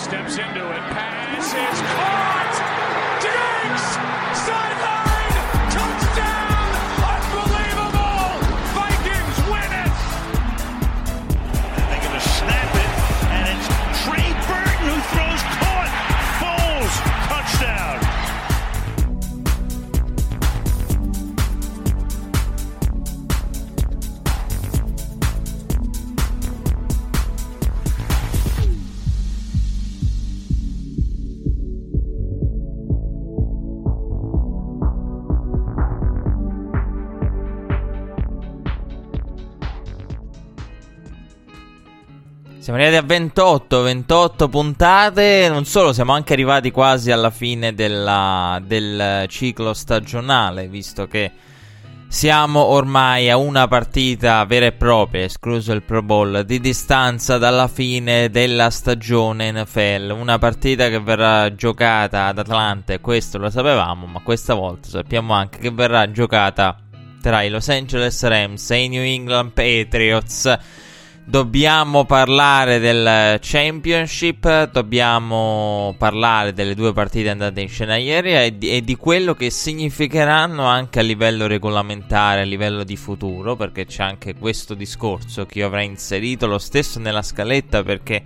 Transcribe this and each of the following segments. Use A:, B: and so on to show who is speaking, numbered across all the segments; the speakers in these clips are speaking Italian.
A: steps into it. Pass is caught. Diggs sideline
B: Siamo arrivati a 28, 28 puntate. Non solo, siamo anche arrivati quasi alla fine della, del ciclo stagionale, visto che siamo ormai a una partita vera e propria, escluso il Pro Bowl, di distanza dalla fine della stagione NFL. Una partita che verrà giocata ad Atlanta, questo lo sapevamo, ma questa volta sappiamo anche che verrà giocata tra i Los Angeles Rams e i New England Patriots. Dobbiamo parlare del Championship, dobbiamo parlare delle due partite andate in scena ieri e di, e di, quello che significheranno anche a livello regolamentare, a livello di futuro, perché c'è anche questo discorso che io avrei inserito lo stesso nella scaletta perché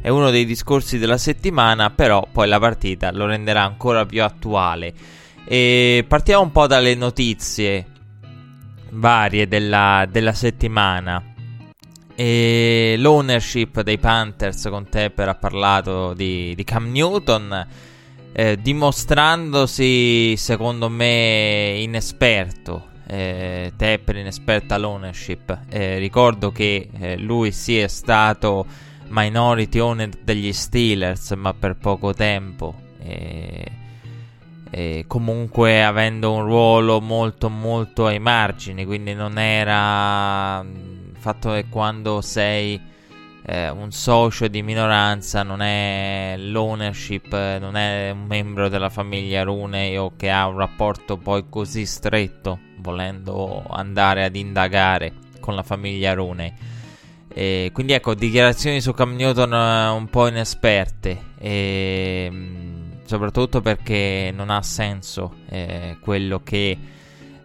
B: è uno dei discorsi della settimana, però poi la partita lo renderà ancora più attuale. E partiamo un po' dalle notizie varie della, della settimana. E l'ownership dei Panthers con Tepper ha parlato di, di Cam Newton, eh, dimostrandosi secondo me inesperto. Eh, Tepper inesperta all'ownership. Eh, ricordo che eh, lui sì è stato minority owner degli Steelers, ma per poco tempo. E comunque avendo un ruolo molto molto ai margini, quindi non era fatto che quando sei eh, un socio di minoranza non è l'ownership, non è un membro della famiglia Rune o che ha un rapporto poi così stretto, volendo andare ad indagare con la famiglia Rune. E quindi ecco, dichiarazioni su Cam Newton eh, un po' inesperte, e, mm, soprattutto perché non ha senso eh, quello che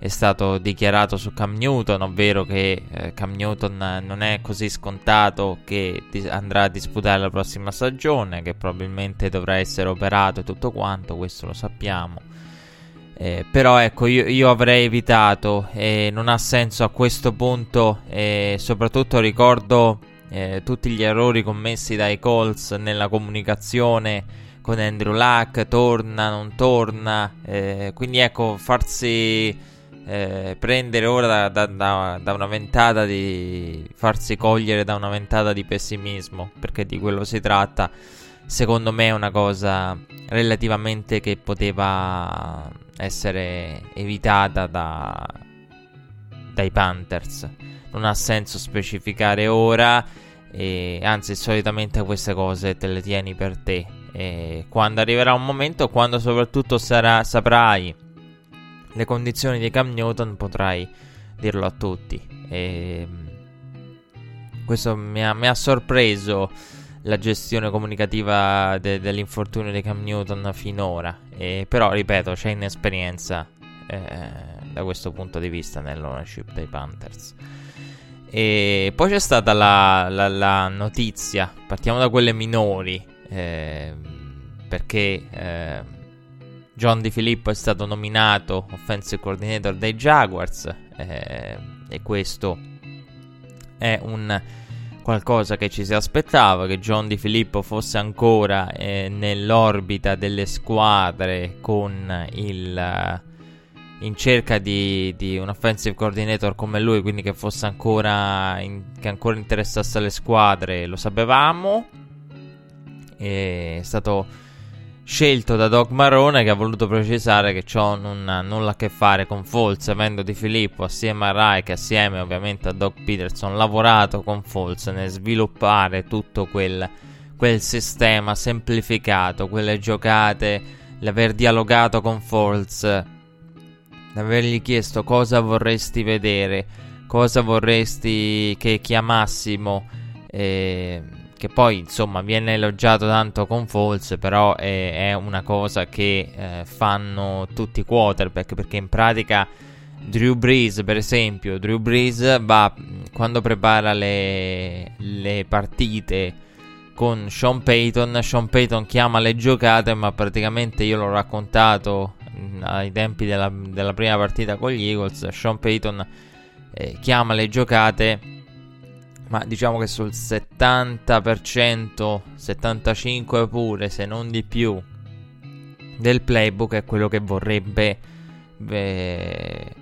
B: è stato dichiarato su Cam Newton, ovvero che eh, Cam Newton non è così scontato che dis- andrà a disputare la prossima stagione, che probabilmente dovrà essere operato e tutto quanto, questo lo sappiamo. Eh, però ecco, io, io avrei evitato e non ha senso a questo punto e soprattutto ricordo eh, tutti gli errori commessi dai Colts nella comunicazione con Andrew Luck, torna, non torna, eh, quindi ecco, farsi eh, prendere ora da, da, da, una ventata di farsi cogliere da una ventata di pessimismo, perché di quello si tratta, secondo me è una cosa relativamente che poteva essere evitata da, dai Panthers. Non ha senso specificare ora, e, anzi solitamente queste cose te le tieni per te. E quando arriverà un momento, quando soprattutto sarà, saprai le condizioni di Cam Newton potrai dirlo a tutti. E questo mi ha, mi ha sorpreso la gestione comunicativa de- dell'infortunio di Cam Newton finora. E, però, ripeto, c'è inesperienza eh, da questo punto di vista nell'ownership dei Panthers. E poi c'è stata la, la, la notizia, partiamo da quelle minori, eh, perché eh, John Di Filippo è stato nominato offensive coordinator dei Jaguars eh, e questo è un qualcosa che ci si aspettava che John Di Filippo fosse ancora eh, nell'orbita delle squadre con il in cerca di, di, un offensive coordinator come lui, quindi che fosse ancora in, che ancora interessasse alle squadre, lo sapevamo. È stato scelto da Doc Marone che ha voluto precisare che ciò non ha nulla a che fare con Foles, avendo Di Filippo assieme a Rai assieme ovviamente a Doc Peterson lavorato con Foles nel sviluppare tutto quel, quel sistema semplificato, quelle giocate, l'aver dialogato con Foles, l'avergli chiesto cosa vorresti vedere, cosa vorresti che chiamassimo. Eh, che poi insomma viene elogiato tanto con Falls, però è, è una cosa che eh, fanno tutti i quarterback perché in pratica Drew Brees per esempio, Drew Brees va quando prepara le, le partite con Sean Payton, Sean Payton chiama le giocate ma praticamente io l'ho raccontato ai tempi della, della prima partita con gli Eagles, Sean Payton eh, chiama le giocate ma diciamo che sul 70%, 75% pure, se non di più, del playbook è quello che vorrebbe beh,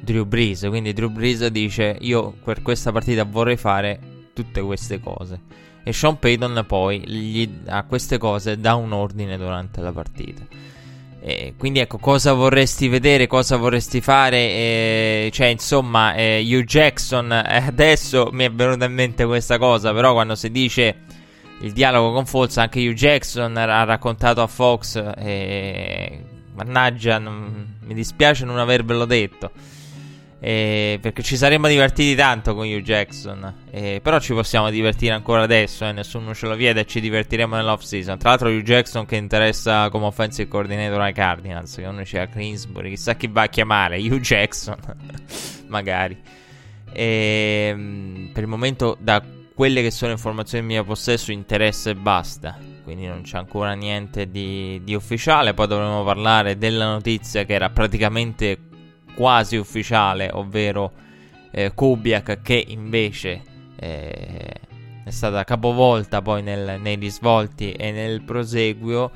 B: Drew Brees. Quindi Drew Brees dice io per questa partita vorrei fare tutte queste cose. E Sean Payton poi gli, a queste cose dà un ordine durante la partita. Eh, quindi ecco, cosa vorresti vedere, cosa vorresti fare? Eh, cioè, insomma, eh, Hugh Jackson, eh, adesso mi è venuta in mente questa cosa, però quando si dice il dialogo con Fox, anche Hugh Jackson ha raccontato a Fox, mannaggia, non, mi dispiace non avervelo detto. Eh, perché ci saremmo divertiti tanto con Hugh Jackson. Eh, però ci possiamo divertire ancora adesso. Eh, nessuno ce lo vieta e ci divertiremo nell'off season. Tra l'altro, Hugh Jackson che interessa come offensive coordinator ai Cardinals. Che uno c'è a Greensbury. Chissà chi va a chiamare. Hugh Jackson, magari. E, ehm, per il momento, da quelle che sono informazioni in mio possesso, interessa e basta. Quindi non c'è ancora niente di, di ufficiale. Poi dovremo parlare della notizia che era praticamente quasi ufficiale, ovvero eh, Kubiak, che invece eh, è stata capovolta poi nel, nei risvolti e nel proseguio.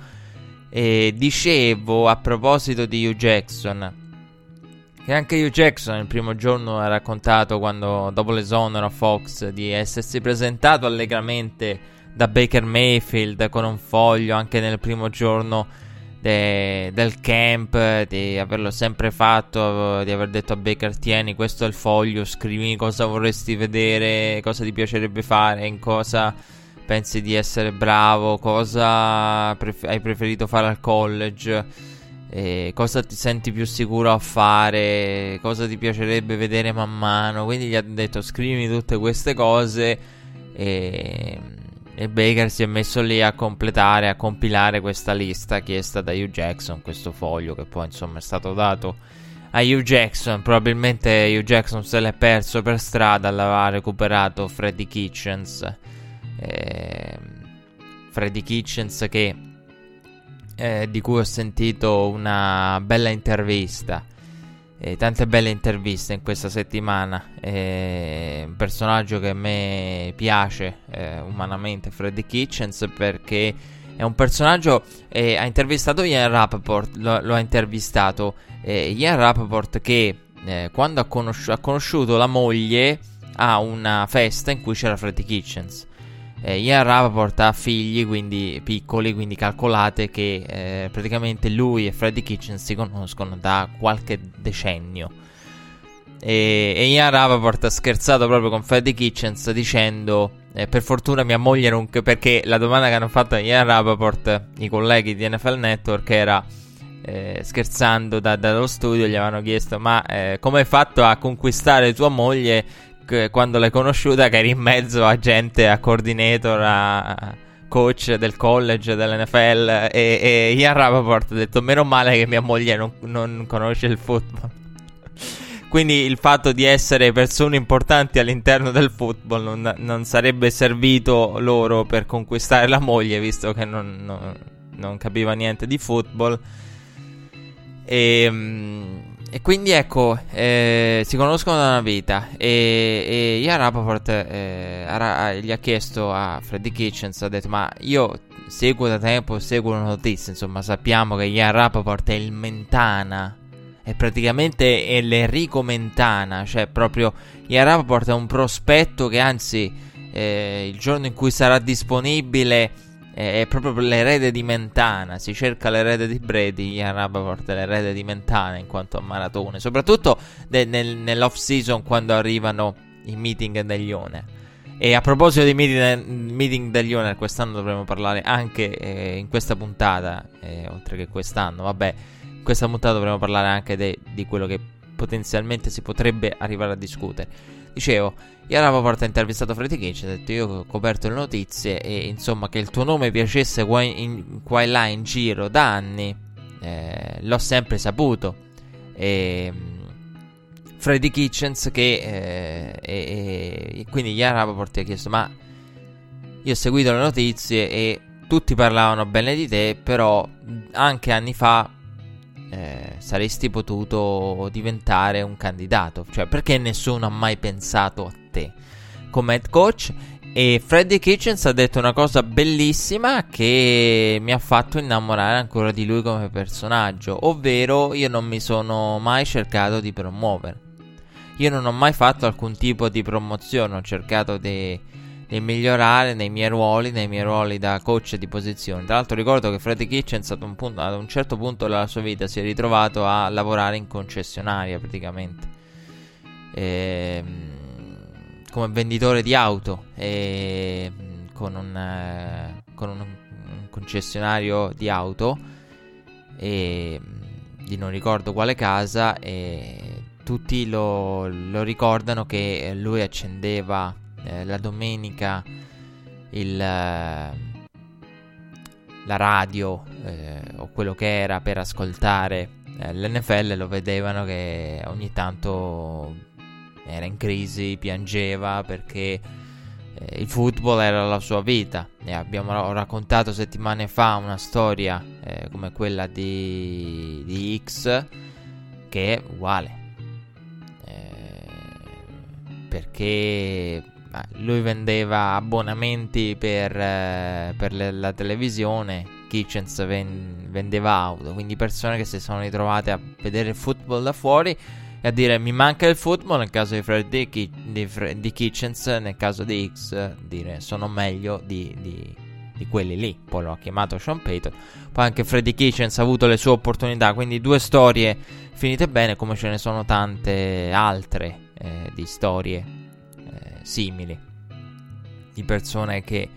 B: E dicevo a proposito di Hugh Jackson. Che anche Hugh Jackson il primo giorno ha raccontato quando dopo l'esonero a Fox di essersi presentato allegramente da Baker Mayfield con un foglio anche nel primo giorno de, del camp, di averlo sempre fatto, di aver detto a Baker tieni questo è il foglio, scrivi cosa vorresti vedere, cosa ti piacerebbe fare, in cosa pensi di essere bravo, cosa pref- hai preferito fare al college. Eh, cosa ti senti più sicuro a fare, cosa ti piacerebbe vedere man mano. Quindi gli ha detto scrivimi tutte queste cose e e Baker si è messo lì a completare, a compilare questa lista chiesta da Hugh Jackson, questo foglio che poi insomma è stato dato a Hugh Jackson. Probabilmente Hugh Jackson se l'è perso per strada, l'aveva recuperato Freddy Kitchens. Eh, Freddy Kitchens che, eh, di cui ho sentito una bella intervista eh, tante belle interviste in questa settimana. Eh, un personaggio che a me piace eh, umanamente, Freddy Kitchens, perché è un personaggio. Eh, ha intervistato Ian Rappaport. Lo, lo ha intervistato Ian Rappaport che eh, quando ha, conosci- ha conosciuto la moglie a una festa in cui c'era Freddy Kitchens. Eh, Ian Rappaport ha figli, quindi piccoli, quindi calcolate che eh, praticamente lui e Freddy Kitchen si conoscono da qualche decennio. E, e Ian Rappaport ha scherzato proprio con Freddy Kitchens dicendo eh, per fortuna mia moglie non... perché la domanda che hanno fatto Ian Rappaport i colleghi di NFL Network era eh, scherzando da, dallo studio gli avevano chiesto ma eh, come hai fatto a conquistare tua moglie quando l'hai conosciuta che eri in mezzo a gente, a coordinator, a coach del college, dell'NFL e, e Ian Rappaport ha detto meno male che mia moglie non, non conosce il football. Quindi il fatto di essere persone importanti all'interno del football non, non sarebbe servito loro per conquistare la moglie, visto che non, non, capiva niente di football. E, um, e quindi ecco, eh, si conoscono da una vita. E, e Ian Rapoport eh, ha, gli ha chiesto a Freddy Kitchens, ha detto ma io seguo da tempo, seguo le notizie, insomma sappiamo che Ian Rapoport è il Mentana, è praticamente è l'Enrico Mentana, cioè proprio Ian Rapoport è un prospetto che anzi eh, il giorno in cui sarà disponibile è proprio l'erede di Mentana. Si cerca l'erede di Brady. Ian Rappaport è l'erede di Mentana in quanto a maratone. Soprattutto de- nel- nell'off season quando arrivano i meeting degli owner. E a proposito dei meeting, meeting degli owner, quest'anno dovremo parlare anche eh, in questa puntata. Eh, oltre che quest'anno, vabbè, in questa puntata dovremo parlare anche de- di quello che potenzialmente si potrebbe arrivare a discutere. Dicevo, io Rapoport ha intervistato Freddy Kitchens, ha detto io ho coperto le notizie e insomma che il tuo nome piacesse qua, in, qua e là in giro da anni, eh, l'ho sempre saputo. E Freddy Kitchens che eh, e, e, quindi Rapoport ti ha chiesto ma io ho seguito le notizie e tutti parlavano bene di te, però anche anni fa eh, saresti potuto diventare un candidato. Cioè, perché nessuno ha mai pensato a te come head coach? E Freddy Kitchens ha detto una cosa bellissima che mi ha fatto innamorare ancora di lui come personaggio, ovvero io non mi sono mai cercato di promuovere. Io non ho mai fatto alcun tipo di promozione, ho cercato di nel migliorare nei miei ruoli, nei miei ruoli da coach di posizione. Tra l'altro ricordo che Freddy Kitchens ad un, punto, ad un certo punto della sua vita si è ritrovato a lavorare in concessionaria praticamente. E, ehm, come venditore di auto e, con, un, eh, con un, un, concessionario di auto e di non ricordo quale casa e tutti lo, lo ricordano che lui accendeva eh, la domenica il, eh, la radio eh, o quello che era per ascoltare eh, l'NFL lo vedevano che ogni tanto era in crisi, piangeva perché il football era la sua vita. E abbiamo raccontato settimane fa una storia eh, come quella di, di X che è uguale. perché lui vendeva abbonamenti per, eh, per la televisione. Kitchens ven, vendeva auto. Quindi persone che si sono ritrovate a vedere il football da fuori e a dire mi manca il football. Nel caso di Fred di, di, di Kitchens, nel caso di X, dire sono meglio di, di, di quelli lì. Poi lo ha chiamato Sean Payton. Poi anche Freddy Kitchens ha avuto le sue opportunità. Quindi due storie finite bene, come ce ne sono tante altre eh, di storie simili di persone che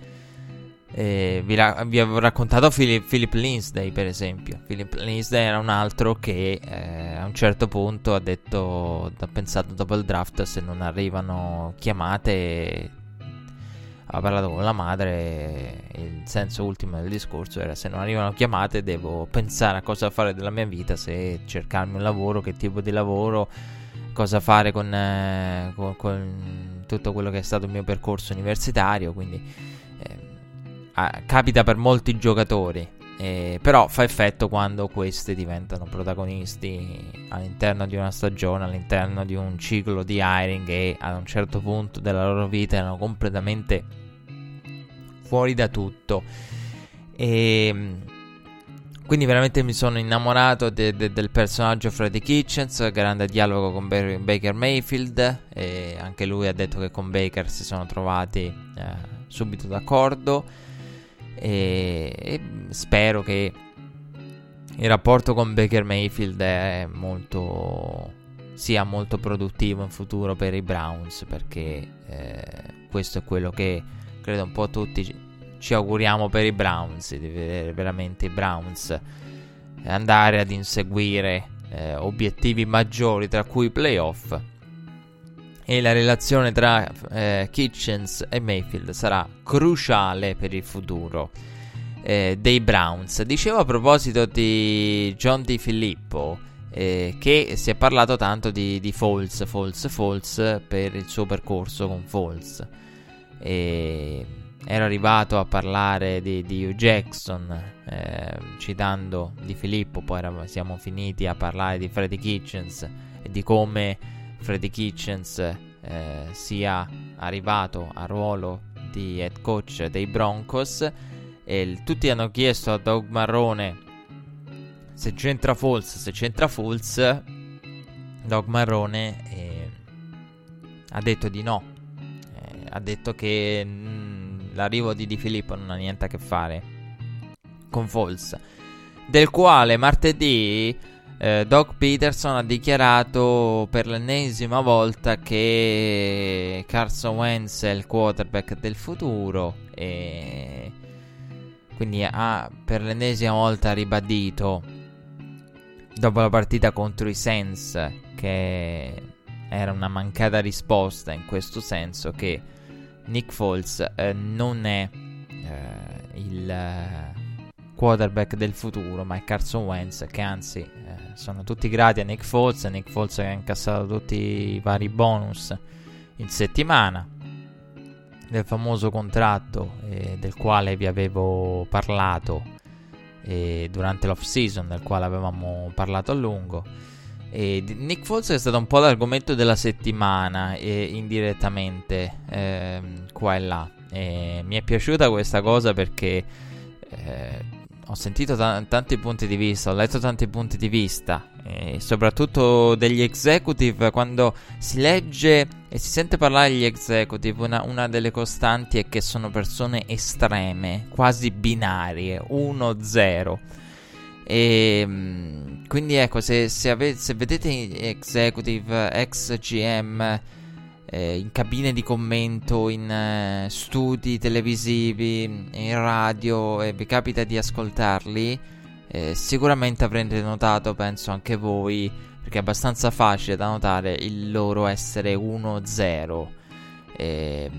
B: eh, vi, ra- vi, avevo raccontato Philip, Philip Lindsay per esempio. Philip Lindsay era un altro che eh, a un certo punto ha detto ha pensato dopo il draft se non arrivano chiamate ha parlato con la madre il senso ultimo del discorso era se non arrivano chiamate devo pensare a cosa fare della mia vita se cercarmi un lavoro che tipo di lavoro cosa fare con, eh, con, con, tutto quello che è stato il mio percorso universitario. Quindi eh, capita per molti giocatori, eh, però fa effetto quando questi diventano protagonisti all'interno di una stagione, all'interno di un ciclo di hiring e ad un certo punto della loro vita erano completamente fuori da tutto. E quindi veramente mi sono innamorato de- de- del personaggio Freddy Kitchens, grande dialogo con Ba- Baker Mayfield e anche lui ha detto che con Baker si sono trovati eh, subito d'accordo. E-, e spero che il rapporto con Baker Mayfield molto, sia molto produttivo in futuro per i Browns perché eh, questo è quello che credo un po' tutti ci auguriamo per i Browns, di vedere veramente i Browns andare ad inseguire eh, obiettivi maggiori, tra cui i playoff. E la relazione tra eh, Kitchens e Mayfield sarà cruciale per il futuro eh, dei Browns. Dicevo a proposito di John Di Filippo. Eh, che si è parlato tanto di, di Falls, Falls, Falls per il suo percorso con Falls. E era arrivato a parlare di, di Hugh Jackson, eh, citando di Filippo, poi era, siamo finiti a parlare di Freddy Kitchens e di come Freddy Kitchens eh, sia arrivato al ruolo di head coach dei Broncos. E tutti hanno chiesto a Doug Marrone se c'entra Falls, se c'entra Falls. Doug Marrone eh, ha detto di no. Eh, ha detto che l'arrivo di Di Filippo non ha niente a che fare con Falls, del quale martedì eh, Doc Peterson ha dichiarato per l'ennesima volta che Carson Wentz è il quarterback del futuro e quindi ha per l'ennesima volta ribadito dopo la partita contro i Sens che era una mancata risposta in questo senso che Nick Foles eh, non è eh, il eh, quarterback del futuro, ma è Carson Wentz che anzi eh, sono tutti grati a Nick Foles, Nick Foles che ha incassato tutti i vari bonus in settimana del famoso contratto eh, del quale vi avevo parlato eh, durante l'off season, del quale avevamo parlato a lungo. E Nick Foles è stato un po' l'argomento della settimana, eh, indirettamente, ehm, qua e là. E mi è piaciuta questa cosa perché eh, ho sentito t- tanti punti di vista, ho letto tanti punti di vista, soprattutto degli executive. Quando si legge e si sente parlare degli executive, una, una delle costanti è che sono persone estreme, quasi binarie, 1-0. E ehm, quindi ecco, se, se, ave- se vedete executive, ex GM eh, in cabine di commento, in eh, studi televisivi, in radio e vi capita di ascoltarli, eh, sicuramente avrete notato, penso anche voi, perché è abbastanza facile da notare il loro essere 1-0. Eh,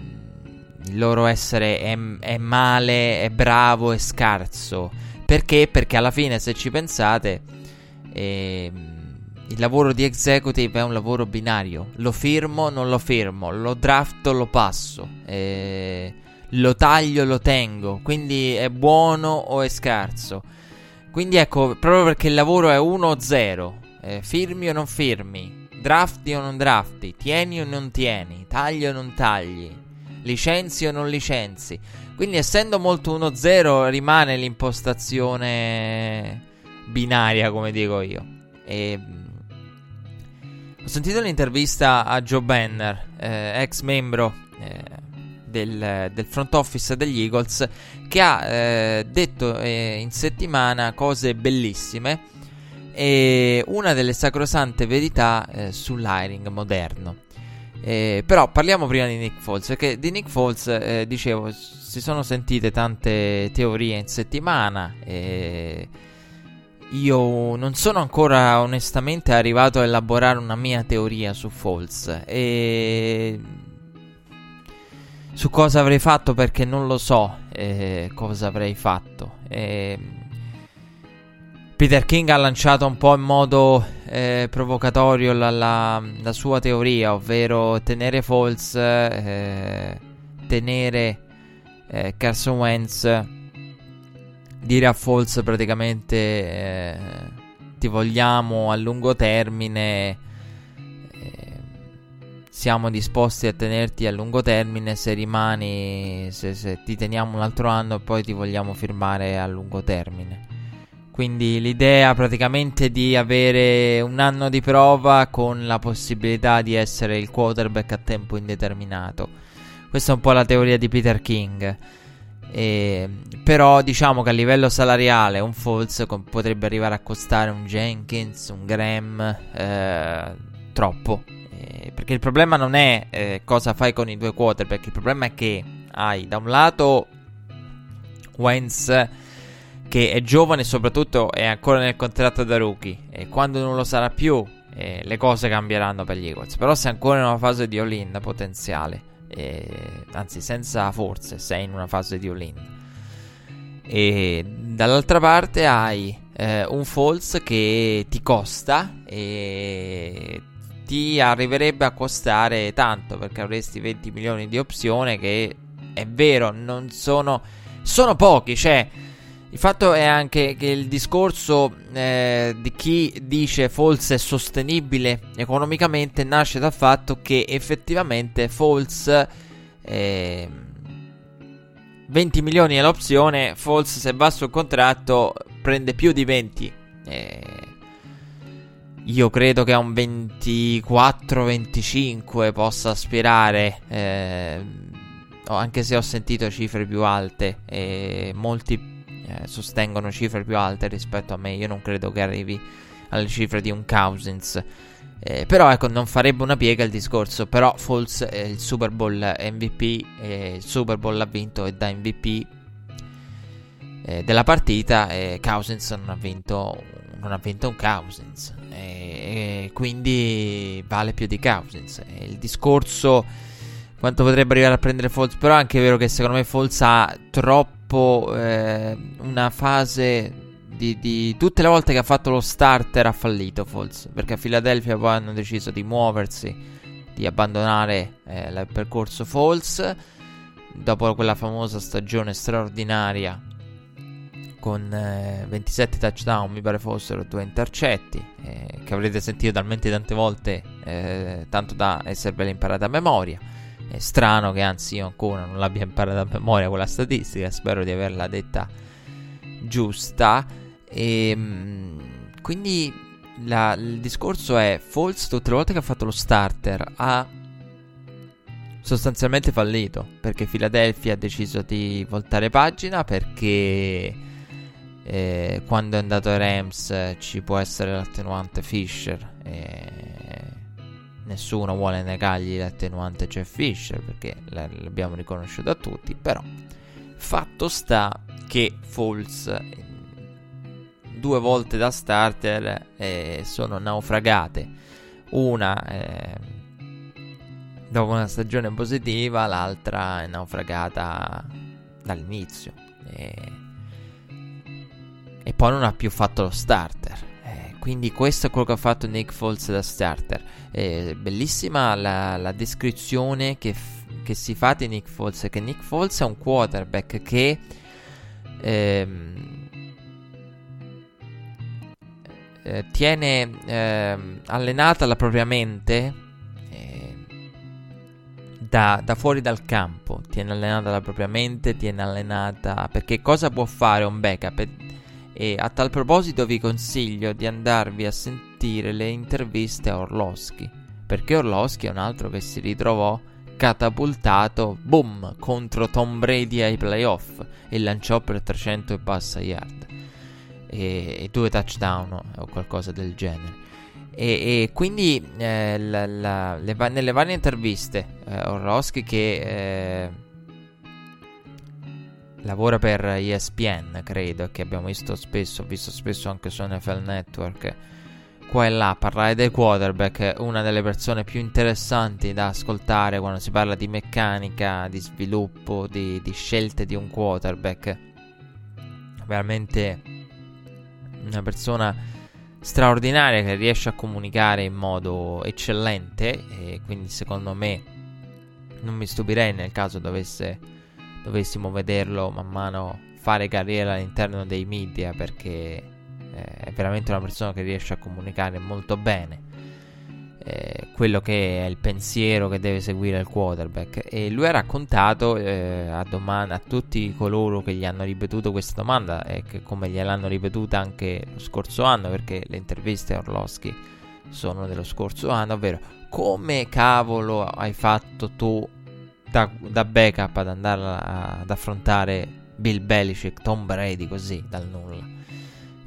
B: il loro essere è, è male, è bravo, è scarso. Perché? Perché alla fine, se ci pensate, eh, il lavoro di executive è un lavoro binario. Lo firmo, non lo firmo. Lo drafto, lo passo. Eh, lo taglio, lo tengo. Quindi è buono o è scarso. Quindi ecco, proprio perché il lavoro è 1-0. Eh, firmi o non firmi. Drafti o non drafti. Tieni o non tieni. Tagli o non tagli. Licenzi o non licenzi. Quindi essendo molto 1-0 rimane l'impostazione binaria, come dico io. E ho sentito l'intervista a Joe Banner, eh, ex membro eh, del, del, front office degli Eagles, che ha eh, detto eh, in settimana cose bellissime e una delle sacrosante verità eh, sull'hiring moderno. Eh, però parliamo prima di Nick Foles, perché di Nick Foles, dicevo, si sono sentite tante teorie in settimana. E io non sono ancora onestamente arrivato a elaborare una mia teoria su False e su cosa avrei fatto perché non lo so eh, cosa avrei fatto. Eh, Peter King ha lanciato un po' in modo eh, provocatorio la, la, la, sua teoria, ovvero tenere False, eh, tenere eh, Carson Wentz dire a Falls praticamente eh, ti vogliamo a lungo termine, eh, siamo disposti a tenerti a lungo termine se rimani, se, se ti teniamo un altro anno e poi ti vogliamo firmare a lungo termine. Quindi l'idea praticamente di avere un anno di prova con la possibilità di essere il quarterback a tempo indeterminato. Questa è un po' la teoria di Peter King. E, però diciamo che a livello salariale un Falls com- potrebbe arrivare a costare un Jenkins, un Graham, eh, troppo. Eh, perché il problema non è eh, cosa fai con i due quarterback, il problema è che hai da un lato Wentz che è giovane e soprattutto è ancora nel contratto da rookie e quando non lo sarà più eh, le cose cambieranno per gli Eagles. Però sei ancora in una fase di all-in potenziale eh, anzi senza forze, sei in una fase di all-in. E dall'altra parte hai eh, un false che ti costa e ti arriverebbe a costare tanto perché avresti 20 milioni di opzione che è vero, non sono sono pochi, cioè il fatto è anche che il discorso eh, di chi dice False è sostenibile economicamente nasce dal fatto che effettivamente False eh, 20 milioni è l'opzione, False se va sul contratto prende più di 20. Eh, io credo che a un 24-25 possa aspirare. Eh, anche se ho sentito cifre più alte. E molti eh, sostengono cifre più alte rispetto a me. Io non credo che arrivi alle cifre di un Cousins. Eh, però ecco, non farebbe una piega il discorso. Però Falls è il Super Bowl MVP. Eh, il Super Bowl l'ha vinto e da MVP eh, della partita. Cousins non ha vinto non ha vinto un Cousins. E, quindi vale più di Cousins. Il discorso quanto potrebbe arrivare a prendere Falls, però è anche vero che secondo me Falls ha troppo eh, una fase di, di, tutte le volte che ha fatto lo starter ha fallito Falls, perché a Philadelphia poi hanno deciso di muoversi, di abbandonare eh, il percorso Falls dopo quella famosa stagione straordinaria con eh, 27 touchdown, mi pare fossero due intercetti, eh, che avrete sentito talmente tante volte, eh, tanto da esservele imparate a memoria. È strano che anzi io ancora non l'abbia imparata a memoria quella statistica, spero di averla detta giusta. E ehm, quindi la, il discorso è Falls tutte le volte che ha fatto lo starter ha sostanzialmente fallito perché Philadelphia ha deciso di voltare pagina perché eh, quando è andato ai Rams ci può essere l'attenuante Fisher e nessuno vuole negargli l'attenuante Jeff Fisher perché l'abbiamo riconosciuto a tutti però fatto sta che Falls due volte da starter eh, sono naufragate. Una eh, dopo una stagione positiva l'altra è naufragata dall'inizio e, e poi non ha più fatto lo starter quindi questo è quello che ha fatto Nick Foles da starter. Eh, bellissima la, la descrizione che, f- che, si fa di Nick Foles, che Nick Foles è un quarterback che... Ehm, eh, tiene eh, allenata la propria mente eh, da, da, fuori dal campo, tiene allenata la propria mente, tiene allenata perché cosa può fare un backup? E a tal proposito vi consiglio di andarvi a sentire le interviste a Orlowski, perché Orlowski è un altro che si ritrovò catapultato, boom, contro Tom Brady ai playoff e lanciò per 300 e passa yard e, e due touchdown o qualcosa del genere. E, e quindi eh, la, la, le, nelle varie interviste eh, Orlowski che eh, lavora per ESPN, credo, che abbiamo visto spesso, ho visto spesso anche su NFL Network, qua e là, parlare del quarterback, una delle persone più interessanti da ascoltare quando si parla di meccanica, di sviluppo, di, di scelte di un quarterback. Veramente una persona straordinaria che riesce a comunicare in modo eccellente e quindi secondo me non mi stupirei nel caso dovesse dovessimo vederlo man mano fare carriera all'interno dei media perché eh, è veramente una persona che riesce a comunicare molto bene eh, quello che è il pensiero che deve seguire il quarterback. E lui ha raccontato eh, a, domanda, a tutti coloro che gli hanno ripetuto questa domanda e che come gliel'hanno ripetuta anche lo scorso anno perché le interviste a Orlowski sono dello scorso anno ovvero come cavolo hai fatto tu da, da backup ad andare a, ad affrontare Bill Belichick, Tom Brady così dal nulla.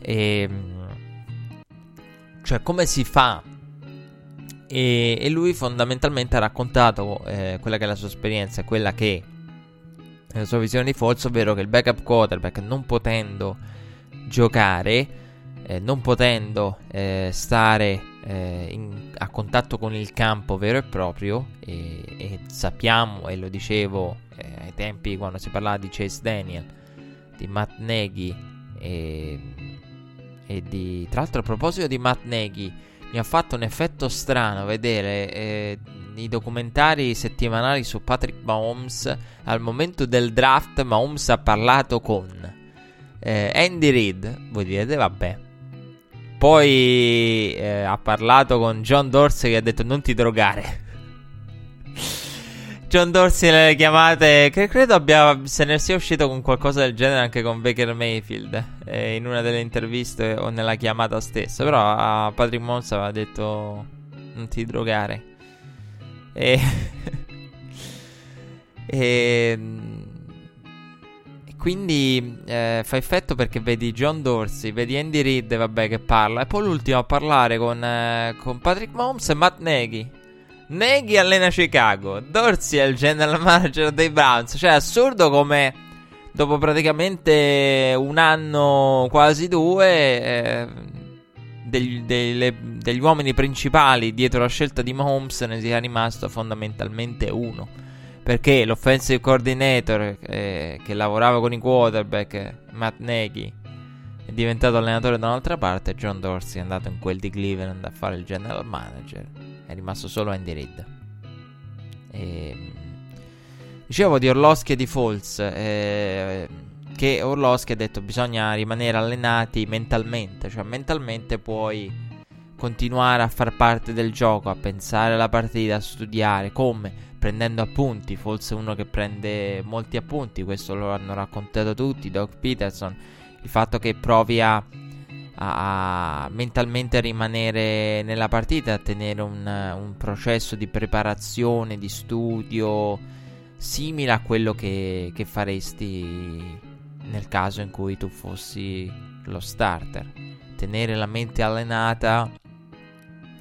B: E, ehm, cioè, come si fa? E, e lui fondamentalmente ha raccontato eh, quella che è la sua esperienza, quella che è la sua visione di Falso, ovvero che il backup quarterback non potendo giocare, eh, non potendo eh, stare eh, in, a contatto con il campo vero e proprio e, e sappiamo, e lo dicevo eh, ai tempi quando si parlava di Chase Daniel, di Matt Nagy e, e di... Tra l'altro a proposito di Matt Nagy, mi ha fatto un effetto strano vedere eh, i documentari settimanali su Patrick Mahomes. Al momento del draft Mahomes ha parlato con eh, Andy Reid. Voi direte, vabbè, poi eh, ha parlato con John Dorsey che ha detto non ti drogare. John Dorsey nelle chiamate, che credo abbia, se ne sia uscito con qualcosa del genere anche con Baker Mayfield, eh, in una delle interviste o nella chiamata stessa. Però a Patrick Mons aveva detto non ti drogare. E... e quindi eh, fa effetto perché vedi John Dorsey, vedi Andy Reid, vabbè, che parla. E poi l'ultimo a parlare con, eh, con Patrick Mahomes e Matt Nagy. Nagy allena Chicago, Dorsey è il general manager dei Browns. Cioè, è assurdo come dopo praticamente un anno, quasi due, eh, degli, delle, degli uomini principali dietro la scelta di Mahomes ne sia rimasto fondamentalmente uno. Perché l'offensive coordinator eh, che lavorava con i quarterback, Matt Nagy, è diventato allenatore da un'altra parte. John Dorsey è andato in quel di Cleveland a fare il general manager. È rimasto solo Andy Reid. E, ehm, dicevo di Orlowski e di Falls. Eh, che Orlowski ha detto bisogna rimanere allenati mentalmente. Cioè, mentalmente puoi continuare a far parte del gioco, a pensare alla partita, a studiare come prendendo appunti. È uno che prende molti appunti. Questo lo hanno raccontato tutti. Doc Peterson il fatto che provi a, a, a mentalmente rimanere nella partita, a tenere un, un, processo di preparazione, di studio simile a quello che, che faresti nel caso in cui tu fossi lo starter. Tenere la mente allenata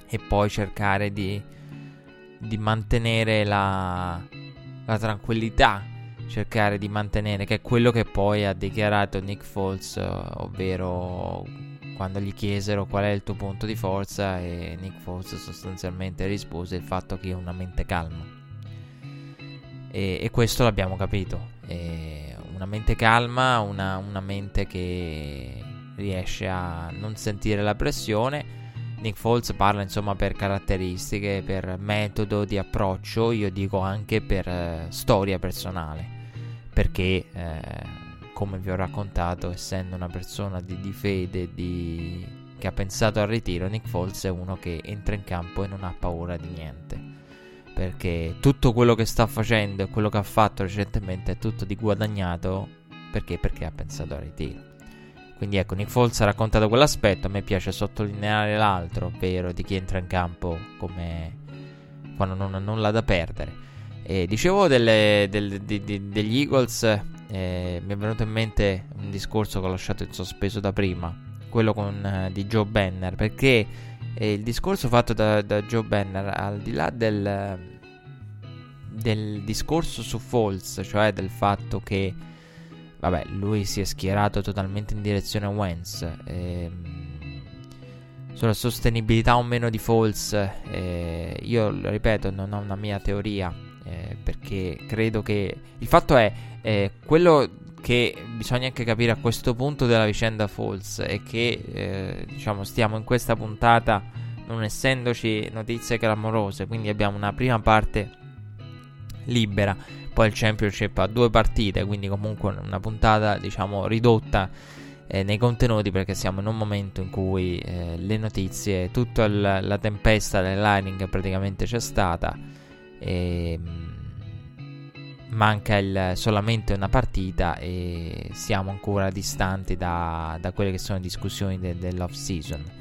B: e poi cercare di, di mantenere la, la tranquillità cercare di mantenere, che è quello che poi ha dichiarato Nick Foles, ovvero quando gli chiesero qual è il tuo punto di forza e Nick Foles sostanzialmente rispose il fatto che ho una mente calma. E, e questo l'abbiamo capito. E una mente calma, una, una mente che riesce a non sentire la pressione. Nick Foles parla insomma per caratteristiche, per metodo di approccio, io dico anche per uh, storia personale. Perché eh, come vi ho raccontato essendo una persona di, di fede di... che ha pensato al ritiro Nick Foles è uno che entra in campo e non ha paura di niente. Perché tutto quello che sta facendo e quello che ha fatto recentemente è tutto di guadagnato perché? perché ha pensato al ritiro quindi ecco Nick Foles ha raccontato quell'aspetto a me piace sottolineare l'altro ovvero di chi entra in campo come quando non ha nulla da perdere. E dicevo delle, delle, di, di, degli Eagles, eh, mi è venuto in mente un discorso che ho lasciato in sospeso da prima, quello con, eh, di Joe Banner, perché eh, il discorso fatto da, da, Joe Banner, al di là del, del discorso su Falls, cioè del fatto che vabbè, lui si è schierato totalmente in direzione Wentz. Ehm, sulla sostenibilità o meno di Falls, eh, io ripeto, non ho una mia teoria eh, perché credo che il fatto è eh, quello che bisogna anche capire a questo punto della vicenda Falls è che eh, diciamo stiamo in questa puntata non essendoci notizie clamorose quindi abbiamo una prima parte libera poi il championship ha due partite quindi comunque una puntata diciamo ridotta eh, nei contenuti perché siamo in un momento in cui eh, le notizie tutta il, la tempesta del Lightning praticamente c'è stata e, ehm, manca il, solamente una partita e siamo ancora distanti da, da quelle che sono le discussioni de, dell'off season.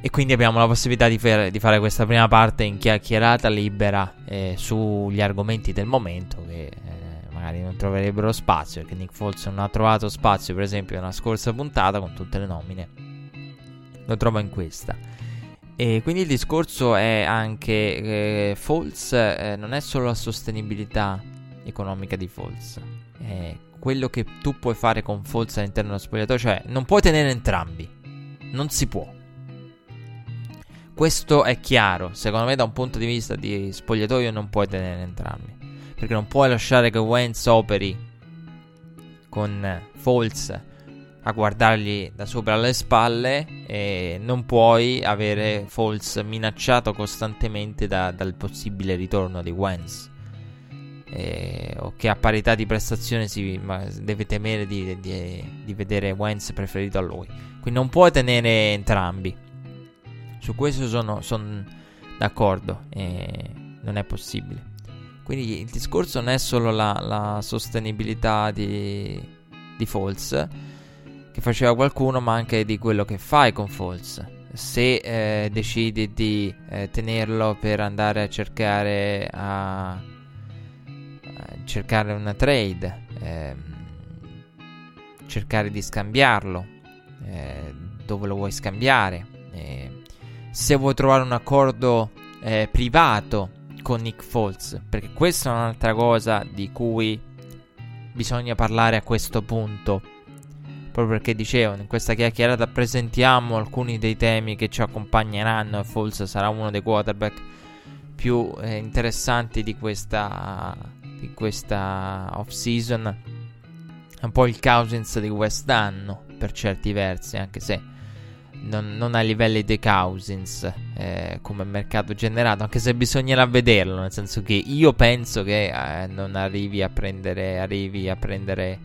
B: E quindi abbiamo la possibilità di, fer- di, fare questa prima parte in chiacchierata libera eh, sugli argomenti del momento che eh, magari non troverebbero spazio perché Nick Foles non ha trovato spazio per esempio nella scorsa puntata con tutte le nomine. Lo trova in questa. E quindi il discorso è anche eh, false, eh, non è solo la sostenibilità economica di false, è quello che tu puoi fare con false all'interno dello spogliatoio, cioè non puoi tenere entrambi, non si può. Questo è chiaro, secondo me da un punto di vista di spogliatoio non puoi tenere entrambi, perché non puoi lasciare che Wentz operi con false a guardargli da sopra le spalle e non puoi avere Falls minacciato costantemente da, dal possibile ritorno di Wentz. Eh, o che a parità di prestazione si deve temere di, di, di, vedere Wentz preferito a lui. Quindi non puoi tenere entrambi su questo sono, sono d'accordo eh, non è possibile quindi il discorso non è solo la, la sostenibilità di, di Falls che faceva qualcuno, ma anche di quello che fai con Falls. Se eh, decidi di eh, tenerlo per andare a cercare, a, a cercare una trade, eh, cercare di scambiarlo, eh, dove lo vuoi scambiare, eh, se vuoi trovare un accordo eh, privato con Nick Foles, perché questa è un'altra cosa di cui bisogna parlare a questo punto proprio perché dicevano in questa chiacchierata presentiamo alcuni dei temi che ci accompagneranno e Foles sarà uno dei quarterback più eh, interessanti di questa, di questa off-season. Un po' il Cousins di quest'anno per certi versi, anche se non, non a livelli dei Cousins eh, come mercato generato, anche se bisognerà vederlo, nel senso che io penso che eh, non arrivi a prendere, arrivi a prendere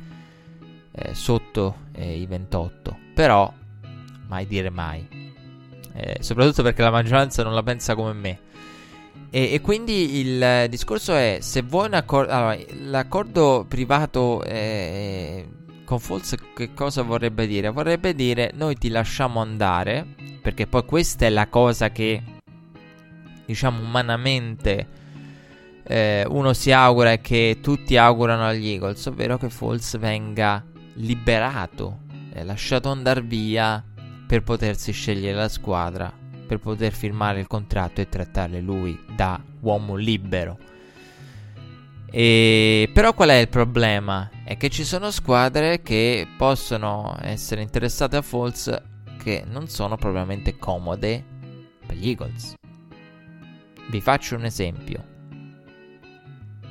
B: eh, sotto eh, i 28, però mai dire mai. Eh, soprattutto perché la maggioranza non la pensa come me. E, e quindi il discorso è: se vuoi un accordo, allora, l'accordo privato eh, con Falls che cosa vorrebbe dire? Vorrebbe dire noi ti lasciamo andare, perché poi questa è la cosa che diciamo umanamente eh, uno si augura e che tutti augurano agli Eagles, ovvero che Falls venga liberato, eh, lasciato andare via per potersi scegliere la squadra, per poter firmare il contratto e trattare lui da uomo libero. E, però qual è il problema? È che ci sono squadre che possono essere interessate a Falls che non sono propriamente comode per gli Eagles. Vi faccio un esempio.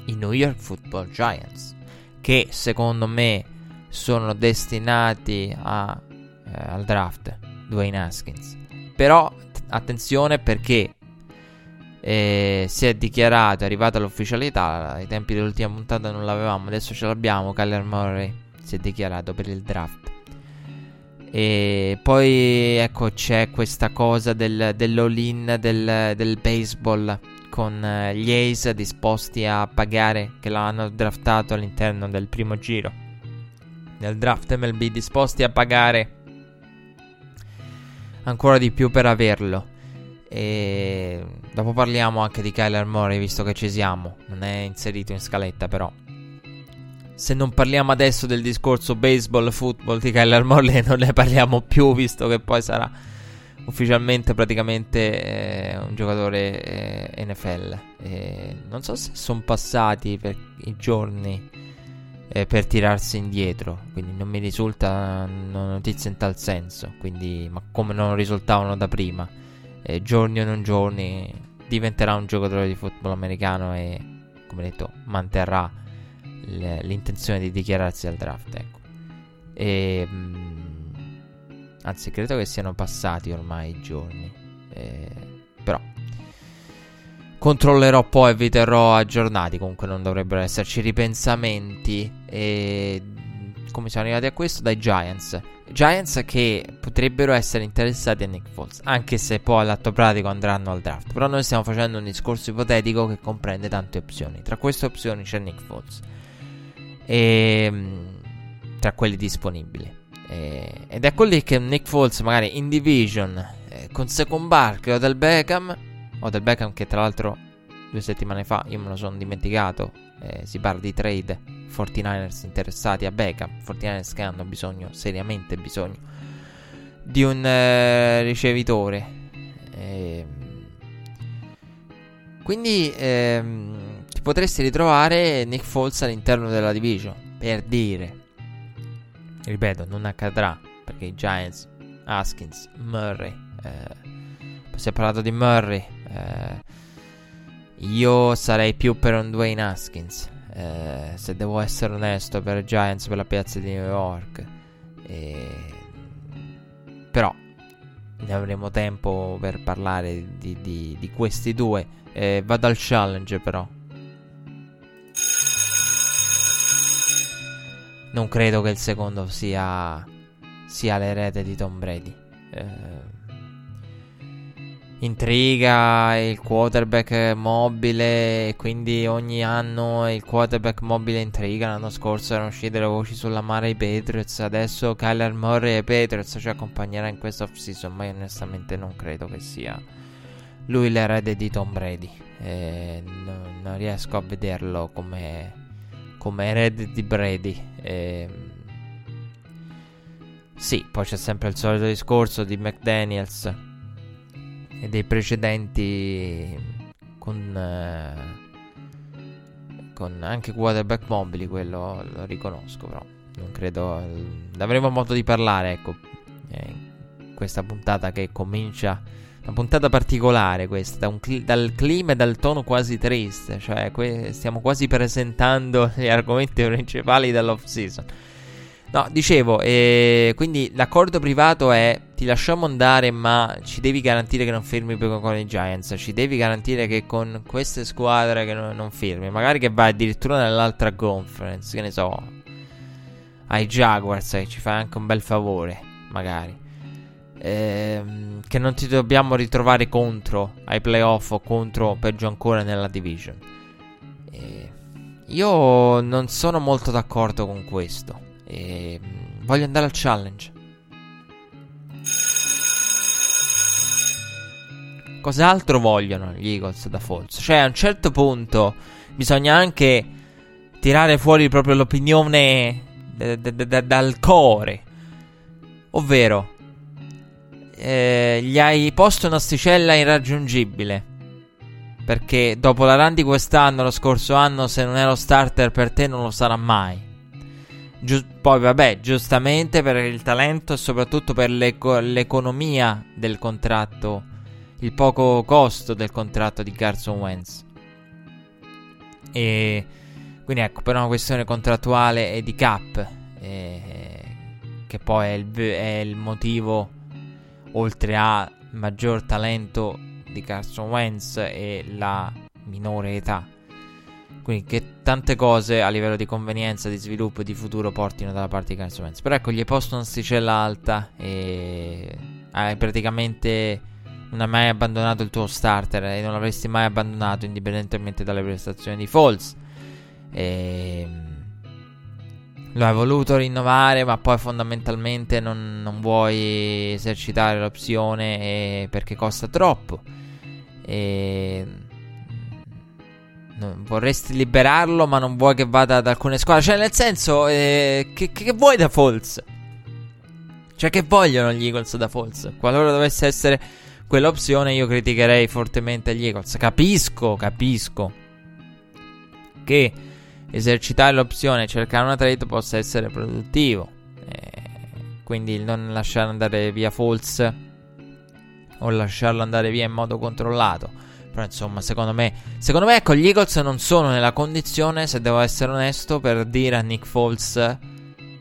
B: I New York Football Giants, che secondo me sono destinati a, eh, al draft, Dwayne Haskins. Però attenzione perché e si è dichiarato, è arrivata l'ufficialità. Ai tempi dell'ultima puntata non l'avevamo, adesso ce l'abbiamo. Kyler Murray si è dichiarato per il draft. E poi ecco c'è questa cosa del, dell'all-in del, del baseball con eh, gli Ace disposti a pagare che l'hanno draftato all'interno del primo giro del draft MLB disposti a pagare ancora di più per averlo e dopo parliamo anche di Kyler Murray, visto che ci siamo. Non è inserito in scaletta, però. Se non parliamo adesso del discorso baseball, football di Kyler Murray, non ne parliamo più, visto che poi sarà ufficialmente praticamente eh, un giocatore eh, NFL. E non so se sono passati per i giorni eh, per tirarsi indietro, quindi non mi risulta una notizia in tal senso, quindi, ma come non risultavano da prima eh, giorni o non giorni diventerà un giocatore di football americano e, come detto, manterrà l- l'intenzione di dichiararsi al draft. Ecco. E, mh, mm, anzi, credo che siano passati ormai i giorni. Eh, però controllerò poi e vi terrò aggiornati. Comunque non dovrebbero esserci ripensamenti. E come siamo arrivati a questo? Dai Giants. Giants che potrebbero essere interessati a Nick Foles, anche se poi all'atto pratico andranno al draft. Però noi stiamo facendo un discorso ipotetico che comprende tante opzioni. Tra queste opzioni c'è Nick Foles. E, ehm, tra quelli disponibili. E, ed è quelli che Nick Foles magari in division eh, con Second Bark o del Beckham. O del Beckham che tra l'altro due settimane fa io me lo sono dimenticato. Eh, si parla di trade 49ers interessati a Beckham, 49ers che hanno bisogno, seriamente bisogno, di un eh, ricevitore. Eh, quindi ehm, ti potresti ritrovare Nick Foles all'interno della division, per dire. Ripeto, non accadrà, perché i Giants, Haskins, Murray, eh, si è parlato di Murray, eh, io sarei più per un Dwayne Haskins. Eh, se devo essere onesto, per Giants, per la piazza di New York. E... Però ne avremo tempo per parlare di, di, di questi due. Eh, vado al challenge, però. Non credo che il secondo sia, sia l'erede di Tom Brady. Eh, intriga il quarterback mobile quindi ogni anno il quarterback mobile intriga. L'anno scorso erano uscite le voci sulla mare i Patriots adesso Kyler Murray e Patriots ci accompagnerà in questa off season ma io onestamente non credo che sia lui l'erede di Tom Brady eh, non, non, riesco a vederlo come, come erede di Brady eh, sì, poi c'è sempre il solito discorso di McDaniels e dei precedenti con, eh, con anche quarterback mobili, quello lo riconosco però. non credo. Avremo modo di parlare, ecco. Eh, questa puntata che comincia. Una puntata particolare questa, un cl- dal clima e dal tono quasi triste, cioè que- stiamo quasi presentando gli argomenti principali dell'off season. No, dicevo, eh, quindi l'accordo privato è ti lasciamo andare, ma ci devi garantire che non firmi più con i Giants. Ci devi garantire che con queste squadre che non, non firmi, magari che vai addirittura nell'altra conference, che ne so, ai Jaguars, che ci fai anche un bel favore, magari. Ehm, che non ti dobbiamo ritrovare contro ai playoff o contro, peggio ancora, nella division. Eh, io non sono molto d'accordo con questo. Eh, voglio andare al challenge. Cos'altro vogliono gli Eagles da Falls? Cioè, a un certo punto bisogna anche tirare fuori proprio l'opinione d- d- d- dal core. Ovvero, eh, gli hai posto un'asticella irraggiungibile. Perché dopo la run di quest'anno, lo scorso anno, se non lo starter per te, non lo sarà mai. Giu- poi, vabbè, giustamente per il talento e soprattutto per l'eco- l'economia del contratto il poco costo del contratto di Carson Wentz. E quindi ecco, per una questione contrattuale e di cap, eh, che poi è il, è il, motivo, oltre a maggior talento di Carson Wentz e la minore età. Quindi che tante cose a livello di convenienza, di sviluppo e di futuro portino dalla parte di Carson. Però ecco, gli posto un'asticella alta e hai praticamente non hai mai abbandonato il tuo starter e non l'avresti mai abbandonato indipendentemente dalle prestazioni di Falls. E... Lo hai voluto rinnovare, ma poi fondamentalmente non, non vuoi esercitare l'opzione perché costa troppo. E... Vorresti liberarlo, ma non vuoi che vada ad alcune squadre. Cioè, nel senso, eh, che, che, vuoi da Falls? Cioè, che vogliono gli Eagles da Falls? Qualora dovesse essere quell'opzione io criticherei fortemente gli Eagles. Capisco, capisco che esercitare l'opzione e cercare una trade possa essere produttivo. Eh, quindi non lasciare andare via False o lasciarlo andare via in modo controllato. Però insomma, secondo me, secondo me ecco, gli Eagles non sono nella condizione, se devo essere onesto, per dire a Nick Foles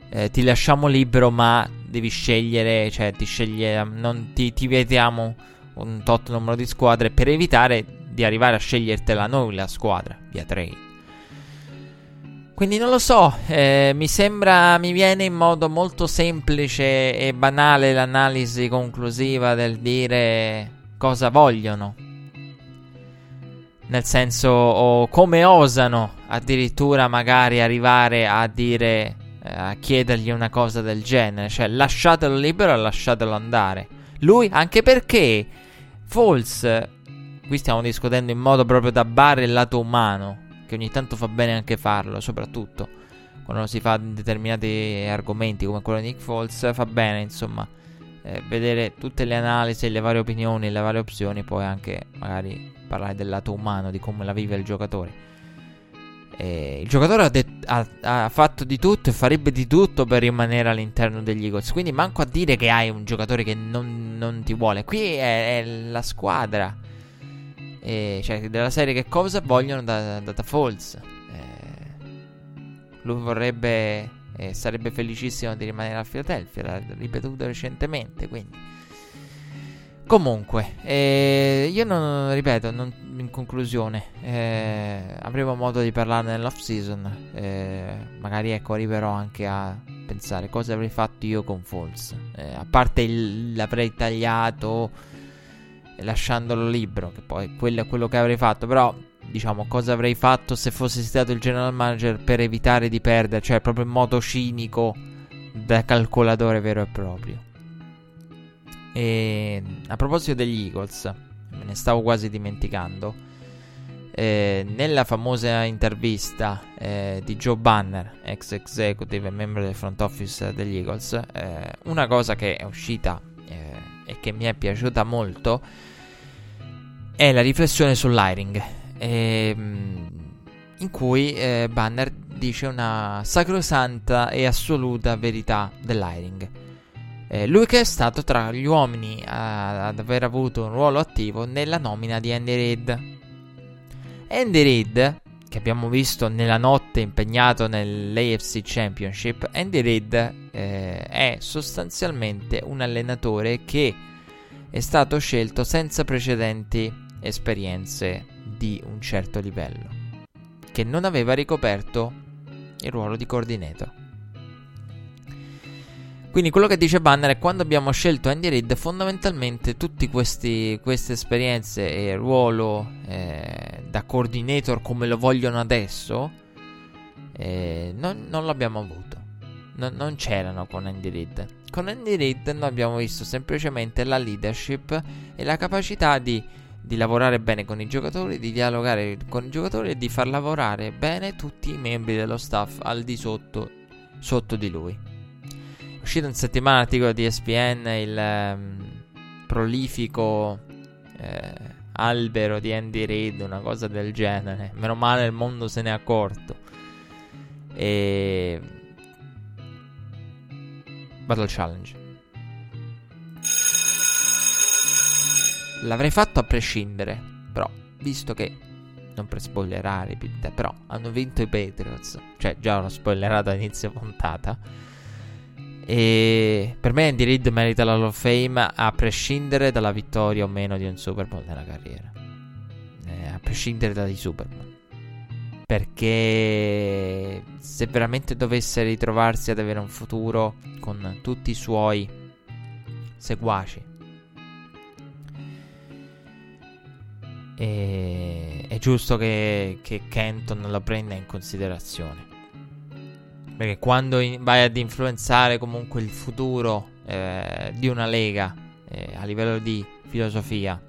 B: eh, ti lasciamo libero, ma devi scegliere, cioè ti sceglie, non ti, ti vietiamo un tot numero di squadre per evitare di arrivare a scegliertela noi la squadra via trade. Quindi non lo so, eh, mi sembra, mi viene in modo molto semplice e banale l'analisi conclusiva del dire cosa vogliono. Nel senso, o come osano addirittura magari arrivare a dire, eh, a chiedergli una cosa del genere. Cioè, lasciatelo libero e lasciatelo andare. Lui, anche perché False, qui stiamo discutendo in modo proprio da bare il lato umano, che ogni tanto fa bene anche farlo, soprattutto quando si fa determinati argomenti come quello di Nick False, fa bene insomma eh, vedere tutte le analisi, le varie opinioni, le varie opzioni, poi anche magari parlare del lato umano, di come la vive il giocatore. Eh, il giocatore ha, det- ha, ha, fatto di tutto e farebbe di tutto per rimanere all'interno degli Eagles. Quindi manco a dire che hai un giocatore che non, non ti vuole. Qui è, è la squadra. Eh, cioè, della serie che cosa vogliono da, da, da Falls. Lui vorrebbe e sarebbe felicissimo di rimanere a Philadelphia. L'ha ripetuto recentemente. Quindi. Comunque, eh, io non ripeto, non, in conclusione, eh, avremo modo di parlarne nell'off season. Eh, magari ecco, arriverò anche a pensare cosa avrei fatto io con Falls. Eh, a parte il, l'avrei tagliato lasciandolo libero, che poi quello è quello che avrei fatto. Però, diciamo, cosa avrei fatto se fossi stato il general manager per evitare di perdere, cioè proprio in modo cinico da calcolatore vero e proprio. E a proposito degli Eagles, me ne stavo quasi dimenticando. Eh, nella famosa intervista eh, di Joe Banner, ex executive e membro del front office degli Eagles, eh, una cosa che è uscita eh, e che mi è piaciuta molto è la riflessione sull'hiring, ehm, in cui eh, Banner dice una sacrosanta e assoluta verità dell'Hiring. Eh, lui che è stato tra gli uomini a, ad aver avuto un ruolo attivo nella nomina di Andy Reid. Andy Reid, che abbiamo visto nella notte impegnato nell'AFC Championship, Andy Reid eh, è sostanzialmente un allenatore che è stato scelto senza precedenti esperienze di un certo livello, che non aveva ricoperto il ruolo di coordinator. Quindi quello che dice Banner è quando abbiamo scelto Andy Reid, fondamentalmente tutte queste esperienze e ruolo eh, da coordinator come lo vogliono adesso, eh, non, non, l'abbiamo avuto. Non, non c'erano con Andy Reid. Con Andy Reid noi abbiamo visto semplicemente la leadership e la capacità di, di lavorare bene con i giocatori, di dialogare con i giocatori e di far lavorare bene tutti i membri dello staff al di sotto, sotto di lui uscito in settimana l'articolo di ESPN il um, prolifico eh, albero di Andy Reid, una cosa del genere. Meno male il mondo se ne è accorto. E Battle Challenge. L'avrei fatto a prescindere, però visto che non per spoilerare, però hanno vinto i Patriots, cioè già l'ho spoilerato a inizio puntata e per me Andy Reid merita la Hall of Fame a prescindere dalla vittoria o meno di un Super Bowl nella carriera. Eh, a prescindere dai Super Bowl. Perché se veramente dovesse ritrovarsi ad avere un futuro con tutti i suoi seguaci, è, è giusto che, che Kenton lo prenda in considerazione. Perché quando vai ad influenzare comunque il futuro eh, di una lega eh, a livello di filosofia,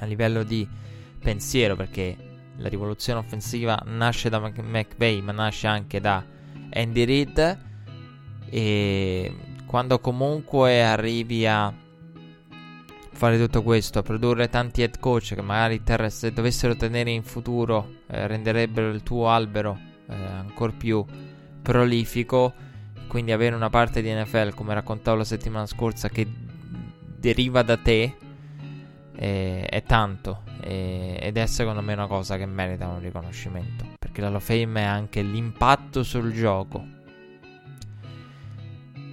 B: a livello di pensiero, perché la rivoluzione offensiva nasce da McVeigh, ma nasce anche da Andy Reid. E quando comunque arrivi a fare tutto questo, a produrre tanti head coach che magari ter- se dovessero tenere in futuro eh, renderebbero il tuo albero eh, ancora più prolifico, quindi avere una parte di NFL, come raccontavo la settimana scorsa, che deriva da te è, è tanto è, ed è secondo me una cosa che merita un riconoscimento, perché la of Fame è anche l'impatto sul gioco.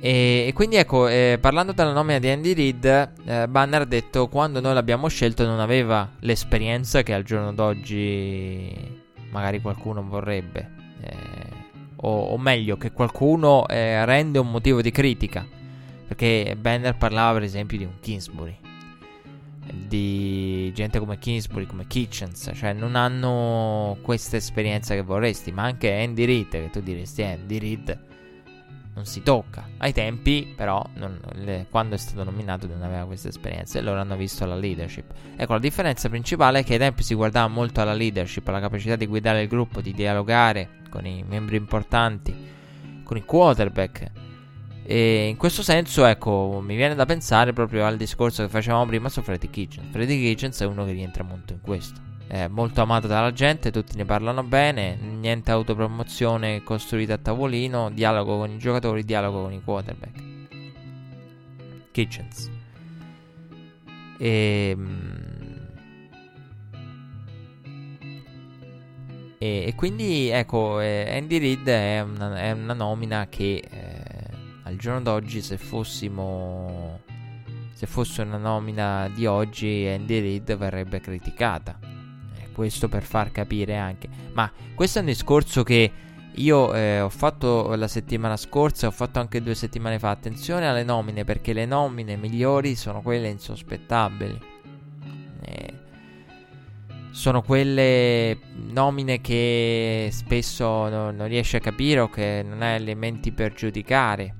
B: E, e, quindi ecco, eh, parlando della nomina di Andy Reid, eh, Banner ha detto quando noi l'abbiamo scelto non aveva l'esperienza che al giorno d'oggi magari qualcuno vorrebbe. Eh, o, o meglio, che qualcuno eh, rende un motivo di critica. Perché Banner parlava per esempio di un Kingsbury, di gente come Kingsbury, come Kitchens, cioè non hanno questa esperienza che vorresti, ma anche Andy Reid, che tu diresti eh, Andy Reid non si tocca. Ai tempi, però, non, le, quando è stato nominato non aveva questa esperienza e loro hanno visto la leadership. Ecco, la differenza principale è che ai tempi si guardava molto alla leadership, alla capacità di guidare il gruppo, di dialogare con i membri importanti, con i quarterback. E in questo senso, ecco, mi viene da pensare proprio al discorso che facevamo prima su Freddy Kitchens. Freddy Kitchens è uno che rientra molto in questo. È molto amato dalla gente, tutti ne parlano bene, niente autopromozione costruita a tavolino, dialogo con i giocatori, dialogo con i quarterback. Kitchens. E ehm, E, e quindi ecco, eh, Andy Reid è una, è una nomina che eh, al giorno d'oggi, se fossimo. Se fosse una nomina di oggi, Andy Reid verrebbe criticata. Questo per far capire anche. Ma questo è un discorso che io eh, ho fatto la settimana scorsa, ho fatto anche due settimane fa. Attenzione alle nomine, perché le nomine migliori sono quelle insospettabili. Eh, sono quelle nomine che spesso no, non riesci a capire o che non hai elementi per giudicare.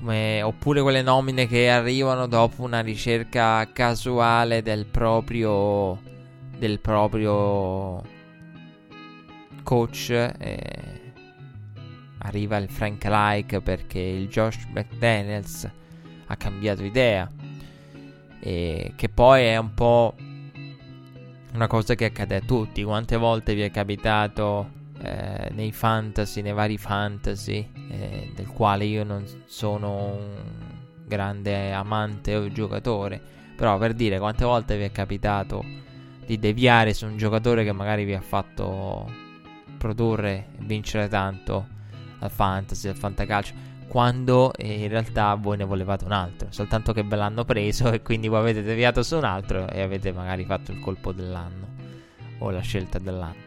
B: Come, oppure quelle nomine che arrivano dopo una ricerca casuale del proprio, del proprio coach. Eh, arriva il Frank Like perché il Josh McDaniels ha cambiato idea e che poi è un po' una cosa che accade a tutti. Quante volte vi è capitato eh, nei fantasy, nei vari fantasy, eh, del quale io non sono un grande amante o giocatore, però per dire quante volte vi è capitato di deviare su un giocatore che magari vi ha fatto produrre e vincere tanto al fantasy, al fantacalcio quando eh, in realtà voi ne volevate un altro, soltanto che ve l'hanno preso e quindi voi avete deviato su un altro e avete magari fatto il colpo dell'anno o la scelta dell'anno.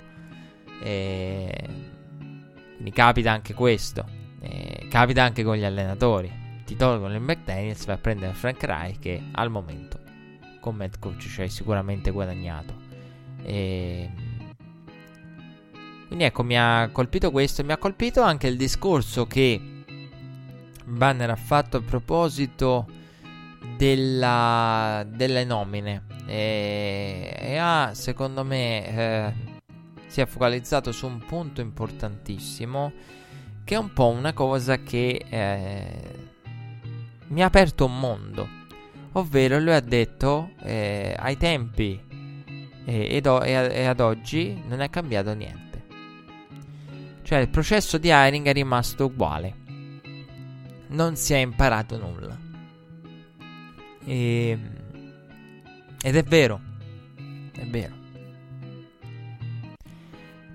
B: E... Quindi capita anche questo, e capita anche con gli allenatori. Ti tolgono il McDaniels, vai a prendere Frank Reich che al momento come head coach ci hai sicuramente guadagnato. E... Quindi ecco, mi ha colpito questo e mi ha colpito anche il discorso che Banner ha fatto a proposito della, delle nomine e, e, ha secondo me eh, si è focalizzato su un punto importantissimo che è un po' una cosa che eh, mi ha aperto un mondo ovvero lui ha detto eh, ai tempi ed o- e, e ad oggi non è cambiato niente cioè il processo di hiring è rimasto uguale non si è imparato nulla. E... Ed è vero, è vero.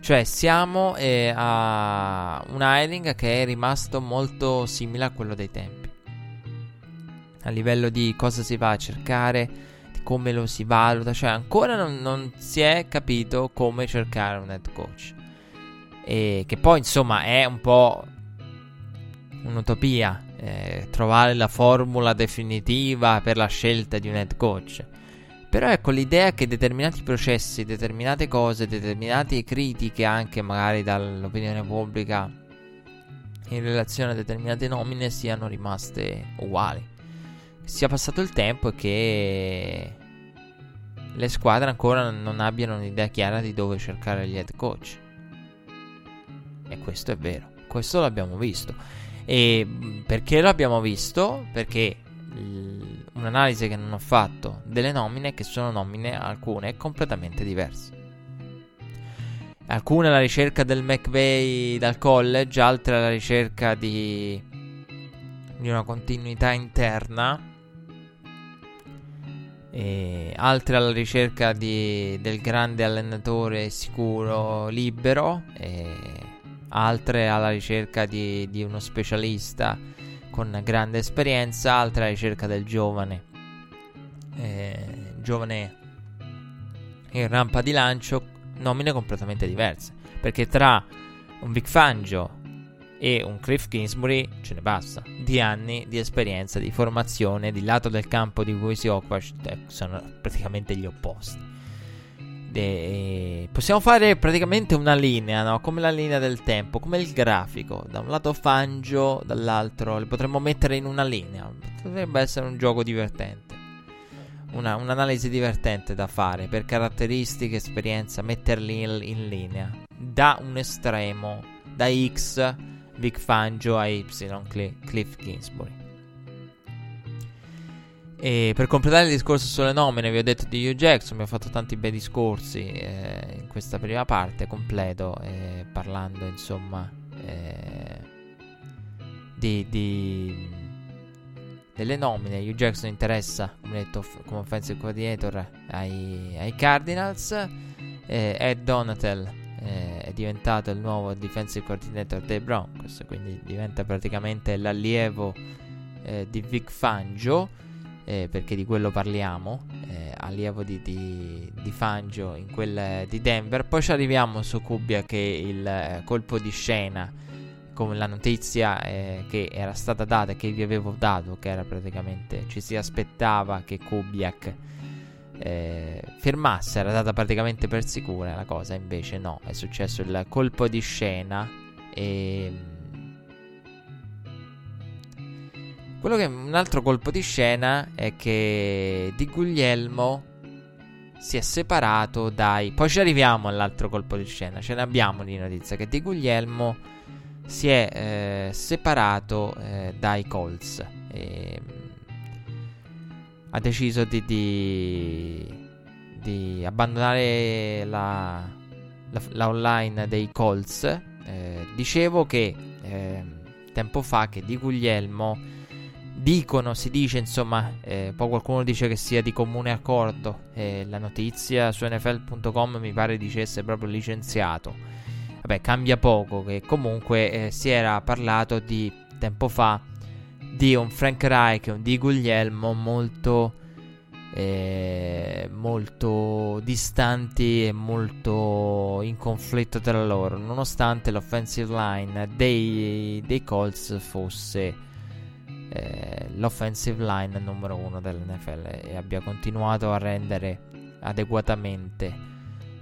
B: Cioè siamo eh, a un hiring che è rimasto molto simile a quello dei tempi. A livello di cosa si va a cercare, di come lo si valuta, cioè ancora non, non si è capito come cercare un head coach. E che poi insomma è un po' un'utopia eh, trovare la formula definitiva per la scelta di un head coach. Però ecco l'idea che determinati processi, determinate cose, determinate critiche anche magari dall'opinione pubblica in relazione a determinate nomine siano rimaste uguali. Sia passato il tempo e che le squadre ancora non abbiano un'idea chiara di dove cercare gli head coach. E questo è vero, questo l'abbiamo visto. E perché lo abbiamo visto? Perché un'analisi che non ho fatto delle nomine, che sono nomine alcune completamente diverse. Alcune alla ricerca del McVeigh dal college, altre alla ricerca di, di una continuità interna, altre alla ricerca di, del grande allenatore sicuro, libero. Altre alla ricerca di, di uno specialista con grande esperienza, altre alla ricerca del giovane, eh, giovane in rampa di lancio, nomine completamente diverse. Perché tra un Vic Fangio e un Cliff Kingsbury ce ne basta di anni di esperienza, di formazione, di lato del campo di cui si occupa, sono praticamente gli opposti. De... Possiamo fare praticamente una linea, no? Come la linea del tempo, come il grafico. Da un lato Fangio, dall'altro li potremmo mettere in una linea. Potrebbe essere un gioco divertente. Una, un'analisi divertente da fare per caratteristiche, esperienza, metterli in, in linea. Da un estremo, da X, Big Fangio a Y, Cliff Kingsbury. E per completare il discorso sulle nomine, vi ho detto di Hugh Jackson, mi ha fatto tanti bei discorsi eh, in questa prima parte, completo, eh, parlando insomma eh, di, di, delle nomine. Hugh Jackson interessa, come detto, f- come offensive coordinator ai, ai Cardinals. Eh, Ed Donatel eh, è diventato il nuovo defensive coordinator dei Broncos, quindi diventa praticamente l'allievo eh, di Vic Fangio eh, perché di quello parliamo, eh, allievo di, di, di, Fangio in quel di Denver. Poi ci arriviamo su Kubiak che il eh, colpo di scena, come la notizia eh, che era stata data che vi avevo dato, che era praticamente ci si aspettava che Kubiak eh, fermasse, era data praticamente per sicura la cosa, invece no, è successo il colpo di scena e Quello che è un altro colpo di scena è che Di Guglielmo si è separato dai. Poi ci arriviamo all'altro colpo di scena. Ce ne abbiamo di notizia che Di Guglielmo si è eh, separato eh, dai Colts. E, ha deciso di, di, di abbandonare la, la, la, online dei Colts, eh, dicevo che eh, tempo fa che di Guglielmo dicono, si dice insomma, eh, poi qualcuno dice che sia di comune accordo, eh, la notizia su nfl.com mi pare dicesse proprio licenziato. Vabbè, cambia poco, che comunque eh, si era parlato di tempo fa di un Frank Reich un di Guglielmo molto eh, molto distanti e molto in conflitto tra loro, nonostante l'offensive line dei, dei Colts fosse eh, l'offensive line numero uno dell'NFL e abbia continuato a rendere adeguatamente.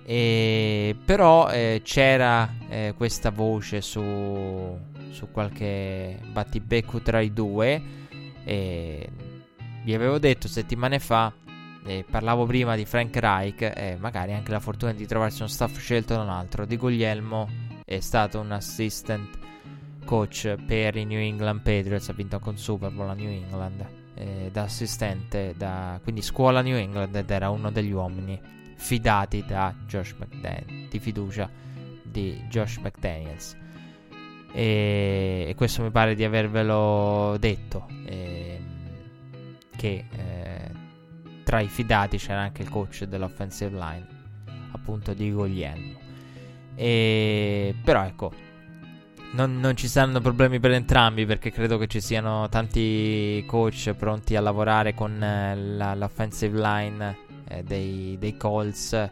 B: E, però eh, c'era eh, questa voce su, su qualche battibecco tra i due. E vi avevo detto settimane fa, eh, parlavo prima di Frank Reich, e magari anche la fortuna di trovarsi uno staff scelto da un altro. Di Guglielmo è stato un assistant coach per i New England Patriots, ha vinto con Super Bowl a New England, eh, da assistente, da, quindi scuola New England ed era uno degli uomini fidati da Josh McDaniels, di fiducia di Josh McDaniels. E, e, questo mi pare di avervelo detto, eh, che eh, tra i fidati c'era anche il coach dell'offensive line, appunto di Guglielmo. E, però ecco, non, non, ci saranno problemi per entrambi perché credo che ci siano tanti coach pronti a lavorare con eh, la, l'offensive line eh, dei, dei Colts.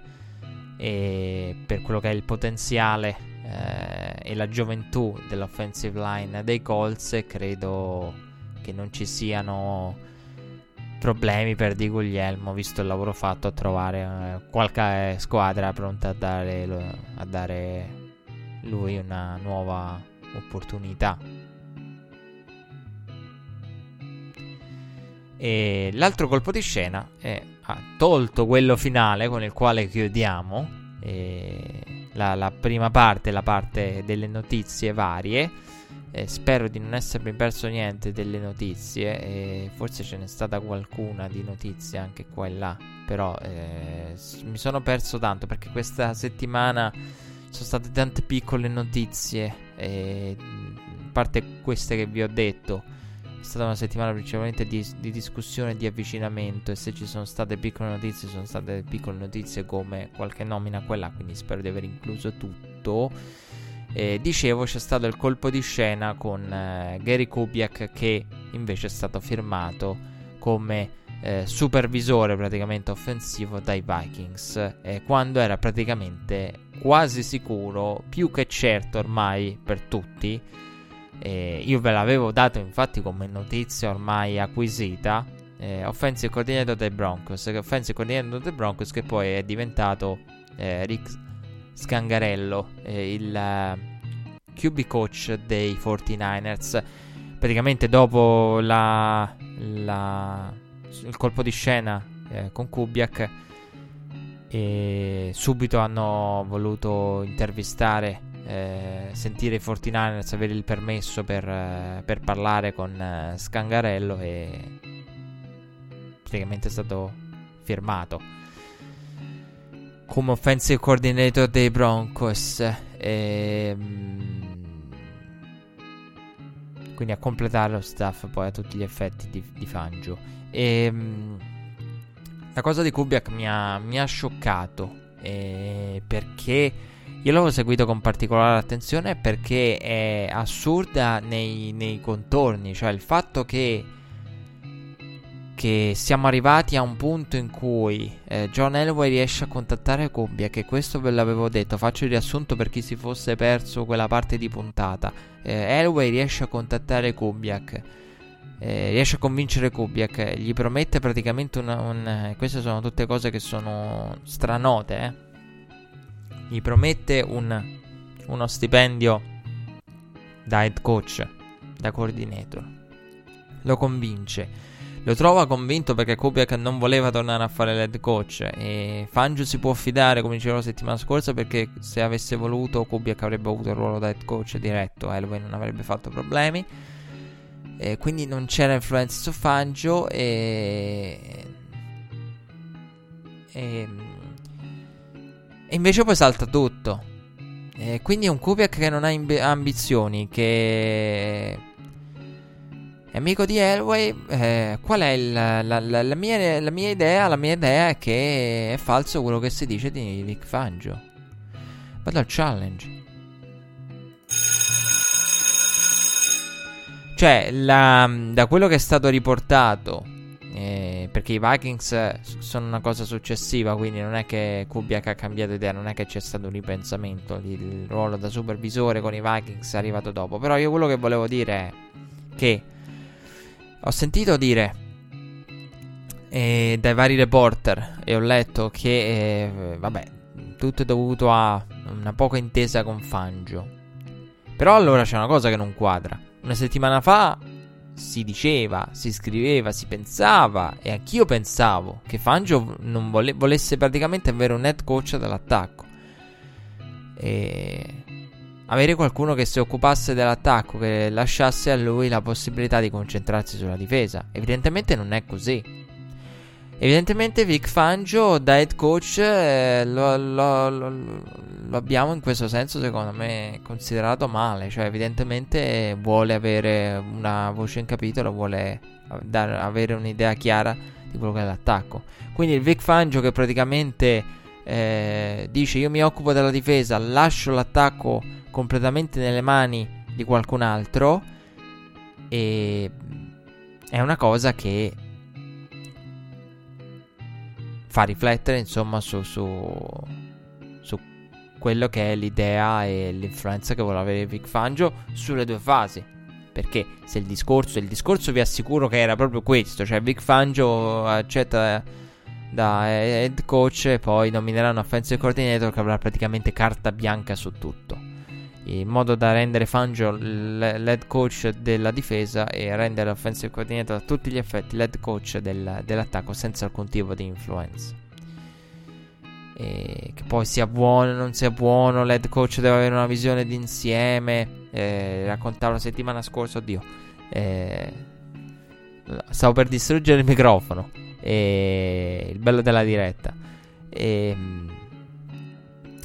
B: E per quello che è il potenziale eh, e la gioventù dell'offensive line dei Colts credo che non ci siano problemi per Di Guglielmo visto il lavoro fatto a trovare eh, qualche squadra pronta a dare, a dare lui una nuova opportunità. E l'altro colpo di scena è, ha tolto quello finale con il quale chiudiamo la, la, prima parte, la parte delle notizie varie. Eh, spero di non essermi perso niente delle notizie. Eh, forse ce n'è stata qualcuna di notizie anche qua e là. Però eh, mi sono perso tanto perché questa settimana sono state tante piccole notizie, e, a parte queste che vi ho detto, è stata una settimana principalmente di, di discussione e di avvicinamento e se ci sono state piccole notizie, sono state piccole notizie come qualche nomina quella, quindi spero di aver incluso tutto. Eh, dicevo c'è stato il colpo di scena con eh, Gary Kubiak che invece è stato firmato come eh, supervisore praticamente offensivo dai Vikings eh, quando era praticamente quasi sicuro, più che certo ormai per tutti. Eh, io ve l'avevo dato infatti come notizia ormai acquisita. Eh, offensive coordinator dei Broncos, offensive coordinator dei Broncos che poi è diventato eh, Rick Scangarello, eh, il QB coach dei 49ers. Praticamente dopo la, la il colpo di scena eh, con Kubiak e subito hanno voluto intervistare, eh, sentire i 49ers, avere il permesso per, eh, per parlare con eh, Scangarello e praticamente è stato firmato come offensive coordinator dei Broncos. E, ehm, quindi a completare lo staff poi a tutti gli effetti di, di Fangio. E, ehm, la cosa di Kubiak mi ha, mi ha scioccato eh, perché io l'avevo seguito con particolare attenzione perché è assurda nei, nei contorni, cioè il fatto che che siamo arrivati a un punto in cui eh, John Elway riesce a contattare Kubiak che questo ve l'avevo detto, faccio il riassunto per chi si fosse perso quella parte di puntata. Eh, Elway riesce a contattare Kubiak, eh, riesce a convincere Kubiak, gli promette praticamente un... un queste sono tutte cose che sono stranote, eh. Gli promette un, uno stipendio da head coach, da coordinator. Lo convince lo trova convinto perché Kubiak non voleva tornare a fare l'head coach e Fangio si può fidare, come dicevo la settimana scorsa, perché se avesse voluto Kubiak avrebbe avuto il ruolo da head coach diretto, Elway non avrebbe fatto problemi. E quindi non c'era influenza su Fangio e... e E invece poi salta tutto. E quindi è un Kubiak che non ha imbi- ambizioni, che è amico di Elway. Eh, qual è il, la, la, la, mia, la, mia, idea? La mia idea è che è falso quello che si dice di Vic Fangio. Vado al challenge. Cioè, da quello che è stato riportato eh, perché i Vikings sono una cosa successiva, quindi non è che Kubiak ha cambiato idea, non è che c'è stato un ripensamento. Il ruolo da supervisore con i Vikings è arrivato dopo. Però io quello che volevo dire è che ho sentito dire eh, dai vari reporter e ho letto che, eh, vabbè, tutto è dovuto a una poca intesa con Fangio. Però allora c'è una cosa che non quadra. Una settimana fa si diceva, si scriveva, si pensava e anch'io pensavo che Fangio non vole- volesse praticamente avere un head coach dall'attacco e avere qualcuno che si occupasse dell'attacco, che lasciasse a lui la possibilità di concentrarsi sulla difesa. Evidentemente non è così. Evidentemente Vic Fangio da head coach eh, lo, lo, lo, lo, abbiamo in questo senso secondo me considerato male, cioè evidentemente vuole avere una voce in capitolo, vuole dar, avere un'idea chiara di quello che è l'attacco. Quindi il Vic Fangio che praticamente eh, dice io mi occupo della difesa, lascio l'attacco completamente nelle mani di qualcun altro e è una cosa che fa riflettere insomma su, su, su, quello che è l'idea e l'influenza che vuole avere Vic Fangio sulle due fasi. Perché se il discorso, il discorso vi assicuro che era proprio questo, cioè Vic Fangio accetta da head coach e poi nomineranno offensive coordinator che avrà praticamente carta bianca su tutto in modo da rendere Fangio l'head coach della difesa e rendere l'offensive coordinator a tutti gli effetti l'head coach del, dell'attacco senza alcun tipo di influenza. E che poi sia buono o non sia buono, l'head coach deve avere una visione d'insieme. Eh, raccontavo la settimana scorsa, oddio, eh, stavo per distruggere il microfono. E il bello della diretta. E,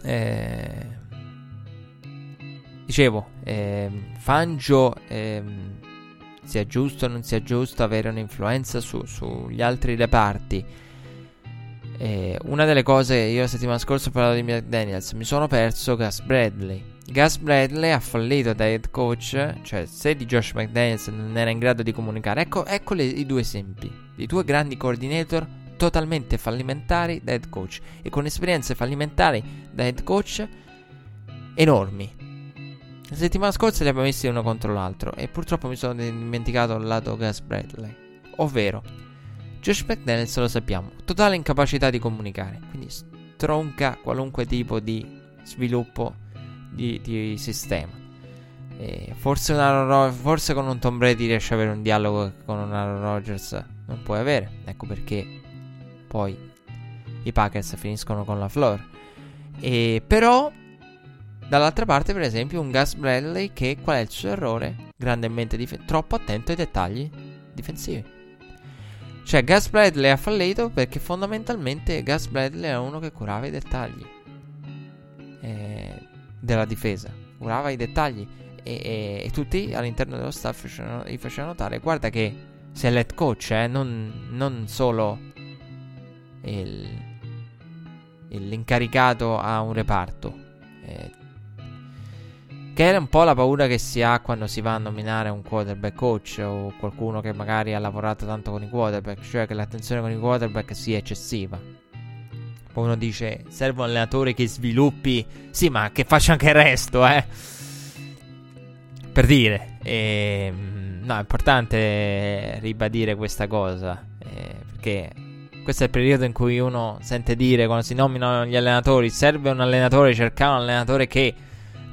B: eh, Dicevo, ehm, Fangio ehm, sia giusto o non sia giusto avere un'influenza su, sugli altri reparti. Eh, una delle cose, io la settimana scorsa ho parlato di McDaniels, mi sono perso Gus Bradley. Gus Bradley ha fallito da head coach, cioè se di Josh McDaniels non era in grado di comunicare. Ecco, ecco le, i due esempi di due grandi coordinator totalmente fallimentari da head coach e con esperienze fallimentari da head coach enormi. La settimana scorsa li abbiamo messi uno contro l'altro e purtroppo mi sono dimenticato il lato Gus Bradley. Ovvero, Josh McDaniels lo sappiamo, totale incapacità di comunicare, quindi stronca qualunque tipo di sviluppo di, di sistema. Forse, una, forse, con un Tom Brady riesce ad avere un dialogo che con un Aaron Rodgers non puoi avere. Ecco perché poi i Packers finiscono con la floor. E però Dall'altra parte, per esempio, un Gus Bradley che qual è il suo errore? Grandemente dif- troppo attento ai dettagli difensivi. Cioè, Gus Bradley ha fallito perché fondamentalmente Gus Bradley era uno che curava i dettagli eh, della difesa. Curava i dettagli e, e, e, tutti all'interno dello staff gli facevano notare: guarda che sei l'head coach, eh, non, non solo il, l'incaricato a un reparto. Eh, che è un po' la paura che si ha quando si va a nominare un quarterback coach o qualcuno che magari ha lavorato tanto con i quarterback, cioè che l'attenzione con i quarterback sia eccessiva. Poi uno dice, serve un allenatore che sviluppi... Sì, ma che faccia anche il resto, eh. Per dire. E, ehm, no, è importante ribadire questa cosa. Eh, perché questo è il periodo in cui uno sente dire, quando si nominano gli allenatori, serve un allenatore, cercare un allenatore che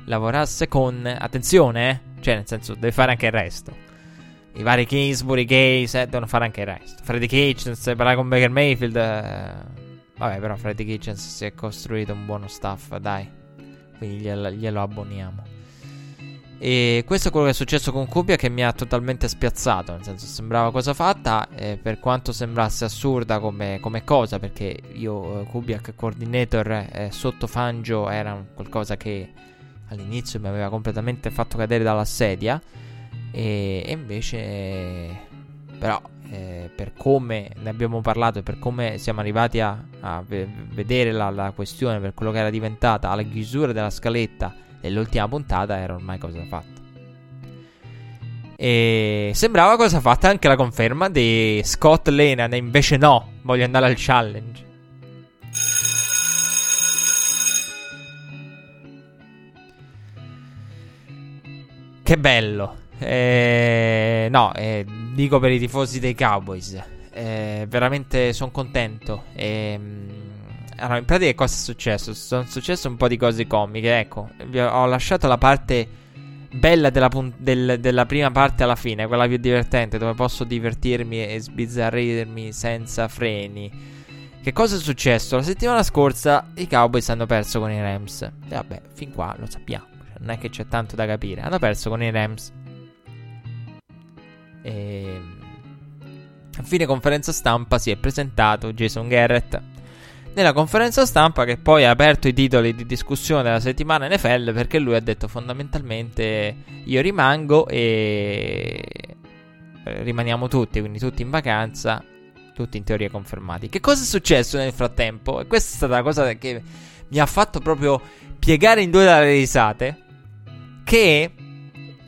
B: lavorasse con attenzione, eh? cioè nel senso deve fare anche il resto. I vari Kingsbury, Case eh, devono fare anche il resto. Freddy Kitchens, parlare con Baker Mayfield. Eh, vabbè, però Freddy Kitchens si è costruito un buono staff, dai. Quindi glielo, glielo abboniamo. E questo è quello che è successo con Kubiak che mi ha totalmente spiazzato. Nel senso, sembrava cosa fatta. Eh, per quanto sembrasse assurda come, come cosa, perché io, eh, Kubiak coordinator eh, sotto Fangio, era qualcosa che all'inizio mi aveva completamente fatto cadere dalla sedia. E, e invece, però, eh, per come ne abbiamo parlato e per come siamo arrivati a, a vedere la, la, questione per quello che era diventata alla chiusura della scaletta dell'ultima puntata, era ormai cosa fatta. E sembrava cosa fatta anche la conferma di Scott Lenan, e invece no, voglio andare al challenge. Che bello. Eh, no, eh, dico per i tifosi dei Cowboys. Eh, veramente sono contento. E, mm, allora, in pratica, cosa è successo? Sono successe un po' di cose comiche. Ecco, ho lasciato la parte bella della, pun- del, della, prima parte alla fine, quella più divertente, dove posso divertirmi e sbizzarrirmi senza freni. Che cosa è successo? La settimana scorsa i Cowboys hanno perso con i Rams. E vabbè, fin qua lo sappiamo. Non è che c'è tanto da capire. Hanno perso con i Rams. E... A fine conferenza stampa si è presentato Jason Garrett. Nella conferenza stampa che poi ha aperto i titoli di discussione della settimana NFL perché lui ha detto fondamentalmente io rimango e rimaniamo tutti, quindi tutti in vacanza, tutti in teoria confermati. Che cosa è successo nel frattempo? E questa è stata la cosa che mi ha fatto proprio piegare in due dalle risate. Che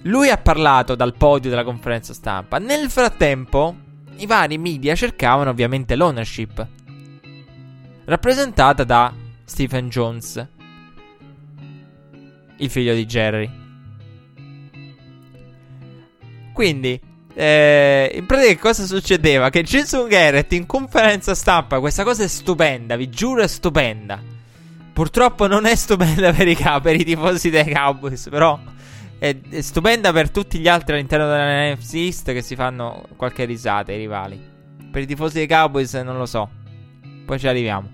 B: lui ha parlato dal podio della conferenza stampa. Nel frattempo, i vari media cercavano ovviamente l'ownership, rappresentata da Stephen Jones, il figlio di Jerry. Quindi, eh, in pratica, cosa succedeva? Che Jason Garrett in conferenza stampa, questa cosa è stupenda, vi giuro, è stupenda. Purtroppo non è stupenda per i, per i tifosi dei Cowboys, però è, è, stupenda per tutti gli altri all'interno della NFC East che si fanno qualche risata, i rivali. Per i tifosi dei Cowboys non lo so. Poi ci arriviamo.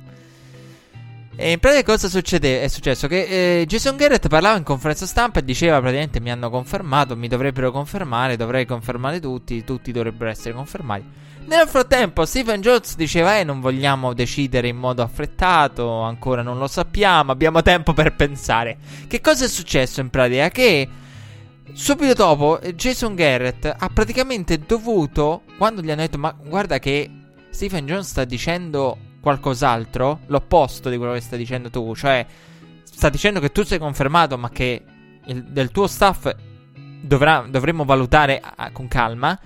B: E in pratica cosa succede? È successo che eh, Jason Garrett parlava in conferenza stampa e diceva praticamente mi hanno confermato, mi dovrebbero confermare, dovrei confermare tutti, tutti dovrebbero essere confermati. Nel frattempo Stephen Jones diceva eh non vogliamo decidere in modo affrettato, ancora non lo sappiamo, abbiamo tempo per pensare. Che cosa è successo in pratica? Che Subito dopo, Jason Garrett ha praticamente dovuto, quando gli hanno detto, ma guarda che Stephen Jones sta dicendo qualcos'altro, l'opposto di quello che stai dicendo tu, cioè sta dicendo che tu sei confermato, ma che il, del tuo staff dovrà, dovremmo valutare a, con calma.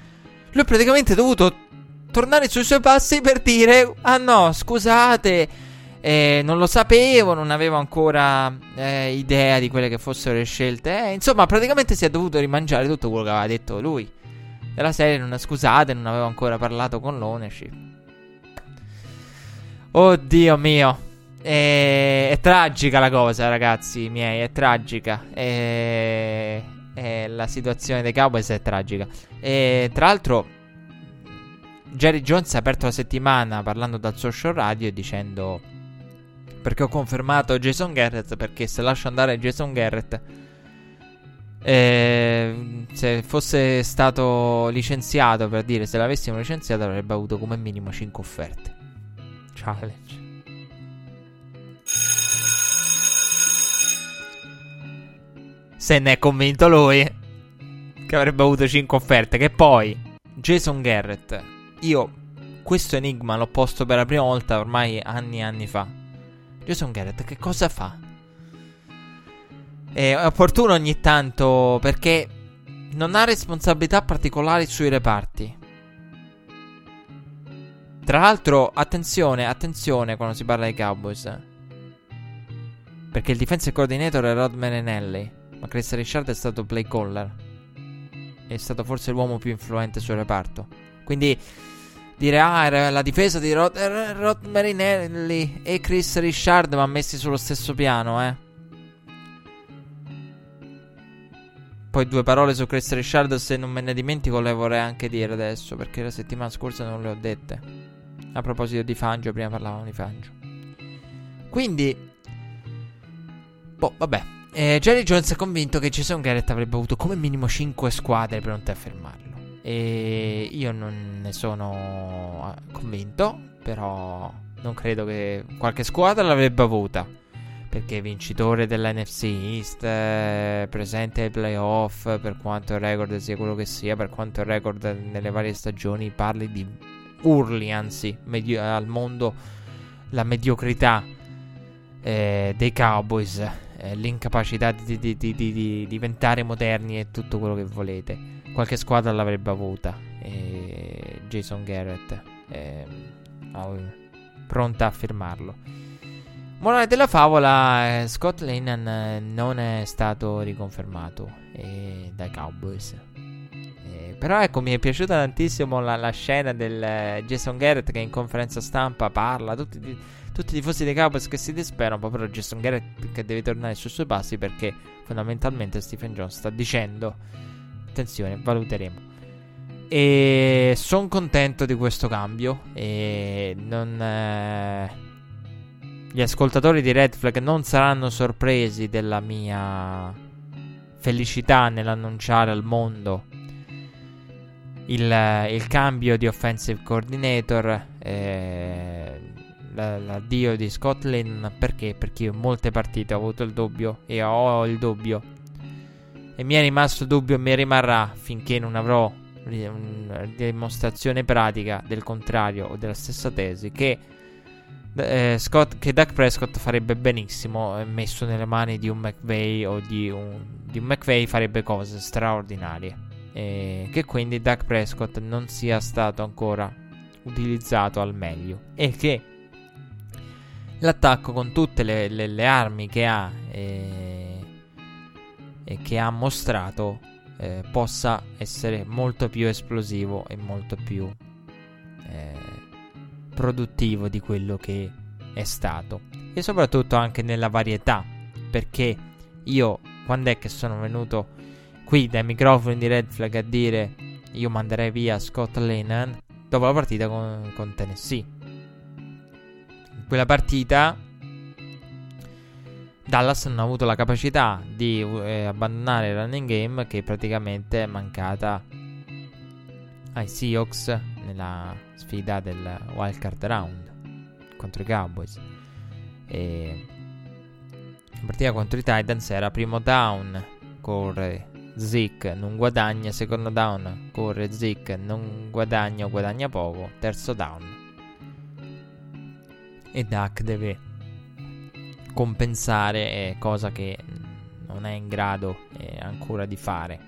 B: Lui praticamente ha dovuto tornare sui suoi passi per dire: Ah no, scusate eh, non lo sapevo, non avevo ancora eh, idea di quelle che fossero le scelte. Eh, insomma, praticamente si è dovuto rimangiare tutto quello che aveva detto lui. Della serie, non, scusate, non avevo ancora parlato con l'ownership. Oddio mio. È, è tragica la cosa, ragazzi miei, è tragica. È, è la situazione dei Cowboys è tragica. E tra l'altro, Jerry Jones ha aperto la settimana parlando dal social radio dicendo perché ho confermato Jason Garrett. Perché se lascio andare Jason Garrett, eh, se fosse stato licenziato, per dire, se l'avessimo licenziato, avrebbe avuto come minimo 5 offerte. Challenge. Se ne è convinto lui che avrebbe avuto 5 offerte. Che poi Jason Garrett, io questo enigma l'ho posto per la prima volta ormai anni e anni fa. Jason Garrett che cosa fa? È opportuno ogni tanto perché non ha responsabilità particolari sui reparti. Tra l'altro, attenzione, attenzione quando si parla di Cowboys. Perché il defensive coordinator è Rod Marinelli, ma Chris Richard è stato play caller. È stato forse l'uomo più influente sul reparto. Quindi dire ah era la difesa di Rod, Rod Marinelli e Chris Richard ma messi sullo stesso piano eh. Poi due parole su Chris Richard se non me ne dimentico le vorrei anche dire adesso perché la settimana scorsa non le ho dette. A proposito di Fangio prima parlavamo di Fangio. Quindi boh vabbè. Eh, Jerry Jones è convinto che Jason Garrett avrebbe avuto come minimo 5 squadre pronte a fermarlo. E io non ne sono ah, convinto, però non credo che qualche squadra l'avrebbe avuta. Perché vincitore dell'NFC East, eh, presente ai playoff, per quanto il record sia quello che sia, per quanto il record nelle varie stagioni parli di urli, anzi, medio- al mondo la mediocrità eh, dei Cowboys, eh, l'incapacità di, di, di, di, diventare moderni e tutto quello che volete. Qualche squadra l'avrebbe avuta. E Jason Garrett è pronta a fermarlo. Morale della favola, eh, Scott Lennon eh, non è stato riconfermato eh, dai Cowboys. Eh, però ecco, mi è piaciuta tantissimo la, la scena del eh, Jason Garrett che in conferenza stampa parla, tutti, tutti i tifosi dei Cowboys che si disperano, però Jason Garrett che deve tornare sui suoi passi perché fondamentalmente Stephen Jones sta dicendo, attenzione, valuteremo. E sono contento di questo cambio e non... Eh, gli ascoltatori di Red Flag non saranno sorpresi della mia felicità nell'annunciare al mondo il, il cambio di offensive coordinator, eh, l'addio di Scott Lynn. Perché? Perché io in molte partite ho avuto il dubbio e ho il dubbio. E mi è rimasto dubbio e mi rimarrà finché non avrò dimostrazione pratica del contrario o della stessa tesi che eh, Scott, che Doug Prescott farebbe benissimo eh, messo nelle mani di un McVay o di un, di un McVay farebbe cose straordinarie. E che quindi Doug Prescott non sia stato ancora utilizzato al meglio. E che l'attacco con tutte le, le, le armi che ha e, e che ha mostrato eh, possa essere molto più esplosivo e molto più eh, produttivo di quello che è stato. E soprattutto anche nella varietà perché io quando è che sono venuto qui dai microfoni di Red Flag a dire io manderei via Scott Lennon dopo la partita con, con Tennessee. Quella partita Dallas non ha avuto la capacità di eh, abbandonare il running game che praticamente è mancata ai Seahawks nella sfida del wildcard round contro i Cowboys. E la partita contro i Titans era primo down, corre Zick, non guadagna, secondo down, corre Zick, non guadagna o guadagna poco, terzo down. E Duck deve compensare, eh, cosa che non è in grado eh, ancora di fare.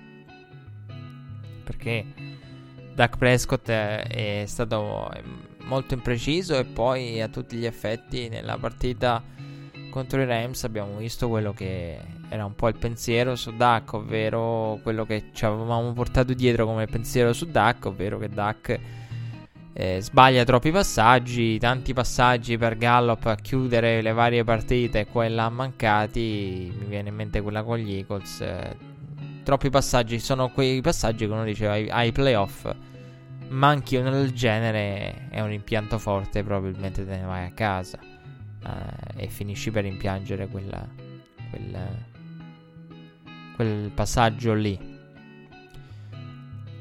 B: Perché Dak Prescott è, è stato molto impreciso e poi a tutti gli effetti nella partita contro i Rams abbiamo visto quello che era un po' il pensiero su Dak, ovvero quello che ci avevamo portato dietro come pensiero su Dak, ovvero che Dak eh, sbaglia troppi passaggi, tanti passaggi per Gallop a chiudere le varie partite e quella mancati, mi viene in mente quella con gli Eagles. Eh, troppi passaggi. Sono quei passaggi che uno diceva ai, ai playoff. Manchi uno del genere. È un impianto forte. Probabilmente te ne vai a casa. Uh, e finisci per rimpiangere quella, quel, quel passaggio lì.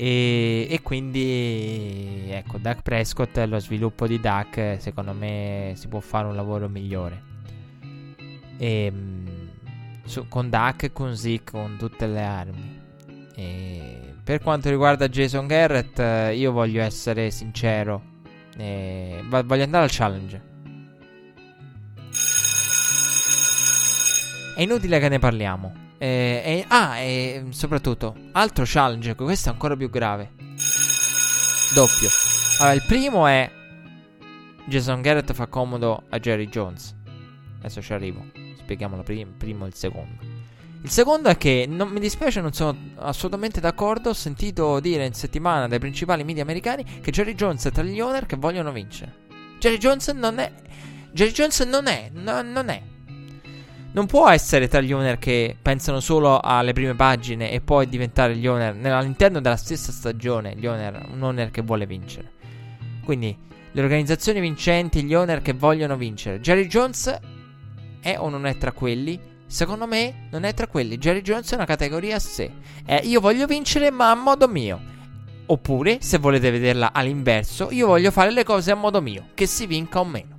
B: E, e, quindi ecco Duck Prescott lo sviluppo di Duck secondo me si può fare un lavoro migliore e, ehm, su, con e con Zeke, con tutte le armi. E per quanto riguarda Jason Garrett, io voglio essere sincero. Voglio andare al challenge. È inutile che ne parliamo. E, e, ah, e soprattutto, altro challenge, questo è ancora più grave. Doppio. Allora, il primo è Jason Garrett fa comodo a Jerry Jones. Adesso ci arrivo spieghiamolo prim- primo e il secondo. Il secondo è che non mi dispiace, non sono assolutamente d'accordo. Ho sentito dire in settimana dai principali media americani che Jerry Jones è tra gli owner che vogliono vincere. Jerry Jones non è. Jerry Jones non è. No, non è. Non può essere tra gli owner che pensano solo alle prime pagine e poi diventare gli owner all'interno della stessa stagione. Gli owner, un owner che vuole vincere. Quindi le organizzazioni vincenti, gli owner che vogliono vincere. Jerry Jones è o non è tra quelli? secondo me, non è tra quelli. Jerry Jones è una categoria a sé. Eh, io voglio vincere, ma a modo mio. Oppure, se volete vederla all'inverso, io voglio fare le cose a modo mio, che si vinca o meno.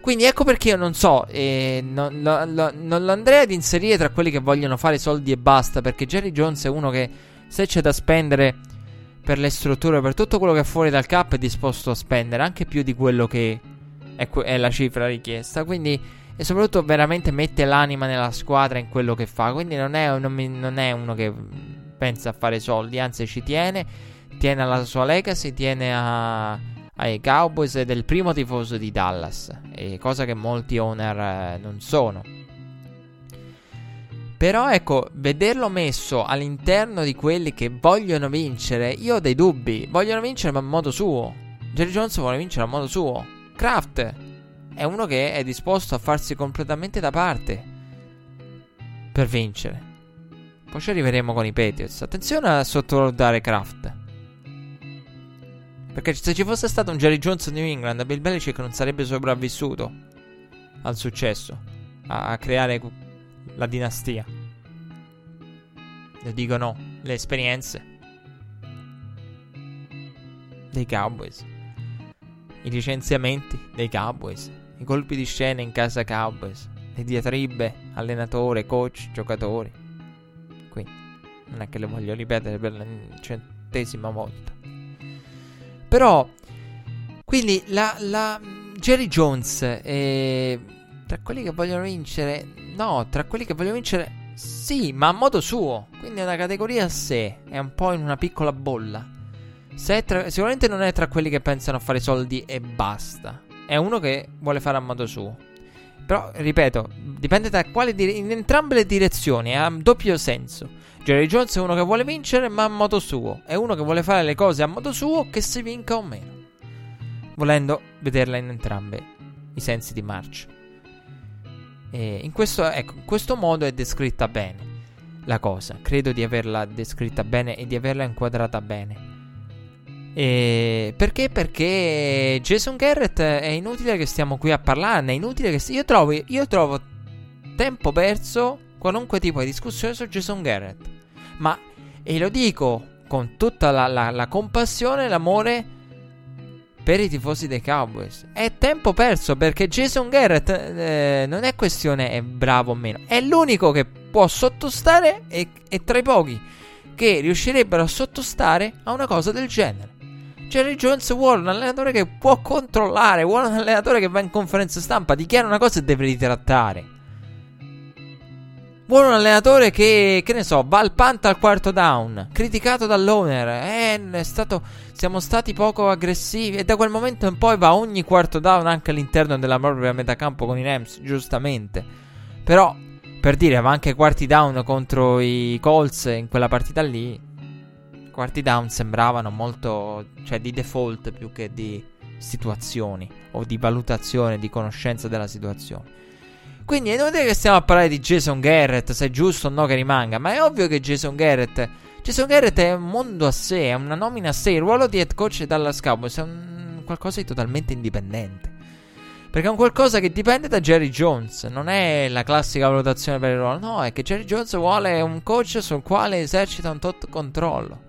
B: Quindi ecco perché io non so, eh, non, non, non lo andrei ad inserire tra quelli che vogliono fare soldi e basta, perché Jerry Jones è uno che se c'è da spendere per le strutture, per tutto quello che è fuori dal cap è disposto a spendere, anche più di quello che è, è la cifra richiesta. Quindi, e soprattutto veramente mette l'anima nella squadra in quello che fa. Quindi non è, non, non è uno che pensa a fare soldi, anzi ci tiene, tiene alla sua legacy, tiene a ai Cowboys ed è il primo tifoso di Dallas, cosa che molti owner eh, non sono. Però ecco, vederlo messo all'interno di quelli che vogliono vincere, io ho dei dubbi. Vogliono vincere ma a modo suo. Jerry Jones vuole vincere a modo suo. Kraft è uno che è disposto a farsi completamente da parte per vincere. Poi ci arriveremo con i Patriots. Attenzione a sottovalutare Kraft. Perché se ci fosse stato un Jerry Jones New England, Bill Belichick non sarebbe sopravvissuto al successo, a, a creare la dinastia. Le dico no, le esperienze dei Cowboys, i licenziamenti dei Cowboys, i colpi di scena in casa Cowboys, le diatribe, allenatore, coach, giocatori. Quindi non è che le voglio ripetere per la centesima volta. Però, quindi la, la Jerry Jones, eh, tra quelli che vogliono vincere, no, tra quelli che vogliono vincere, sì, ma a modo suo. Quindi è una categoria a sé, è un po' in una piccola bolla. Tra, sicuramente non è tra quelli che pensano a fare soldi e basta. È uno che vuole fare a modo suo. Però, ripeto, dipende da quale dire- in entrambe le direzioni, ha doppio senso. Jerry Jones è uno che vuole vincere, ma a modo suo. È uno che vuole fare le cose a modo suo, che si vinca o meno. Volendo vederla in entrambe i sensi di marcia. E in questo, ecco, in questo modo è descritta bene la cosa. Credo di averla descritta bene e di averla inquadrata bene. E perché? Perché Jason Garrett è inutile che stiamo qui a parlarne. È inutile che. Io trovo, io trovo tempo perso qualunque tipo di discussione su Jason Garrett. Ma, e lo dico con tutta la, la, la compassione e l'amore per i tifosi dei Cowboys. È tempo perso perché Jason Garrett eh, non è questione è bravo o meno, è l'unico che può sottostare e, e tra i pochi che riuscirebbero a sottostare a una cosa del genere. Jerry Jones vuole un allenatore che può controllare, vuole un allenatore che va in conferenza stampa, dichiara una cosa e deve ritrattare. Un allenatore che, che ne so, va al punt al quarto down, criticato dall'owner, eh, stato, siamo stati poco aggressivi e da quel momento in poi va ogni quarto down anche all'interno della propria metacampo con i Rams, giustamente. Però, per dire, va anche quarti down contro i Colts in quella partita lì, quarti down sembravano molto, cioè di default più che di situazioni o di valutazione, di conoscenza della situazione. Quindi è inutile che stiamo a parlare di Jason Garrett, se è giusto o no che rimanga, ma è ovvio che Jason Garrett... Jason Garrett è un mondo a sé, è una nomina a sé, il ruolo di head coach dalla Cowboys è un qualcosa di totalmente indipendente. Perché è un qualcosa che dipende da Jerry Jones, non è la classica valutazione per il ruolo, no, è che Jerry Jones vuole un coach sul quale esercita un tot controllo.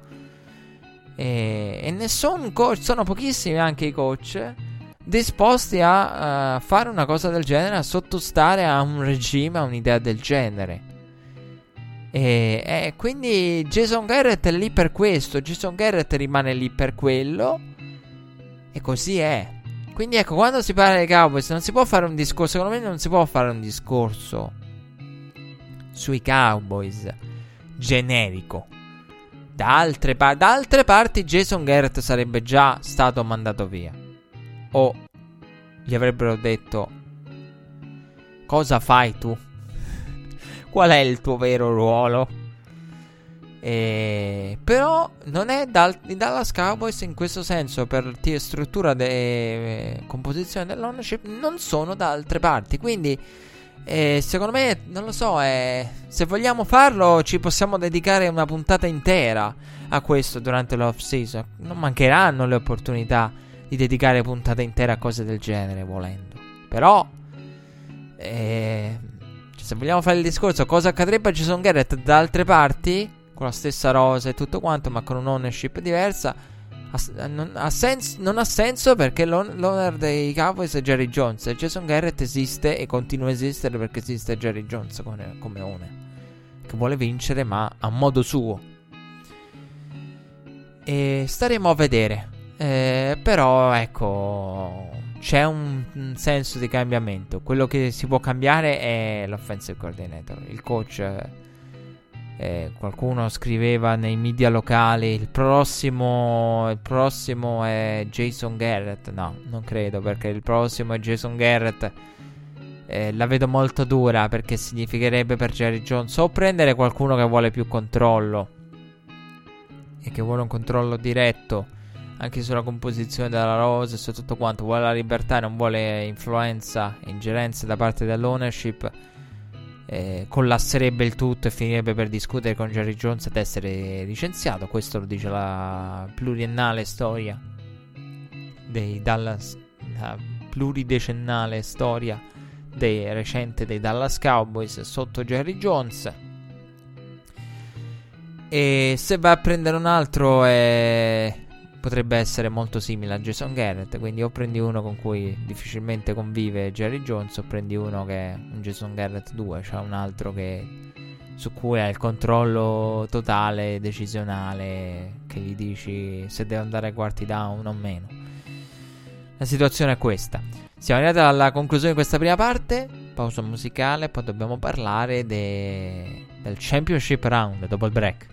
B: E, e nessun coach, sono pochissimi anche i coach disposti a uh, fare una cosa del genere, a sottostare a un regime, a un'idea del genere. E, e, quindi Jason Garrett è lì per questo, Jason Garrett rimane lì per quello e così è. Quindi ecco, quando si parla dei Cowboys non si può fare un discorso, secondo me non si può fare un discorso sui Cowboys generico. Da altre, pa- da altre parti Jason Garrett sarebbe già stato mandato via o gli avrebbero detto cosa fai tu? Qual è il tuo vero ruolo? E... Però non è dal... Dallas Cowboys in questo senso per t- struttura e composizione dell'ownership non sono da altre parti. Quindi eh, secondo me, non lo so, eh, se vogliamo farlo ci possiamo dedicare una puntata intera a questo durante l'off season. Non mancheranno le opportunità di dedicare puntate intere a cose del genere, volendo. Però, eh, Cioè, se vogliamo fare il discorso cosa accadrebbe a Jason Garrett da altre parti, con la stessa rosa e tutto quanto, ma con un'ownership diversa, ha, non, ha senso, non, ha senso perché l'owner dei Cowboys è Jerry Jones e Jason Garrett esiste e continua a esistere perché esiste Jerry Jones come, come owner, che vuole vincere ma a modo suo. E staremo a vedere. Eh, però ecco, c'è un, senso di cambiamento. Quello che si può cambiare è l'offensive coordinator. Il coach, eh, qualcuno scriveva nei media locali: il prossimo, il prossimo è Jason Garrett. No, non credo perché il prossimo è Jason Garrett. Eh, la vedo molto dura perché significherebbe per Jerry Jones o prendere qualcuno che vuole più controllo e che vuole un controllo diretto anche sulla composizione della rosa e su tutto quanto, vuole la libertà non vuole influenza e ingerenze da parte dell'ownership, eh, collasserebbe il tutto e finirebbe per discutere con Jerry Jones ed essere licenziato. Questo lo dice la pluriennale storia dei Dallas, la pluridecennale storia dei, recente dei Dallas Cowboys sotto Jerry Jones. E se va a prendere un altro è potrebbe essere molto simile a Jason Garrett. Quindi o prendi uno con cui difficilmente convive Jerry Jones, o prendi uno che è un Jason Garrett 2, cioè un altro che, su cui hai il controllo totale, decisionale, che gli dici se deve andare ai quarti down o meno. La situazione è questa. Siamo arrivati alla conclusione di questa prima parte. Pausa musicale, poi dobbiamo parlare de... del Championship Round dopo il break.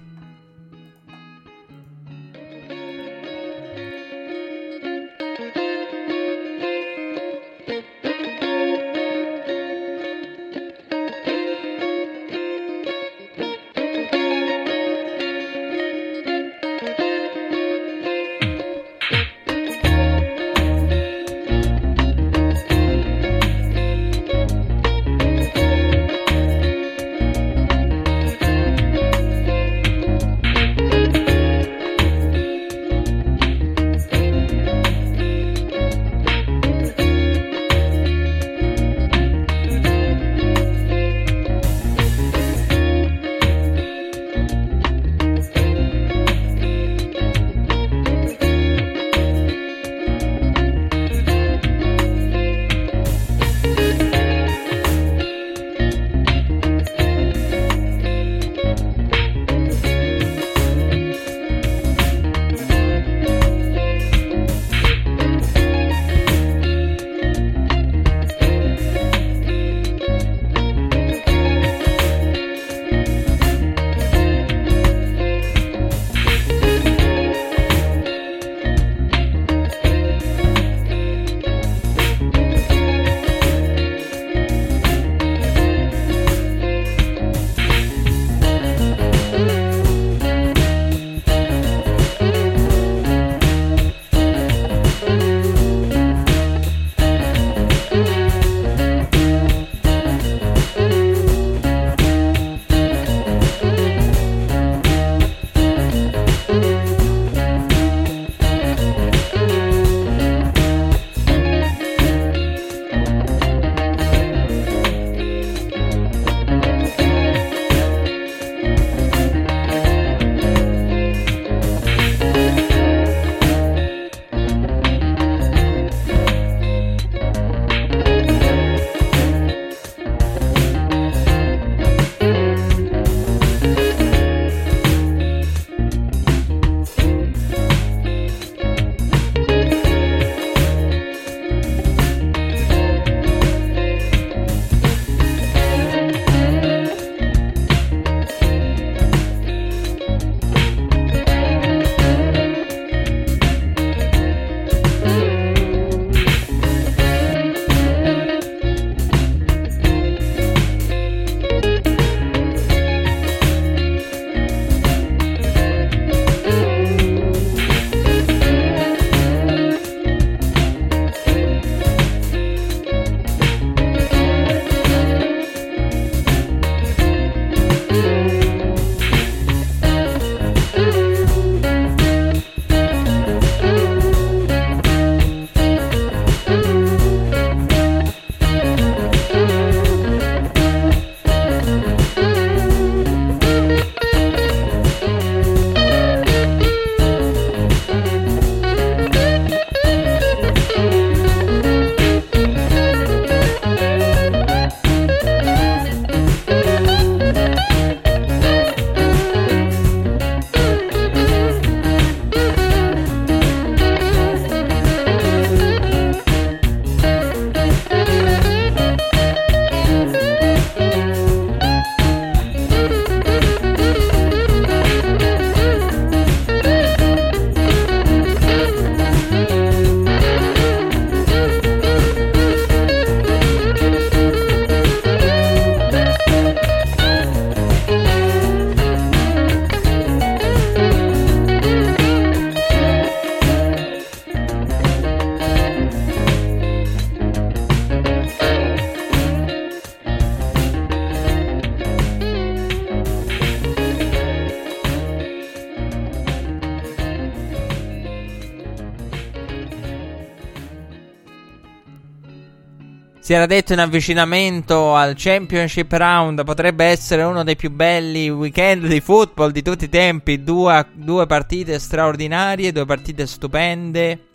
B: Si era detto in avvicinamento al Championship Round potrebbe essere uno dei più belli weekend di football di tutti i tempi. Due, due partite straordinarie, due partite stupende.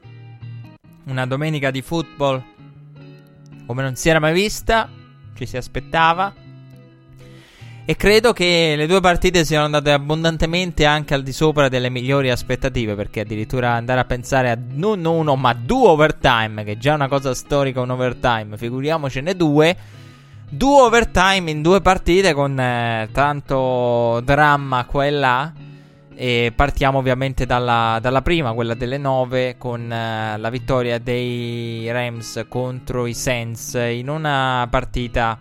B: Una domenica di football come non si era mai vista, ci si aspettava. E credo che le due partite siano andate abbondantemente anche al di sopra delle migliori aspettative, perché addirittura andare a pensare a non uno ma due overtime, che è già una cosa storica un overtime, figuriamocene due. Due overtime in due partite con eh, tanto dramma qua e là. E partiamo ovviamente dalla, dalla prima, quella delle 9, con uh, la vittoria dei Rams contro i Saints in una partita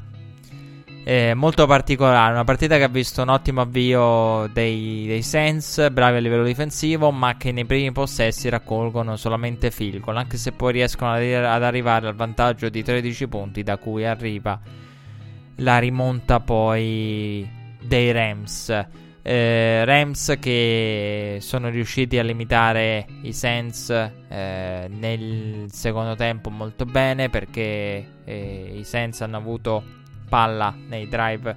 B: eh, molto particolare. Una partita che ha visto un ottimo avvio dei, dei Saints, bravi a livello difensivo, ma che nei primi possessi raccolgono solamente field goal, anche se poi riescono ad, ad arrivare al vantaggio di 13 punti, da cui arriva la rimonta poi dei Rams. Eh, Rams che sono riusciti a limitare i Saints eh, nel secondo tempo molto bene perché eh, i Saints hanno avuto palla nei drive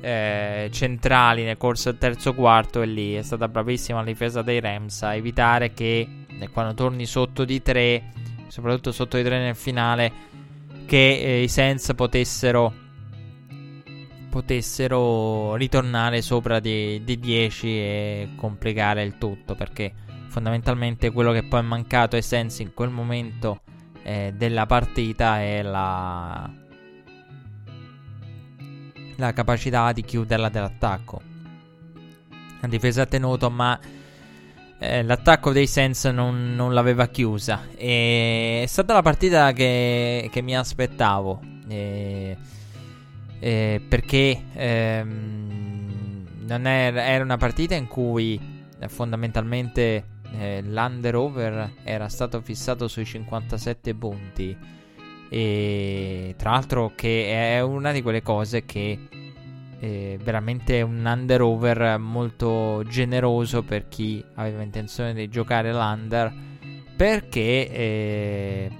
B: eh, centrali nel corso del terzo quarto e lì è stata bravissima la difesa dei Rams a evitare che eh, quando torni sotto di 3 soprattutto sotto di 3 nel finale che eh, i Saints potessero potessero ritornare sopra di, di 10 e complicare il tutto perché fondamentalmente quello che poi è mancato ai Sensi in quel momento eh, della partita è la, la capacità di chiuderla dell'attacco. La difesa ha tenuto, ma eh, l'attacco dei Sens non, non, l'aveva chiusa. E è stata la partita che, che mi aspettavo. E eh, perché ehm, non era, era, una partita in cui eh, fondamentalmente eh, l'under over era stato fissato sui 57 punti e tra l'altro che è una di quelle cose che è veramente un under over molto generoso per chi aveva intenzione di giocare l'under perché eh,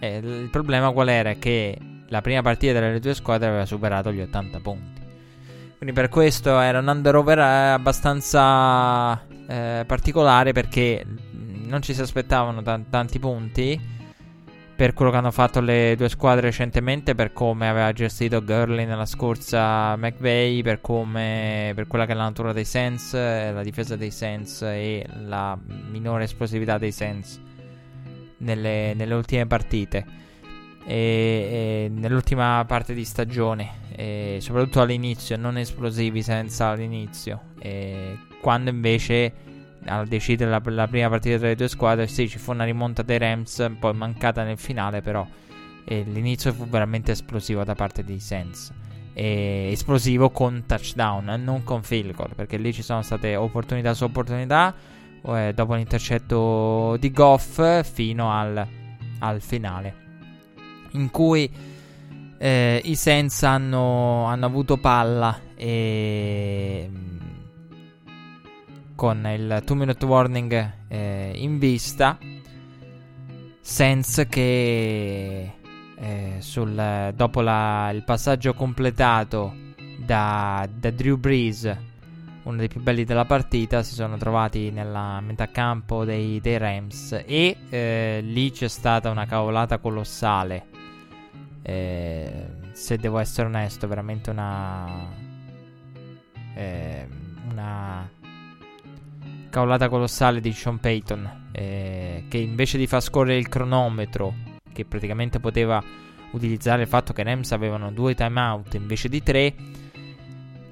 B: eh, il problema qual era? Che la prima partita delle due squadre aveva superato gli 80 punti. Quindi per questo era un under over eh, abbastanza eh, particolare perché non ci si aspettavano t- tanti punti per quello che hanno fatto le due squadre recentemente, per come aveva gestito Gurley nella scorsa McVay, per, come, per quella che è la natura dei Saints, eh, la difesa dei Saints e la minore esplosività dei Saints nelle, nelle ultime partite e, e nell'ultima parte di stagione, soprattutto all'inizio, non esplosivi senza all'inizio. Quando invece a decidere la, la, prima partita tra le due squadre, sì, ci fu una rimonta dei Rams, poi mancata nel finale, però l'inizio fu veramente esplosivo da parte dei. E esplosivo con touchdown, non con field goal, perché lì ci sono state opportunità su opportunità. Eh, dopo l'intercetto di Goff fino al, al finale in cui eh, i Sens hanno, hanno, avuto palla e con il 2 minute warning eh, in vista Sens che eh, sul, dopo la, il passaggio completato da, da, Drew Brees uno dei più belli della partita si sono trovati nella metà campo dei, dei Rams e eh, lì c'è stata una cavolata colossale eh, se devo essere onesto, veramente una. Eh, una cavolata colossale di Sean Payton. Eh, che invece di far scorrere il cronometro, che praticamente poteva utilizzare il fatto che Rams avevano due timeout invece di tre.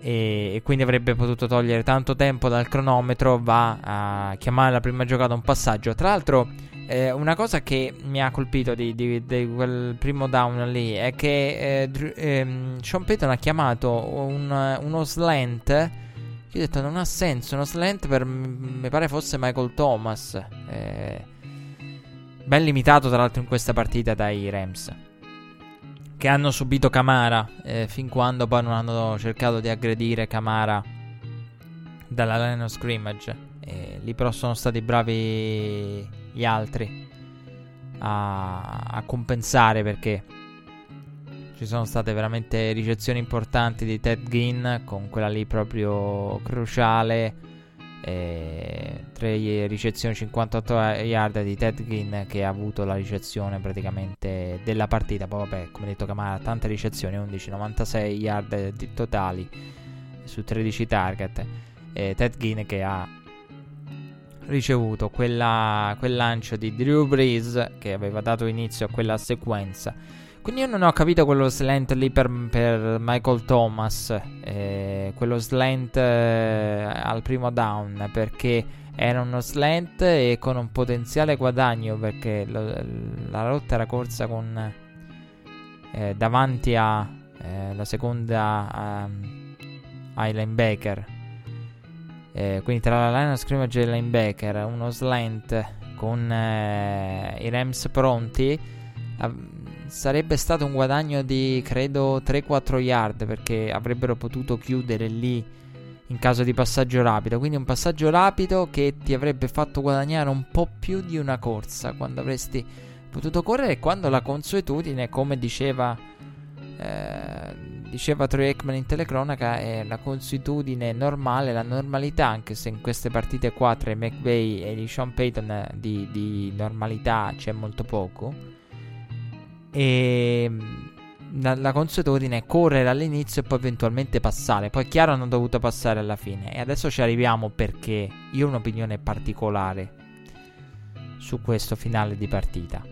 B: E, e, quindi avrebbe potuto togliere tanto tempo dal cronometro. Va a chiamare la prima giocata un passaggio. Tra l'altro, eh, una cosa che mi ha colpito di, di, di, quel primo down lì è che eh, ehm, Sean Payton ha chiamato un, uno slant. Io ho detto non ha senso. Uno slant per mi pare fosse Michael Thomas. Eh, ben limitato tra l'altro in questa partita dai Rams. Che hanno subito Camara. Eh, fin quando poi non hanno cercato di aggredire Camara dalla line of scrimmage. lì però sono stati bravi gli altri a, a compensare perché ci sono state veramente ricezioni importanti di Ted Ginn con quella lì proprio cruciale. E tre ricezioni 58 yard di Ted Ginn che ha avuto la ricezione praticamente della partita. Poi vabbè, come detto Camara, tante ricezioni, 11, 96 yard totali su 13 target. E Ted Ginn che ha ricevuto quella, quel lancio di Drew Brees che aveva dato inizio a quella sequenza. Quindi io non ho capito quello slant lì per, per Michael Thomas, eh, quello slant eh, al primo down, perché era uno slant e con un potenziale guadagno, perché lo, la rotta era corsa con eh, davanti alla eh, seconda um, ai linebacker. Eh, quindi tra la line of scrimmage e il linebacker, uno slant con eh, i Rams pronti, sarebbe stato un guadagno di credo 3-4 yard perché avrebbero potuto chiudere lì in caso di passaggio rapido. Quindi un passaggio rapido che ti avrebbe fatto guadagnare un po' più di una corsa quando avresti potuto correre e quando la consuetudine, come diceva eh, diceva Troy Ekman in telecronaca, è la consuetudine normale, la normalità, anche se in queste partite qua tra i McVay e gli Sean Payton di, di normalità c'è molto poco. E la, la, consuetudine è correre all'inizio e poi eventualmente passare. Poi chiaro hanno dovuto passare alla fine. E adesso ci arriviamo perché io ho un'opinione particolare su questo finale di partita.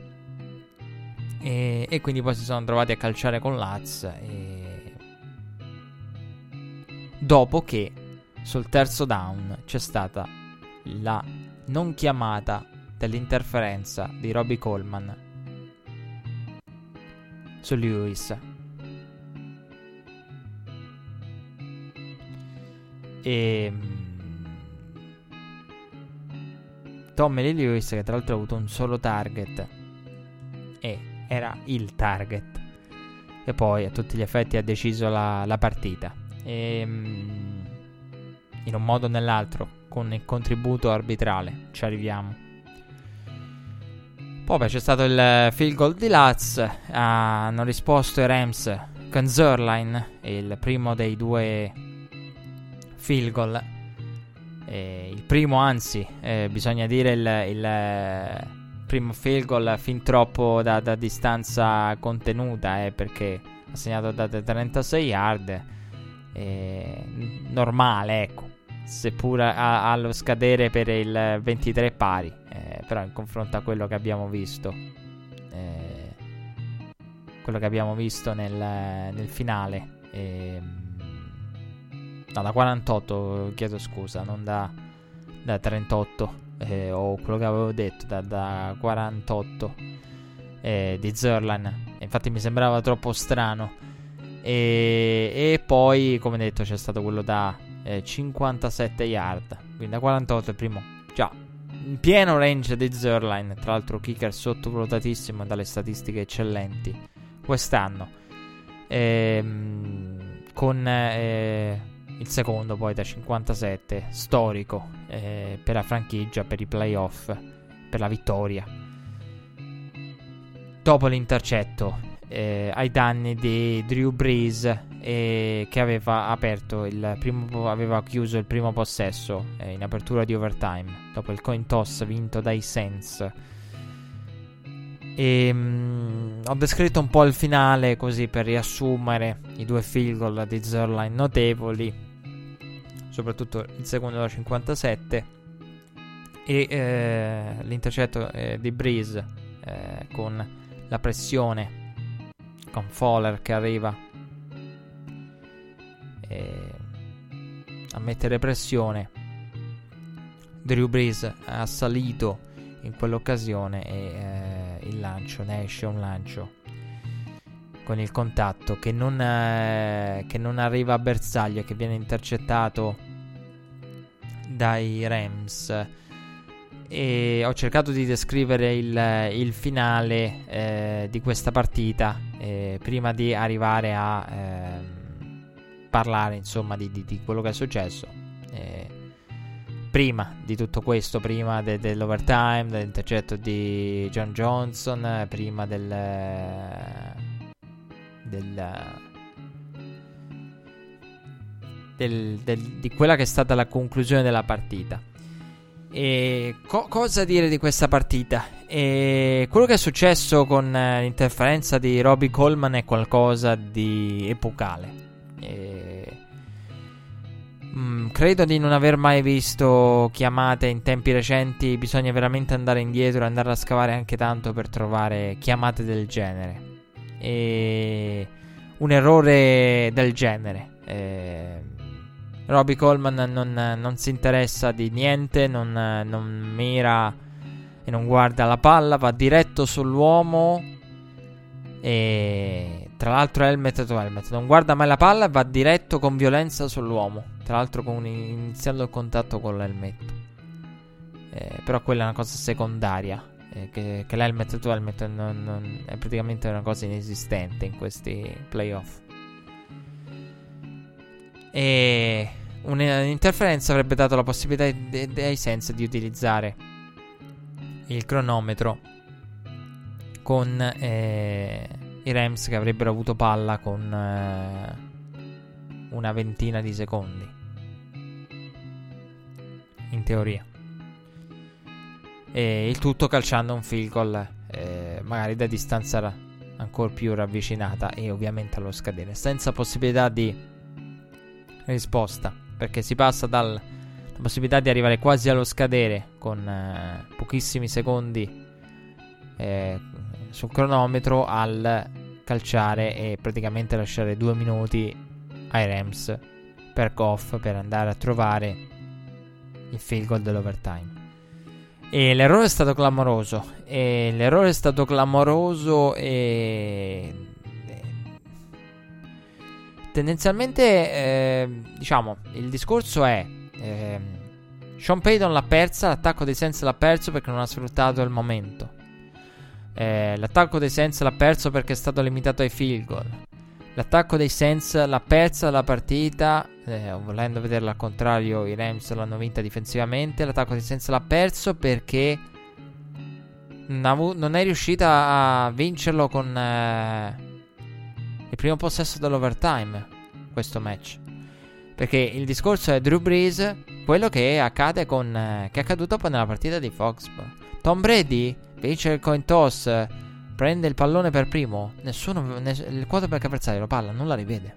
B: E, e quindi poi si sono trovati a calciare con Laz. E dopo che sul terzo down c'è stata la non chiamata dell'interferenza di Robbie Coleman su Lewis. E mm, Tommy Lee Lewis che tra l'altro ha avuto un solo target e era il target e poi a tutti gli effetti ha deciso la, la partita e, ehm, in un modo o nell'altro con il contributo arbitrale ci arriviamo. Poi c'è stato il field goal di Laz, hanno risposto i Rams con Zerline, il primo dei due field goal. Eh, il primo, anzi, eh, bisogna dire il, il, primo field goal fin troppo da, da distanza contenuta, eh, perché ha segnato da 36 yard eh, normale, ecco, seppur a, allo scadere per il 23 pari, eh, però in confronto a quello che abbiamo visto, eh, quello che abbiamo visto nel, nel finale, ehm, no, da 48, chiedo scusa, non da, da 38, eh, o quello che avevo detto, da, da 48 eh, di Zerlan. Infatti mi sembrava troppo strano e, e poi, come detto, c'è stato quello da eh, 57 yard. Quindi da 48 il primo. In pieno range di Zerline. Tra l'altro, kicker sottovalutatissimo dalle statistiche eccellenti quest'anno. Ehm, con eh, il secondo poi da 57, storico eh, per la franchigia, per i playoff, per la vittoria. Dopo l'intercetto eh, ai danni di Drew Brees eh, che aveva aperto il primo aveva chiuso il primo possesso eh, in apertura di overtime dopo il coin toss vinto dai Saints. E, mh, mm, ho descritto un po' il finale così per riassumere i due field goal di Zerline notevoli soprattutto il secondo da 57 e eh, l'intercetto eh, di Breeze eh, con la pressione con Fowler che arriva e a mettere pressione. Drew Brees ha salito in quell'occasione e eh, il lancio ne esce un lancio con il contatto che non, eh, che non arriva a bersaglio che viene intercettato dai Rams e ho cercato di descrivere il, il finale eh, di questa partita eh, prima di arrivare a eh, parlare insomma di, di, di, quello che è successo. Eh, prima di tutto questo, prima de, dell'overtime, dell'intercetto di John Johnson, prima del, del, del, del, di quella che è stata la conclusione della partita. E co- cosa dire di questa partita? E quello che è successo con eh, l'interferenza di Robbie Coleman è qualcosa di epocale. E... Mm, credo di non aver mai visto chiamate in tempi recenti. Bisogna veramente andare indietro e andare a scavare anche tanto per trovare chiamate del genere. E un errore del genere. E Robbie Coleman non, non, si interessa di niente, non, non, mira e non guarda la palla, va diretto sull'uomo e tra l'altro helmet to helmet, non guarda mai la palla e va diretto con violenza sull'uomo, tra l'altro con, iniziando il contatto con l'elmetto. Eh, però quella è una cosa secondaria, eh, che, che l'helmet to helmet è praticamente una cosa inesistente in questi playoff. E un'interferenza avrebbe dato la possibilità ai Sens di utilizzare il cronometro con eh, i Rams che avrebbero avuto palla con eh, una ventina di secondi. In teoria. E il tutto calciando un field goal eh, magari da distanza ancora più ravvicinata e ovviamente allo scadere, senza possibilità di risposta perché si passa dalla possibilità di arrivare quasi allo scadere con eh, pochissimi secondi eh, sul cronometro al calciare e praticamente lasciare due minuti ai Rams per Goff per andare a trovare il field goal dell'overtime. E l'errore è stato clamoroso. E l'errore è stato clamoroso e tendenzialmente, eh, diciamo, il discorso è... Eh, Sean Payton l'ha persa, l'attacco dei Saints l'ha perso perché non ha sfruttato il momento. Eh, l'attacco dei Saints l'ha perso perché è stato limitato ai field goal. L'attacco dei Saints l'ha persa la partita, eh, volendo vederla al contrario, i Rams l'hanno vinta difensivamente. L'attacco dei Saints l'ha perso perché non è riuscita a vincerlo con eh, il primo possesso dell'overtime, questo match. Perché il discorso è Drew Brees, quello che accade con... Eh, che è accaduto poi nella partita di Foxborough. Tom Brady vince il coin toss, prende il pallone per primo, nessuno... Ness- il quarterback avversario la palla non la rivede.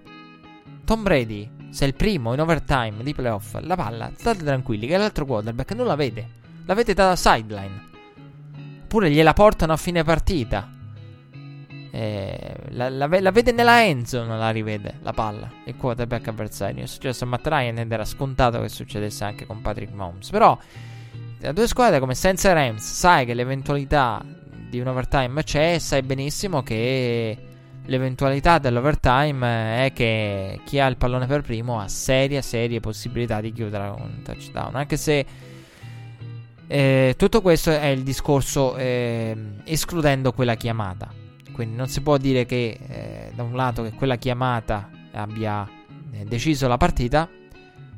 B: Tom Brady, se è il primo in overtime di playoff, la palla, state tranquilli che l'altro quarterback non la vede. La vede dalla sideline. Oppure gliela portano a fine partita. Eh, la, la, la, vede nella Enzo, non la rivede la palla. Il quarterback avversario. È successo a Matt Ryan ed era scontato che succedesse anche con Patrick Mahomes. Però, da due squadre come Senza e Rams, sai che l'eventualità di un overtime c'è. Sai benissimo che l'eventualità dell'overtime è che chi ha il pallone per primo ha serie, serie possibilità di chiudere un touchdown. Anche se. Eh, tutto questo è il discorso eh, escludendo quella chiamata. Quindi non si può dire che eh, da un lato che quella chiamata abbia eh, deciso la partita,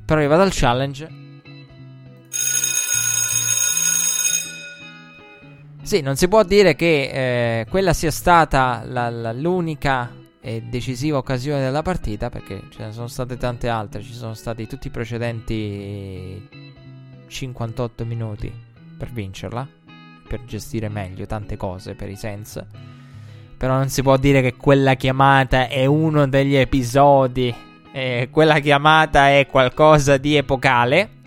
B: però arriva dal challenge. Sì, non si può dire che eh, quella sia stata la, la, l'unica e decisiva occasione della partita, perché ce ne sono state tante altre, ci sono stati tutti i precedenti 58 minuti per vincerla, per gestire meglio tante cose per i Sense. Però non si può dire che quella chiamata è uno degli episodi. Eh, quella chiamata è qualcosa di epocale.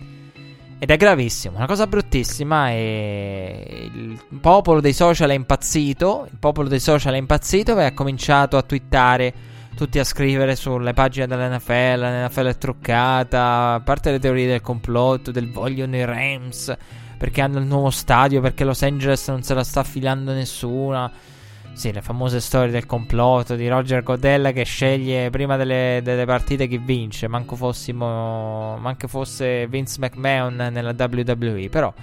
B: Ed è gravissimo, una cosa bruttissima. E il popolo dei social è impazzito. Il popolo dei social è impazzito e ha cominciato a twittare. Tutti a scrivere sulle pagine dell'NFL. L'NFL è truccata. A parte le teorie del complotto, del vogliono i Rams. Perché hanno il nuovo stadio. Perché Los Angeles non se la sta affilando nessuna. Sì, le famose storie del complotto di Roger Godella che sceglie prima delle, delle partite chi vince. Manco fossimo. Manco fosse Vince McMahon nella WWE. Però.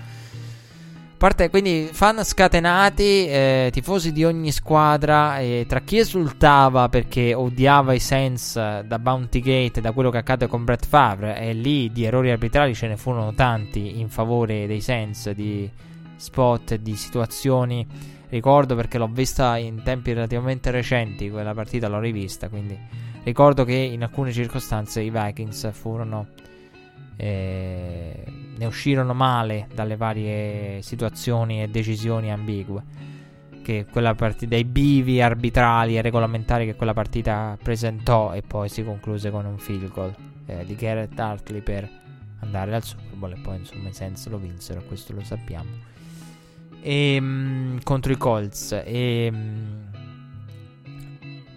B: Parte, quindi fan scatenati, eh, tifosi di ogni squadra, eh, tra chi esultava perché odiava i Saints da Bounty Gate, da quello che accade con Brett Favre, e lì di errori arbitrali ce ne furono tanti in favore dei Saints di spot, di situazioni. Ricordo perché l'ho vista in tempi relativamente recenti, quella partita l'ho rivista, quindi ricordo che in alcune circostanze i Vikings furono... Eh, ne uscirono male dalle varie situazioni e decisioni ambigue che quella partita, dei bivi arbitrali e regolamentari che quella partita presentò e poi si concluse con un field goal eh, di Garrett Hartley per andare al Super Bowl e poi insomma i Saints lo vinsero, questo lo sappiamo. E, ehm, mh, contro i Colts. E, ehm, mh,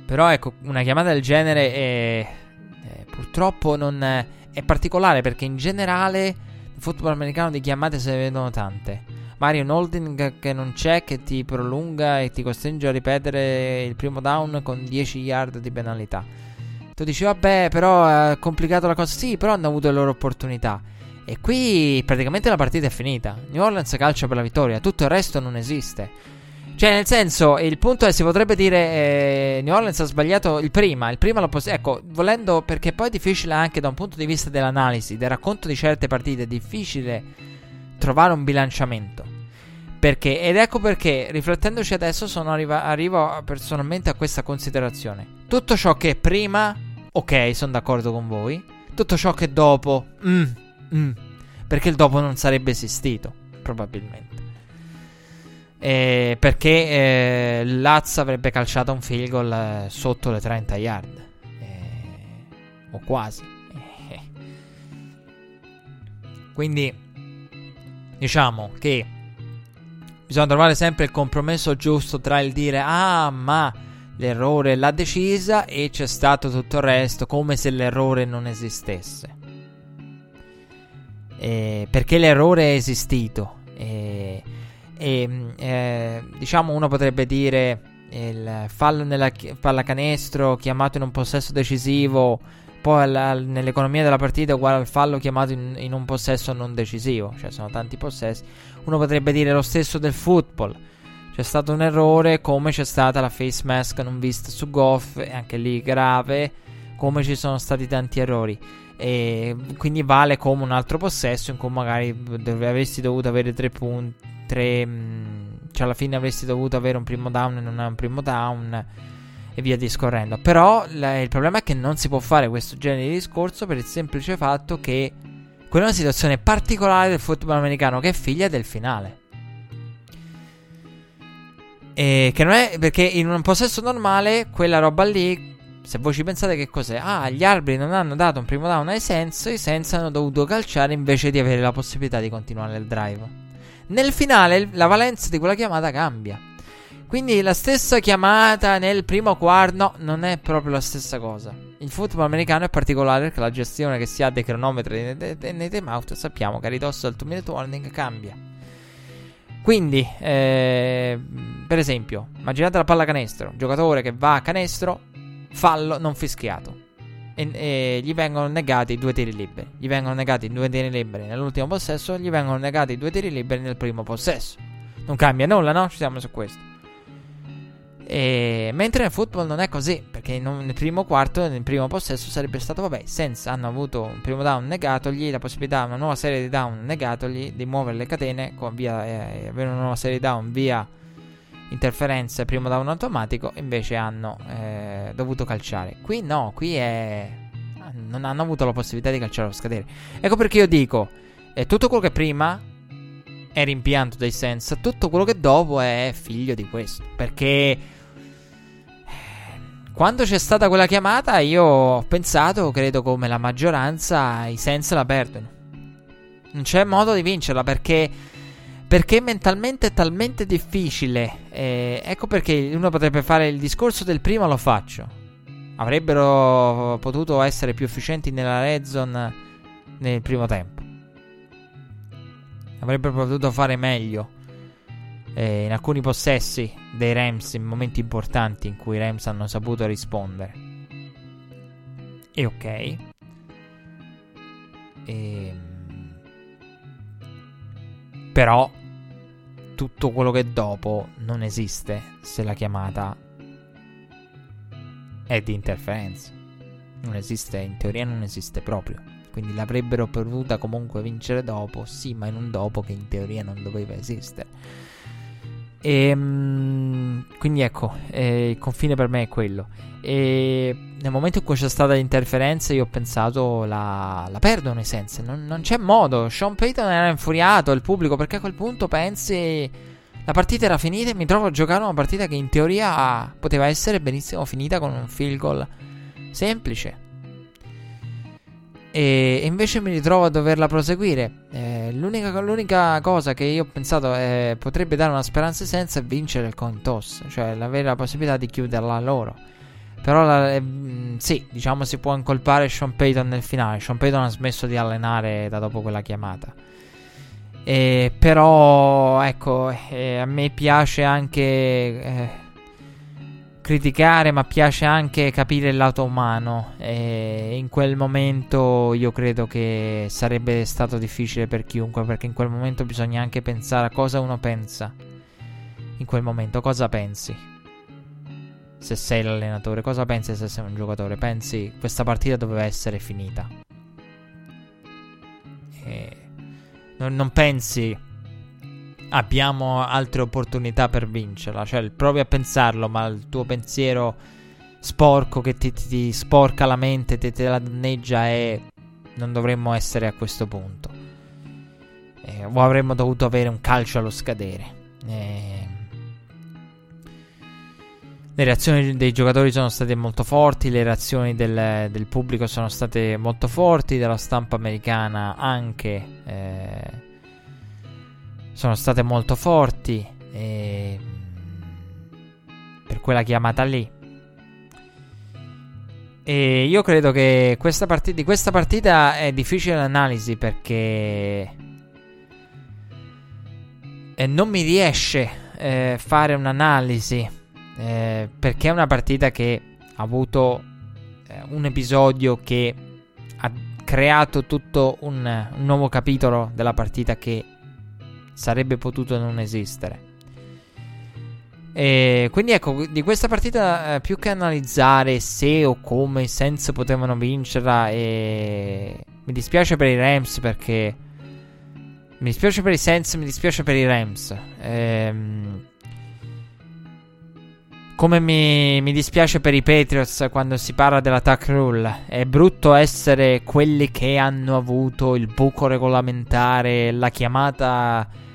B: però ecco, una chiamata del genere è, è, purtroppo non è, particolare perché in generale nel football americano di chiamate se ne vedono tante. Marion Holding che non c'è, che ti prolunga e ti costringe a ripetere il primo down con 10 yard di penalità. Tu dici, vabbè, però è complicato la cosa. Sì, però hanno avuto le loro opportunità. E qui praticamente la partita è finita. New Orleans calcia per la vittoria, tutto il resto non esiste. Cioè, nel senso, il punto è, si potrebbe dire, eh, New Orleans ha sbagliato il prima, il prima lo posso... Ecco, volendo, perché poi è difficile anche da un punto di vista dell'analisi, del racconto di certe partite, è difficile trovare un bilanciamento. Perché? Ed ecco perché, riflettendoci adesso, arriva- arrivo personalmente a questa considerazione. Tutto ciò che è prima, ok, sono d'accordo con voi. Tutto ciò che è dopo, mm, mm, perché il dopo non sarebbe esistito, probabilmente. Eh, perché eh, Laz avrebbe calciato un field goal eh, sotto le 30 yard. Eh, o quasi. Quindi diciamo che bisogna trovare sempre il compromesso giusto tra il dire ah ma l'errore l'ha decisa e c'è stato tutto il resto come se l'errore non esistesse. Eh, perché l'errore è esistito. Eh, e eh, diciamo uno potrebbe dire il fallo nella pallacanestro chiamato in un possesso decisivo poi nell'economia della partita è uguale al fallo chiamato in, in, un possesso non decisivo, cioè sono tanti possessi. Uno potrebbe dire lo stesso del football. C'è stato un errore, come c'è stata la face mask non vista su Goff, e anche lì grave, come ci sono stati tanti errori. E quindi vale come un altro possesso in cui magari avresti dovuto avere tre punti, tre, mm, cioè alla fine avresti dovuto avere un primo down e non è un primo down e via discorrendo. Però la, il problema è che non si può fare questo genere di discorso per il semplice fatto che quella è una situazione particolare del football americano che è figlia del finale. E che non è perché in un possesso normale quella roba lì se voi ci pensate che cos'è? Ah, gli arbitri non hanno dato un primo down ai Sens, i Sens hanno dovuto calciare invece di avere la possibilità di continuare il drive. Nel finale la valenza di quella chiamata cambia. Quindi la stessa chiamata nel primo quarto, no, non è proprio la stessa cosa. Il football americano è particolare perché la gestione che si ha dei cronometri nei, nei timeout sappiamo che a ridosso del 2 minute warning cambia. Quindi, eh, per esempio, immaginate la palla canestro, giocatore che va a canestro, fallo non fischiato. E, e, gli vengono negati due tiri liberi. Gli vengono negati due tiri liberi nell'ultimo possesso, gli vengono negati due tiri liberi nel primo possesso. Non cambia nulla, no? Ci siamo su questo. E, mentre nel football non è così, perché nel primo quarto, nel primo possesso sarebbe stato, vabbè, senza hanno avuto un primo down negatogli, la possibilità, una nuova serie di down negatogli, di muovere le catene, con via, eh, avere una nuova serie di down via interferenze, primo down automatico, invece hanno eh, dovuto calciare. Qui no, qui è... non hanno avuto la possibilità di calciare o scadere. Ecco perché io dico, eh, tutto quello che prima è rimpianto dei sense, tutto quello che dopo è figlio di questo, perché quando c'è stata quella chiamata, io ho pensato, credo come la maggioranza, i Sens la perdono. Non c'è modo di vincerla perché, perché mentalmente è talmente difficile. Eh, ecco perché uno potrebbe fare il discorso del prima, lo faccio. Avrebbero potuto essere più efficienti nella red zone nel primo tempo. Avrebbero potuto fare meglio eh, in alcuni possessi dei Rams in momenti importanti in cui i Rams hanno saputo rispondere. E ok. Ehm, però tutto quello che è dopo non esiste se la chiamata è di interferenza. Non esiste, in teoria non esiste proprio. quindi l'avrebbero potuta comunque vincere dopo, sì, ma in un dopo che in teoria non doveva esistere. Ehm, quindi ecco, eh, il confine per me è quello. E nel momento in cui c'è stata l'interferenza, io ho pensato la, la perdono i sensi. Non, non, c'è modo. Sean Payton era infuriato, il pubblico, perché a quel punto pensi la partita era finita e mi trovo a giocare una partita che in teoria poteva essere benissimo finita con un field goal semplice. E invece mi ritrovo a doverla proseguire. Eh, l'unica, l'unica, cosa che io ho pensato eh, potrebbe dare una speranza senza è vincere il coin cioè avere la possibilità di chiuderla loro. Però la, eh, sì, diciamo si può incolpare Sean Payton nel finale. Sean Payton ha smesso di allenare da dopo quella chiamata. Eh, però ecco, eh, a me piace anche eh, criticare, ma piace anche capire il lato umano. E in quel momento io credo che sarebbe stato difficile per chiunque, perché in quel momento bisogna anche pensare a cosa uno pensa. In quel momento, cosa pensi? Se sei l'allenatore, cosa pensi se sei un giocatore? Pensi questa partita doveva essere finita. E non, non pensi abbiamo altre opportunità per vincerla. Cioè, provi a pensarlo, ma il tuo pensiero sporco che ti, ti, ti sporca la mente, ti, te la danneggia è non dovremmo essere a questo punto. Eh, o avremmo dovuto avere un calcio allo scadere. Eh, le reazioni dei giocatori sono state molto forti, le reazioni del, del pubblico sono state molto forti, della stampa americana anche. Eh, sono state molto forti e... per quella chiamata lì. E io credo che questa partita, di questa partita è difficile l'analisi perché e non mi riesce eh, fare un'analisi eh, perché è una partita che ha avuto eh, un episodio che ha creato tutto un, un nuovo capitolo della partita che sarebbe potuto non esistere. E quindi ecco, di questa partita eh, più che analizzare se o come i Sens potevano vincerla e mi dispiace per i Rams perché mi dispiace per i Sens, mi dispiace per i Rams. Ehm, come mi, mi, dispiace per i Patriots quando si parla dell'attack rule. È brutto essere quelli che hanno avuto il buco regolamentare, la chiamata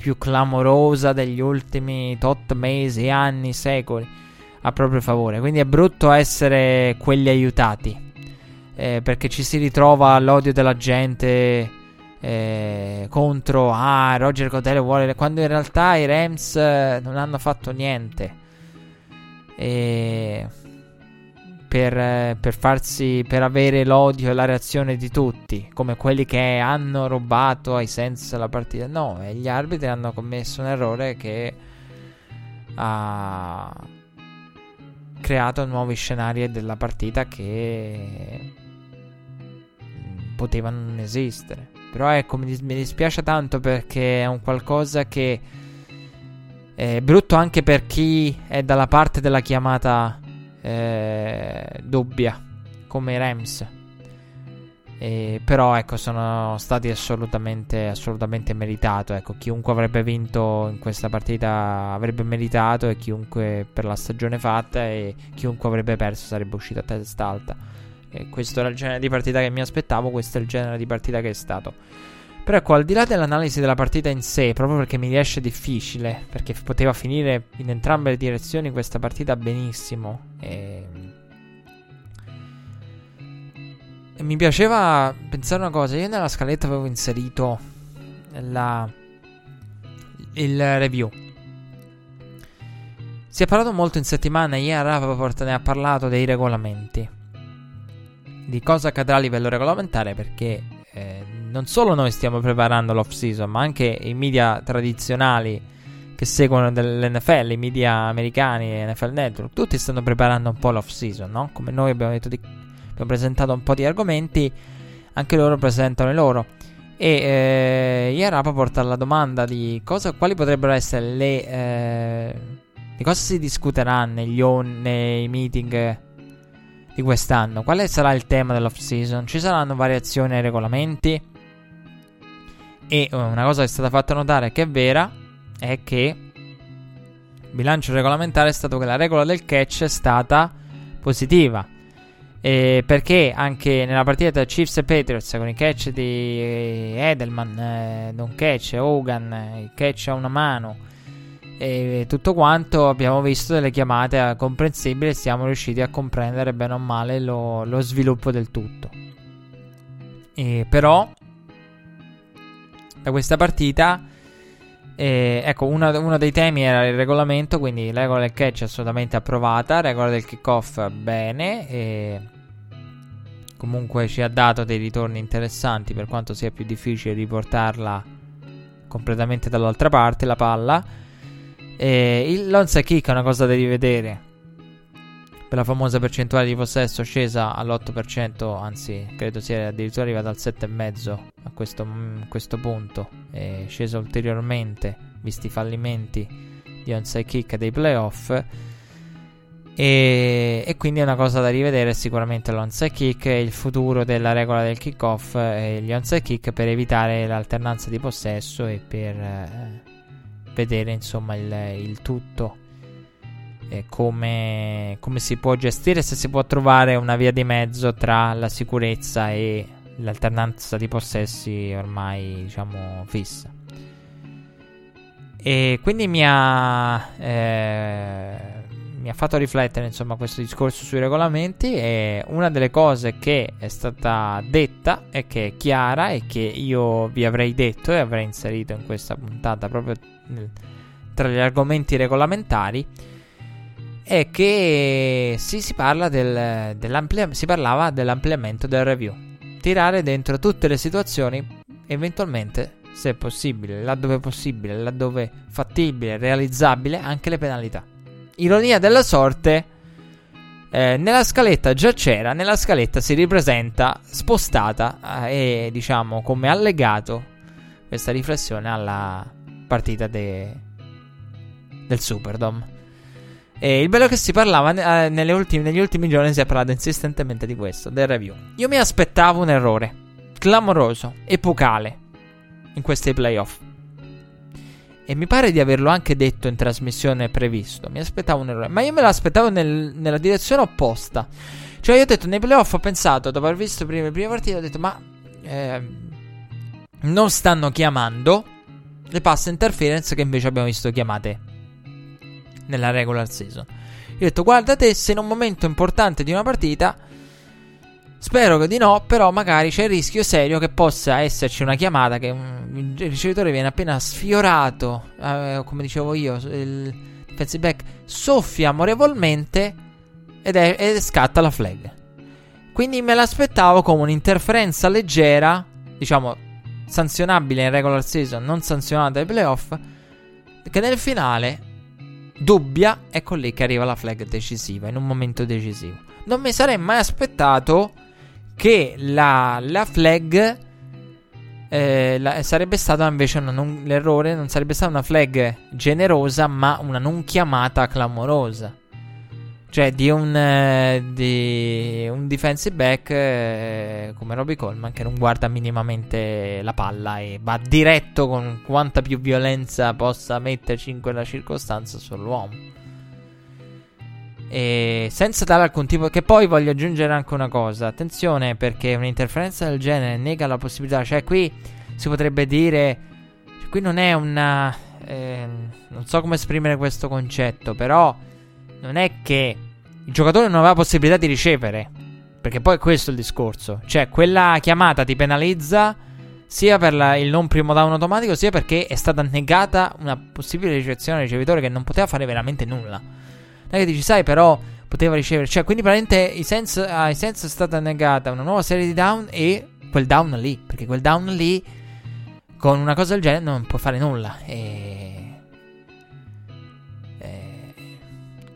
B: più clamorosa degli ultimi tot mesi, anni, secoli a proprio favore. Quindi è brutto essere quelli aiutati. Eh, perché ci si ritrova l'odio della gente eh, contro ah, Roger Goodell vuole quando in realtà i Rams eh, non hanno fatto niente. E per, per, farsi, per avere l'odio e la reazione di tutti, come quelli che hanno rubato ai sensi la partita. No, gli arbitri hanno commesso un errore che ha creato nuovi scenari della partita che potevano non esistere. Però ecco, mi dispiace tanto perché è un qualcosa che è brutto anche per chi è dalla parte della chiamata eh, dubbia come i Rams. E, però ecco sono stati assolutamente, assolutamente meritato ecco, chiunque avrebbe vinto in questa partita avrebbe meritato e chiunque per la stagione fatta e chiunque avrebbe perso sarebbe uscito a testa alta e questo era il genere di partita che mi aspettavo questo è il genere di partita che è stato però ecco al di là dell'analisi della partita in sé proprio perché mi riesce difficile perché poteva finire in entrambe le direzioni questa partita benissimo e... e mi piaceva pensare una cosa. Io nella scaletta avevo inserito la... il review. Si è parlato molto in settimana. Ieri Rapaport ne ha parlato dei regolamenti. Di cosa accadrà a livello regolamentare. Perché eh, non solo noi stiamo preparando l'off season, ma anche i media tradizionali che seguono l'NFL, i media americani, NFL Network, tutti stanno preparando un po' l'off season, no? Come noi abbiamo detto, di, abbiamo presentato un po' di argomenti, anche loro presentano i loro. E eh, Iarapa porta alla domanda di cosa, quali potrebbero essere le. Eh, di cosa si discuterà negli on, nei meeting. Di quest'anno. Quale sarà il tema dell'off season? Ci saranno variazioni ai regolamenti? E eh, una cosa che è stata fatta notare che è vera è che il bilancio regolamentare è stato che la regola del catch è stata positiva. Eh, perché anche nella partita tra Chiefs e Patriots con i catch di Edelman, eh, non catch, Hogan, eh, il catch a una mano e tutto quanto abbiamo visto delle chiamate comprensibili e siamo riusciti a comprendere bene o male lo, lo sviluppo del tutto. E però da questa partita eh, ecco, uno, uno, dei temi era il regolamento, quindi la regola del catch assolutamente approvata, regola del kickoff bene, e comunque ci ha dato dei ritorni interessanti per quanto sia più difficile riportarla completamente dall'altra parte la palla. E il l'onside kick è una cosa da rivedere. Per la famosa percentuale di possesso scesa all'8%, anzi credo sia addirittura arrivata al 7,5% a questo, mm, questo punto. È scesa ulteriormente, visti i fallimenti di onside kick dei playoff. E, e, quindi è una cosa da rivedere sicuramente l'onside kick e il futuro della regola del kickoff e gli onside kick per evitare l'alternanza di possesso e per eh, vedere insomma il, il tutto come, come si può gestire se si può trovare una via di mezzo tra la sicurezza e l'alternanza di possessi ormai diciamo fissa. E quindi mi ha eh, mi ha fatto riflettere insomma questo discorso sui regolamenti e una delle cose che è stata detta e che è chiara e che io vi avrei detto e avrei inserito in questa puntata proprio tra gli argomenti regolamentari è che sì, si, parla del, si parlava dell'ampliamento del review. Tirare dentro tutte le situazioni, eventualmente, se possibile, laddove possibile, laddove fattibile, realizzabile, anche le penalità. Ironia della sorte, eh, nella scaletta già c'era, nella scaletta si ripresenta spostata eh, e diciamo come allegato questa riflessione alla partita de... del Superdome. E il bello è che si parlava eh, ultime, negli ultimi giorni si è parlato insistentemente di questo, del review. Io mi aspettavo un errore clamoroso, epocale in questi playoff. E mi pare di averlo anche detto in trasmissione previsto. Mi aspettavo un errore, ma io me l'aspettavo nel, nella direzione opposta. Cioè, io ho detto nei playoff, ho pensato, dopo aver visto prima le prime partite, ho detto, ma eh, non stanno chiamando le pass interference che invece abbiamo visto chiamate nella regular season. Io ho detto, guardate se in un momento importante di una partita, spero che di no, però magari c'è il rischio serio che possa esserci una chiamata che il ricevitore viene appena sfiorato, eh, come dicevo io, il defensive back soffia amorevolmente ed, è, ed scatta la flag. Quindi me l'aspettavo come un'interferenza leggera, diciamo sanzionabile in regular season, non sanzionata ai playoff, che nel finale dubbia, ecco lì che arriva la flag decisiva, in un momento decisivo. Non mi sarei mai aspettato che la, la flag eh, la, sarebbe stata invece una non, l'errore, non sarebbe stata una flag generosa, ma una non chiamata clamorosa. Cioè di un, eh, di un defensive back eh, come Robbie Coleman che non guarda minimamente la palla e va diretto con quanta più violenza possa metterci in quella circostanza sull'uomo. E senza dare alcun tipo... Che poi voglio aggiungere anche una cosa. Attenzione perché un'interferenza del genere nega la possibilità. Cioè qui si potrebbe dire... Cioè, qui non è una... Eh, non so come esprimere questo concetto, però non è che il giocatore non aveva possibilità di ricevere. Perché poi questo è il discorso. Cioè, quella chiamata ti penalizza sia per la, il non primo down automatico, sia perché è stata negata una possibile ricezione al ricevitore che non poteva fare veramente nulla. Non è che dici, sai, però poteva ricevere. Cioè, quindi praticamente ai ai sense è stata negata una nuova serie di down e quel down lì. Perché quel down lì, con una cosa del genere, non può fare nulla. E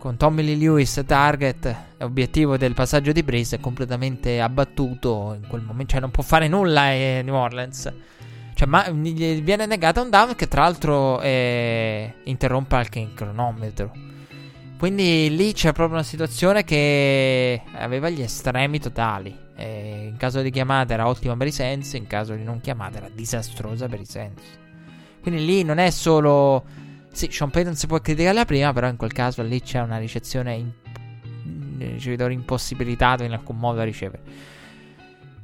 B: con Tommy Lee Lewis target obiettivo del passaggio di Breeze è completamente abbattuto in quel momento, cioè non può fare nulla eh, New Orleans. Cioè, ma gli viene negato un down che tra l'altro eh, interrompe anche il cronometro. Quindi lì c'è proprio una situazione che aveva gli estremi totali. E in caso di chiamata era ottima per i Sensi, in caso di non chiamata era disastrosa per i Sensi. Quindi lì non è solo... Sì, Sean Payton si può criticare la prima, però in quel caso lì c'è una ricezione... In... ricevitore impossibilitato in alcun modo a ricevere.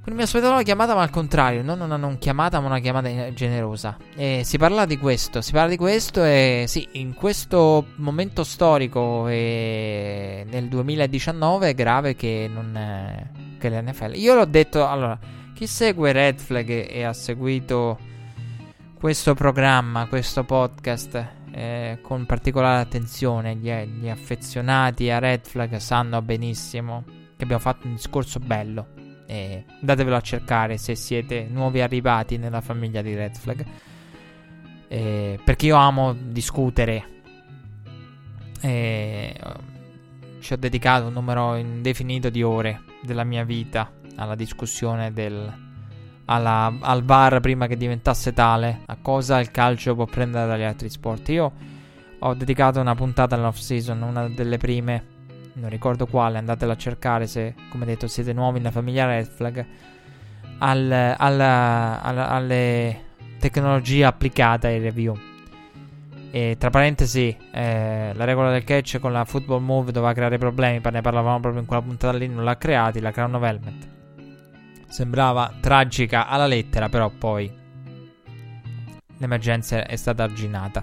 B: Quindi mi aspettavo una chiamata, ma al contrario, non una non chiamata, ma una chiamata generosa. E si parla di questo, si parla di questo e sì, in questo momento storico e nel 2019 è grave che non è, che l'NFL. Io l'ho detto, allora, chi segue Red Flag e ha seguito questo programma, questo podcast eh, con particolare attenzione, gli, gli affezionati a Red Flag sanno benissimo che abbiamo fatto un discorso bello e datevelo a cercare se siete nuovi arrivati nella famiglia di Red Flag. Eh, perché io amo discutere. E ci ho dedicato un numero indefinito di ore della mia vita alla discussione del, alla, al bar prima che diventasse tale, a cosa il calcio può prendere dagli altri sport. Io ho dedicato una puntata all'off season, una delle prime non ricordo quale, andatela a cercare se, come detto, siete nuovi nella famiglia Red Flag, al, al, al, alle tecnologie applicate ai review. E tra parentesi, eh, la regola del catch con la football move doveva creare problemi, ne parlavamo proprio in quella puntata lì, non l'ha creati, la Crown of Helmet. Sembrava tragica alla lettera, però poi l'emergenza è stata arginata.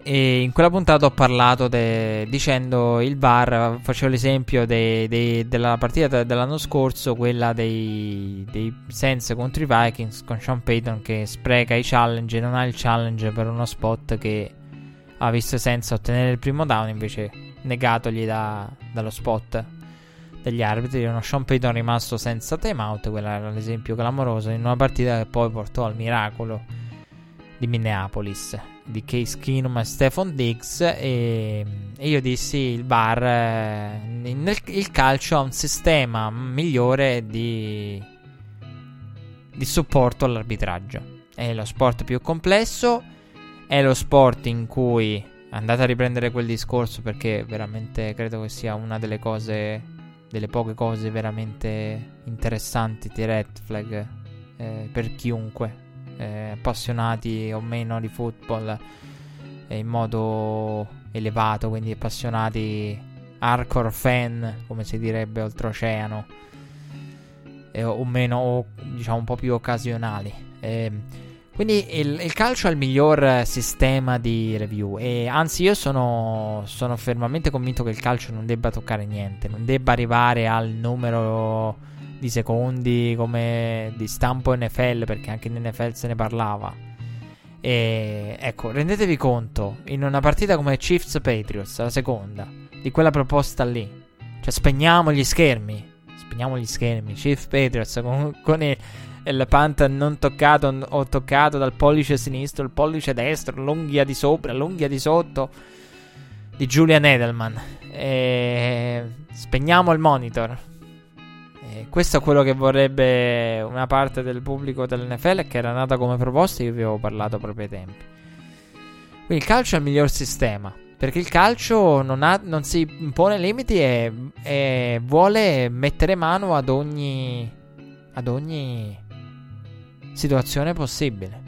B: E in quella puntata ho parlato de, dicendo il bar, facevo l'esempio de, de, della partita dell'anno scorso, quella dei, dei Sens contro i Vikings con Sean Payton che spreca i challenge non ha il challenge per uno spot che ha visto senza ottenere il primo down, invece negatogli da, dallo spot degli arbitri. Uno Sean Payton rimasto senza timeout, quello era l'esempio clamoroso in una partita che poi portò al miracolo di Minneapolis di Case Keenum e Stefan Diggs e, e, io dissi il bar eh, nel, il calcio ha un sistema migliore di, di supporto all'arbitraggio è lo sport più complesso è lo sport in cui andate a riprendere quel discorso perché veramente credo che sia una delle cose delle poche cose veramente interessanti di Red Flag eh, per chiunque eh, appassionati o meno di football eh, in modo elevato, quindi appassionati hardcore fan, come si direbbe oltreoceano, eh, o meno, diciamo un po' più occasionali. Eh, quindi il, il, calcio è il miglior sistema di review e anzi io sono, sono fermamente convinto che il calcio non debba toccare niente, non debba arrivare al numero di secondi come di stampo NFL, perché anche in NFL se ne parlava. E ecco, rendetevi conto, in una partita come Chiefs Patriots, la seconda, di quella proposta lì, cioè spegniamo gli schermi, spegniamo gli schermi, Chiefs Patriots con, con il, il punt non toccato o toccato dal pollice sinistro, il pollice destro, l'unghia di sopra, l'unghia di sotto di Julian Edelman. E spegniamo il monitor questo è quello che vorrebbe una parte del pubblico dell'NFL che era nata come proposta e io vi avevo parlato proprio ai tempi. Quindi il calcio è il miglior sistema. Perché il calcio non, ha, non si impone limiti e, e, vuole mettere mano ad ogni, ad ogni situazione possibile.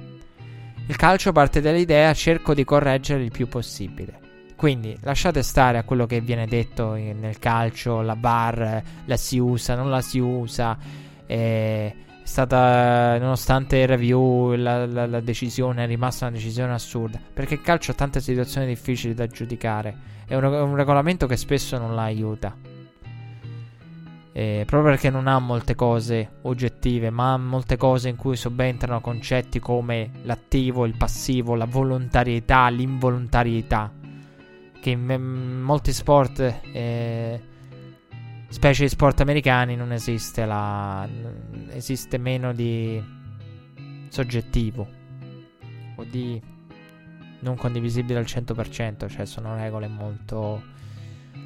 B: Il calcio parte dall'idea cerco di correggere il più possibile. Quindi lasciate stare a quello che viene detto nel calcio, la bar la si usa, non la si usa. È stata, nonostante il review, la, la, la decisione è rimasta una decisione assurda. Perché il calcio ha tante situazioni difficili da giudicare. È un, un regolamento che spesso non la aiuta. Eh, proprio perché non ha molte cose oggettive, ma ha molte cose in cui subentrano concetti come l'attivo, il passivo, la volontarietà, l'involontarietà che in molti sport, eh, specie sport americani, non esiste la. esiste meno di soggettivo o di non condivisibile al 100%, cioè sono regole molto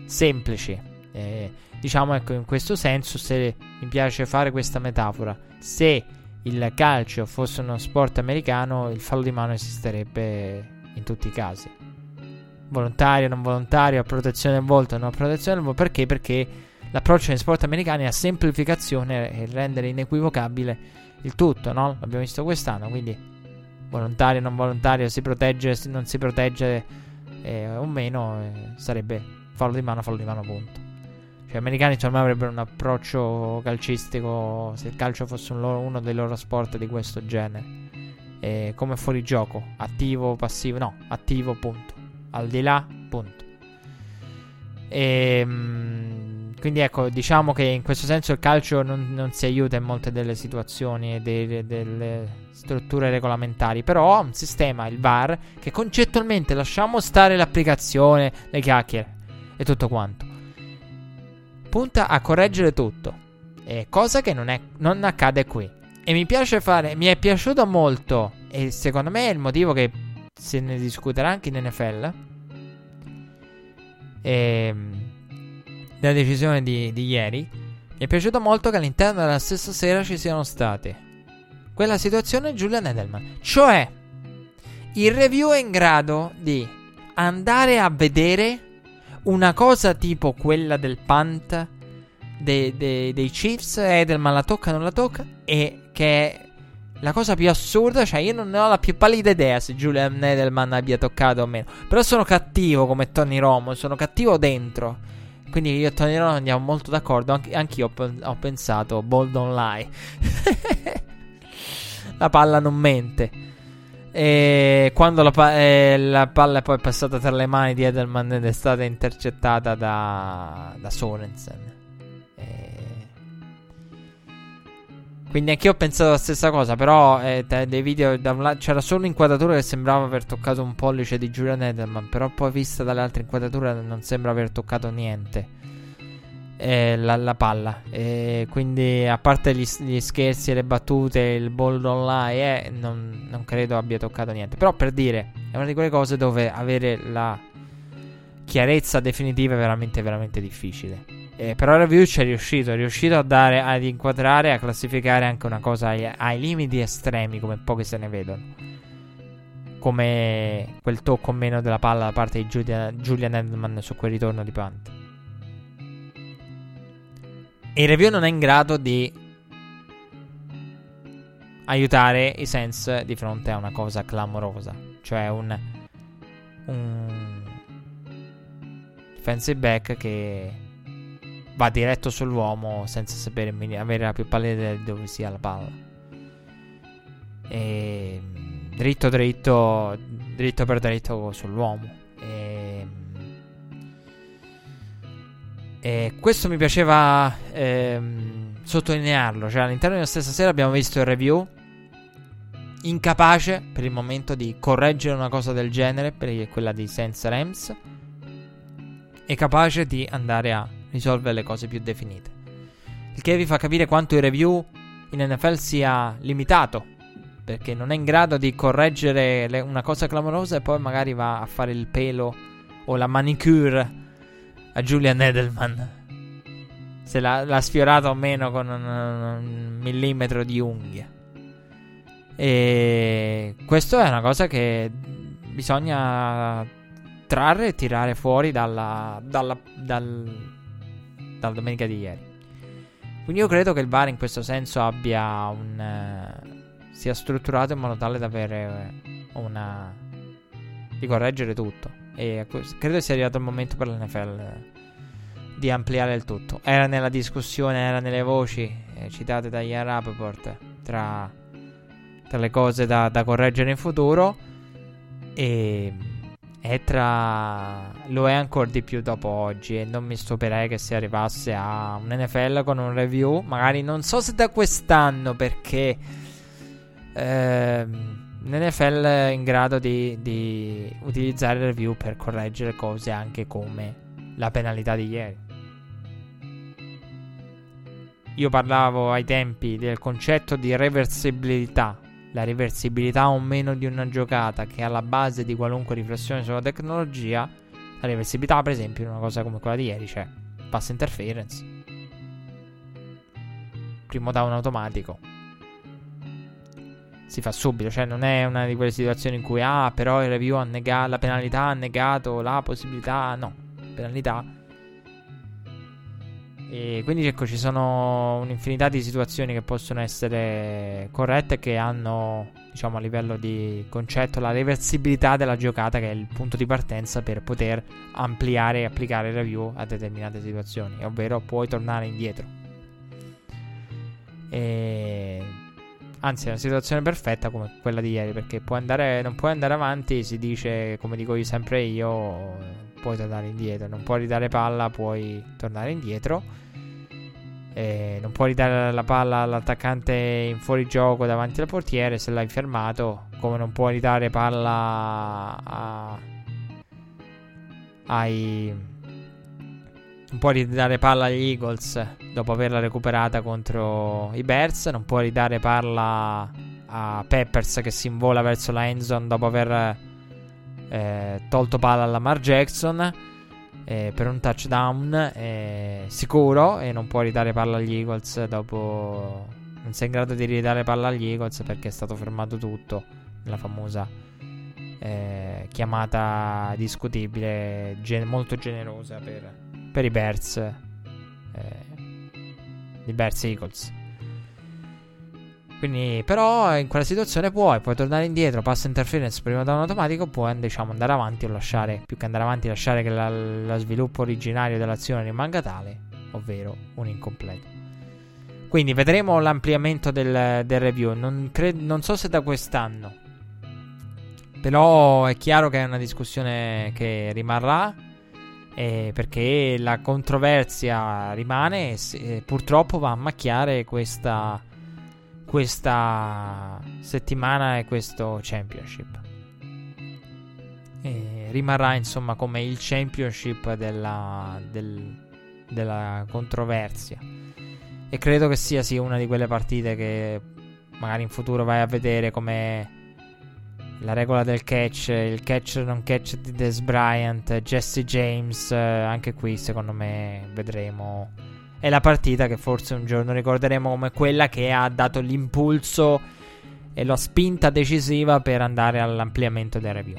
B: semplici. Eh, diciamo ecco, in questo senso, se mi piace fare questa metafora, se il calcio fosse uno sport americano, il fallo di mano esisterebbe in tutti i casi volontario, non volontario, a protezione del volto, non a protezione del volto. Perché? Perché l'approccio negli sport americani è a semplificazione e rendere inequivocabile il tutto, no? L'abbiamo visto quest'anno, quindi volontario, non volontario, si protegge, non si protegge eh, o meno, eh, sarebbe fallo di mano, fallo di mano, punto. Cioè, gli americani me avrebbero un approccio calcistico se il calcio fosse un loro, uno dei loro sport di questo genere. Eh, come fuori gioco, attivo, passivo, no, attivo, punto. Al di là, punto. E, ehm, quindi ecco, diciamo che in questo senso il calcio non, non si aiuta in molte delle situazioni e delle, delle strutture regolamentari, però ha un sistema, il VAR, che concettualmente lasciamo stare l'applicazione, le chiacchiere e tutto quanto. Punta a correggere tutto, eh, cosa che non, è, non accade qui. E mi piace fare, mi è piaciuto molto, e secondo me è il motivo che se ne discuterà anche in NFL. Ehm della decisione di, di ieri, mi è piaciuto molto che all'interno della stessa sera ci siano state quella situazione Julian Edelman. Cioè, il review è in grado di andare a vedere una cosa tipo quella del punt dei, dei, dei Chiefs. Edelman la tocca, non la tocca. E che è la cosa più assurda. Cioè, io non ho la più pallida idea se Julian Edelman abbia toccato o meno. Però sono cattivo come Tony Romo. Sono cattivo dentro. Quindi io e Tony Romo andiamo molto d'accordo. Anche, anch'io ho, ho pensato, bold don't lie. la palla non mente. E quando la, pa- eh, la, palla è poi passata tra le mani di Edelman ed è stata intercettata da, da Sorensen. Quindi anch'io ho pensato la stessa cosa. Però eh, dei video la- c'era solo un'inquadratura che sembrava aver toccato un pollice di Julian Edelman. Però poi vista dalle altre inquadrature non sembra aver toccato niente. Eh, la, la, palla. Eh, quindi a parte gli, gli, scherzi e le battute, il ball online, eh, non, non credo abbia toccato niente. Però per dire, è una di quelle cose dove avere la chiarezza definitiva è veramente, veramente difficile. Eh, però Review ci è riuscito, è riuscito a dare, ad inquadrare, a classificare anche una cosa ai, ai limiti estremi, come pochi se ne vedono. Come quel tocco meno della palla da parte di Julian, Julian Edman su quel ritorno di punt. E il review non è in grado di aiutare i Sense di fronte a una cosa clamorosa. Cioè un, un defensive back che va diretto sull'uomo senza sapere avere la più pallida di dove sia la palla. E dritto dritto dritto per dritto sull'uomo. E questo mi piaceva ehm, sottolinearlo. Cioè, all'interno della stessa sera abbiamo visto il review. Incapace per il momento di correggere una cosa del genere, per quella di Sense Rams. E capace di andare a risolvere le cose più definite. Il che vi fa capire quanto il review in NFL sia limitato. Perché non è in grado di correggere le, una cosa clamorosa e poi magari va a fare il pelo o la manicure a Julian Edelman. Se l'ha, l'ha sfiorato o meno con un, un millimetro di unghia. E questo è una cosa che bisogna trarre e tirare fuori dalla, dalla, dal, dalla domenica di ieri. Quindi io credo che il VAR in questo senso abbia un... Eh, sia strutturato in modo tale da avere una... di correggere tutto. E credo sia arrivato il momento per l'NFL di ampliare il tutto. Era nella discussione, era nelle voci eh, citate da Ian Rappaport tra, tra le cose da, da correggere in futuro. E è tra... lo è ancora di più dopo oggi e non mi stupirei che si arrivasse a un NFL con un review, magari non so se da quest'anno perché ehm, l'NFL è in grado di, di utilizzare il review per correggere cose anche come la penalità di ieri. Io parlavo ai tempi del concetto di reversibilità la reversibilità o meno di una giocata che è alla base di qualunque riflessione sulla tecnologia, la reversibilità, per esempio, in una cosa come quella di ieri, cioè pass interference, primo down automatico. Si fa subito, cioè non è una di quelle situazioni in cui ah, però il review ha negato la penalità ha negato la possibilità, no, penalità. E quindi ecco, ci sono un'infinità di situazioni che possono essere corrette che hanno, diciamo, a livello di concetto la reversibilità della giocata che è il punto di partenza per poter ampliare e applicare il review a determinate situazioni, ovvero puoi tornare indietro. E Anzi, è una situazione perfetta come quella di ieri. Perché puoi andare, non puoi andare avanti. Si dice, come dico io sempre io, puoi tornare indietro. Non puoi ridare palla, puoi tornare indietro. E non puoi ridare la palla all'attaccante in fuorigioco davanti al portiere se l'hai fermato. Come non puoi ridare palla a, ai non puoi ridare palla agli Eagles dopo averla recuperata contro i Bears. Non puoi ridare palla a Peppers che si invola verso la endzone dopo aver eh, tolto palla alla Lamar Jackson eh, per un touchdown eh, sicuro. E non puoi ridare palla agli Eagles dopo. Non sei in grado di ridare palla agli Eagles perché è stato fermato tutto nella famosa eh, chiamata discutibile, gen- molto generosa per per i Bears. Eh, I Bears Eagles. Quindi, però, in quella situazione puoi, puoi tornare indietro, passa interference prima da un automatico, puoi diciamo, andare avanti o lasciare, più che andare avanti, lasciare che la, lo sviluppo originario dell'azione rimanga tale, ovvero un incompleto. Quindi vedremo l'ampliamento del, del review. Non, cred- non so se da quest'anno, però è chiaro che è una discussione che rimarrà eh, perché la controversia rimane e se, purtroppo va a macchiare questa, questa settimana e questo championship. E rimarrà insomma come il championship della, del, della controversia. E credo che sia sì, una di quelle partite che magari in futuro vai a vedere come la regola del catch, il catch non catch di Des Bryant, Jesse James, eh, anche qui secondo me vedremo. È la partita che forse un giorno ricorderemo come quella che ha dato l'impulso e la spinta decisiva per andare all'ampliamento del review.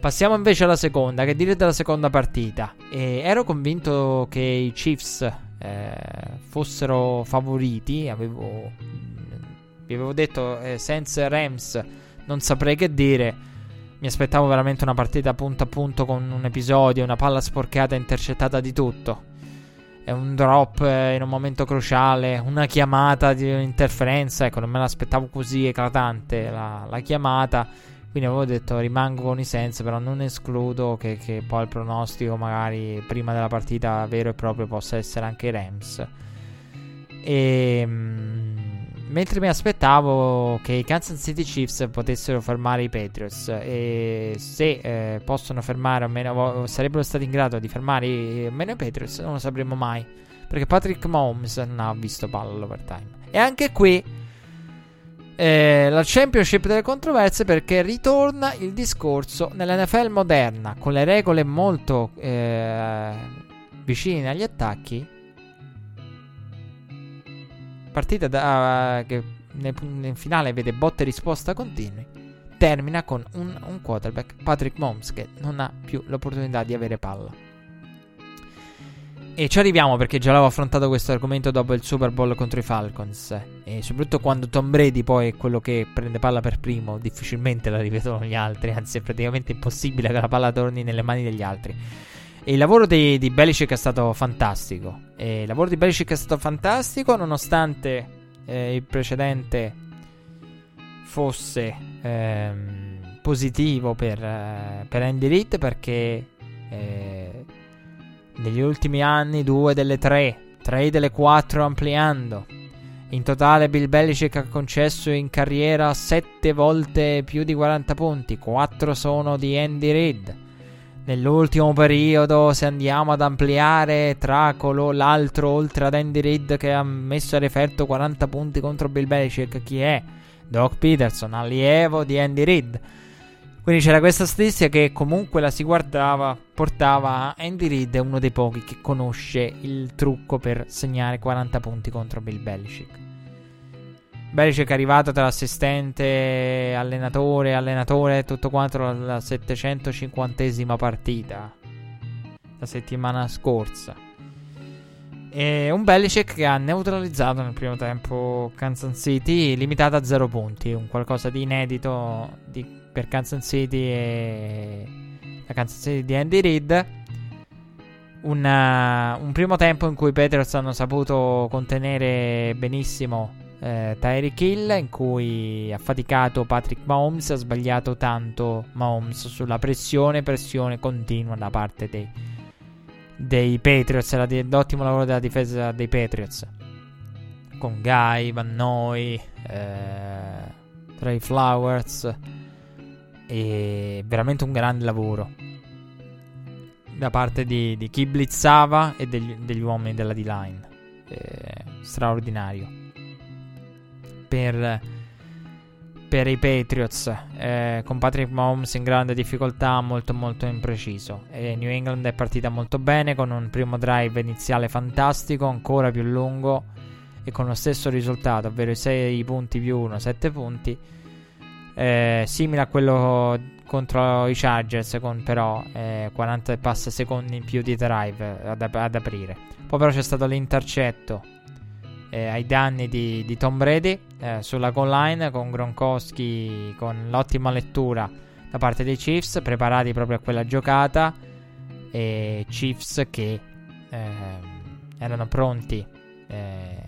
B: Passiamo invece alla seconda, che dire della seconda partita. E ero convinto che i Chiefs eh, fossero favoriti, avevo, vi avevo detto eh, senza Rams non saprei che dire. Mi aspettavo veramente una partita punto a punto con un episodio, una palla sporcata intercettata di tutto. È un drop eh, in un momento cruciale, una chiamata di un'interferenza. Ecco, non me l'aspettavo così eclatante la, la chiamata. Quindi avevo detto rimango con i sensi, però non escludo che, che, poi il pronostico magari prima della partita vero e proprio possa essere anche Rams. E... Mentre mi aspettavo che i Kansas City Chiefs potessero fermare i Patriots e se eh, possono fermare o meno sarebbero stati in grado di fermare meno i Patriots non lo sapremo mai. Perché Patrick Mahomes non ha visto palla all'overtime. E anche qui eh, la championship delle controversie perché ritorna il discorso nell'NFL moderna con le regole molto eh, vicine agli attacchi partita da, che nel, nel, finale vede botte e risposta continui, termina con un, un quarterback, Patrick Mahomes, che non ha più l'opportunità di avere palla. E ci arriviamo perché già l'avevo affrontato questo argomento dopo il Super Bowl contro i Falcons. E soprattutto quando Tom Brady poi è quello che prende palla per primo, difficilmente la rivedono gli altri, anzi è praticamente impossibile che la palla torni nelle mani degli altri. E il lavoro di, di Belichick è stato fantastico. E il lavoro di Belichick è stato fantastico nonostante eh, il precedente fosse ehm, positivo per, eh, per Andy Reid perché eh, negli ultimi anni due delle tre, tre delle quattro ampliando. In totale Bill Belichick ha concesso in carriera sette volte più di 40 punti, quattro sono di Andy Reid. Nell'ultimo periodo, se andiamo ad ampliare tra colo, l'altro oltre ad Andy Reid che ha messo a referto 40 punti contro Bill Belichick, chi è? Doc Peterson, allievo di Andy Reid. Quindi c'era questa statistica che comunque la si guardava, portava Andy Reid è uno dei pochi che conosce il trucco per segnare 40 punti contro Bill Belichick. Belichick è arrivato tra assistente, allenatore, allenatore, tutto quanto la 750esima partita la settimana scorsa. E un Belichick che ha neutralizzato nel primo tempo Kansas City, limitato a 0 punti, un qualcosa di inedito di, per Kansas City e la Kansas City di Andy Reid. Una, un primo tempo in cui Patriots hanno saputo contenere benissimo eh, Tyreek Hill in cui ha faticato Patrick Mahomes, ha sbagliato tanto Mahomes sulla pressione, pressione continua da parte dei, dei Patriots, la, l'ottimo lavoro della difesa dei Patriots. Con Guy, Van Noy, eh, Trey Flowers e veramente un grande lavoro da parte di, di chi blizzava e degli, degli uomini della D-line. Eh, straordinario per, per i Patriots eh, con Patrick Mahomes in grande difficoltà, molto molto impreciso. E New England è partita molto bene con un primo drive iniziale fantastico, ancora più lungo e con lo stesso risultato, ovvero 6 punti più 1, 7 punti. Eh, simile a quello contro i Chargers, con però eh, 40 e passa secondi in più di drive ad, ad aprire. Poi però c'è stato l'intercetto eh, ai danni di, di Tom Brady eh, sulla goal line con Gronkowski con l'ottima lettura da parte dei Chiefs, preparati proprio a quella giocata. E Chiefs che eh, erano pronti eh,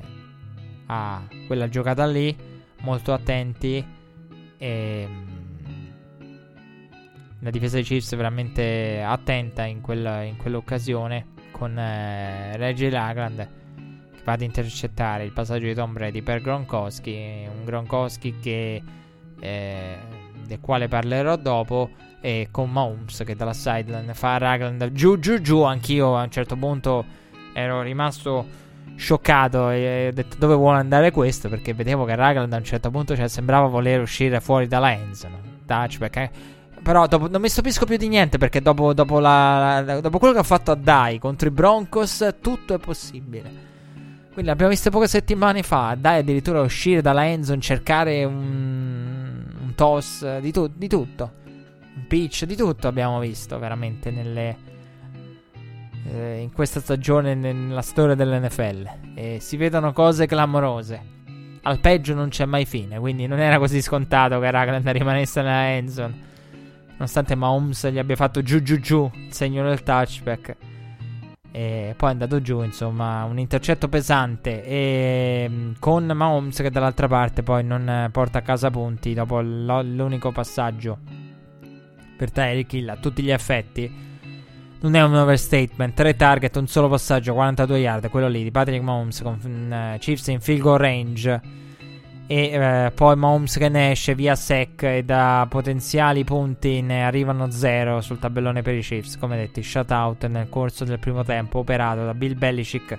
B: a quella giocata lì, molto attenti. E, mm, la difesa dei Chiefs veramente attenta in, quella, in quell'occasione con eh, Reggie Lagland va ad intercettare il passaggio di Tom Brady per Gronkowski, un Gronkowski che, eh, del quale parlerò dopo, e con Mahomes che dalla sideline fa Ragland giù giù giù, anch'io a un certo punto ero rimasto scioccato e ho detto dove vuole andare questo? Perché vedevo che Ragland a un certo punto cioè, sembrava voler uscire fuori dalla endzone touchback eh. però dopo, non mi stupisco più di niente perché dopo, dopo, la, la, dopo quello che ha fatto a Dai contro i Broncos tutto è possibile quindi l'abbiamo visto poche settimane fa. Dai, addirittura uscire dalla endzone, cercare un, un toss, di, tu- di, tutto. Un pitch, di tutto abbiamo visto veramente nelle, eh, in questa stagione nella storia dell'NFL. E si vedono cose clamorose. Al peggio non c'è mai fine, quindi non era così scontato che Ragland rimanesse nella endzone. Nonostante Mahomes gli abbia fatto giù giù giù il segno del touchback. E poi è andato giù, insomma, un intercetto pesante. E mm, con Mahomes che dall'altra parte poi non porta a casa punti dopo l'unico passaggio per Tyreek Hill a tutti gli effetti. Non è un overstatement. Tre target, un solo passaggio, 42 yard. Quello lì di Patrick Mahomes con uh, Chiefs in field goal range e eh, poi Mahomes che ne esce via sec e da potenziali punti ne arrivano zero sul tabellone per i Chiefs. Come detti shutout nel corso del primo tempo operato da Bill Belichick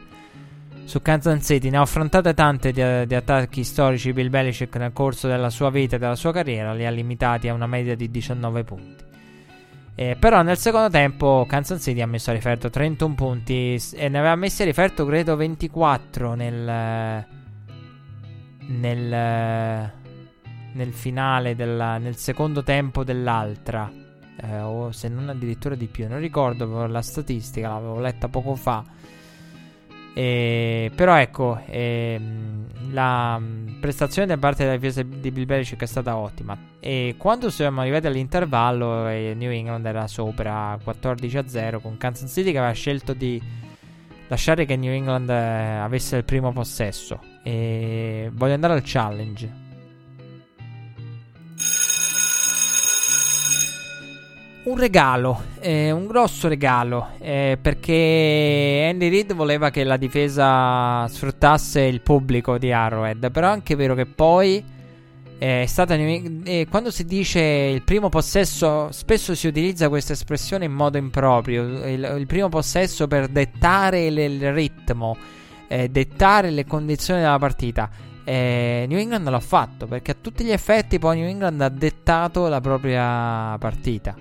B: su Kansas City. Ne ha affrontate tante di, di, attacchi storici Bill Belichick nel corso della sua vita e della sua carriera li ha limitati a una media di 19 punti. Eh, però nel secondo tempo Kansas City ha messo a riferto 31 punti e ne aveva messi a riferto credo 24 nel nel, nel finale, della, nel secondo tempo dell'altra, eh, o se non addirittura di più, non ricordo la statistica, l'avevo letta poco fa. E, però ecco, eh, la prestazione da parte della difesa di Bill Belichick è stata ottima. E quando siamo arrivati all'intervallo, eh, New England era sopra 14 a 0 con Kansas City che aveva scelto di lasciare che New England eh, avesse il primo possesso. E voglio andare al challenge. Un regalo, eh, un grosso regalo, eh, perché Andy Reid voleva che la difesa sfruttasse il pubblico di Arrowhead, però è anche vero che poi è stata eh, quando si dice il primo possesso, spesso si utilizza questa espressione in modo improprio. Il, il primo possesso per dettare le, il ritmo, eh, dettare le condizioni della partita. Eh, New England l'ha fatto perché a tutti gli effetti poi New England ha dettato la propria partita.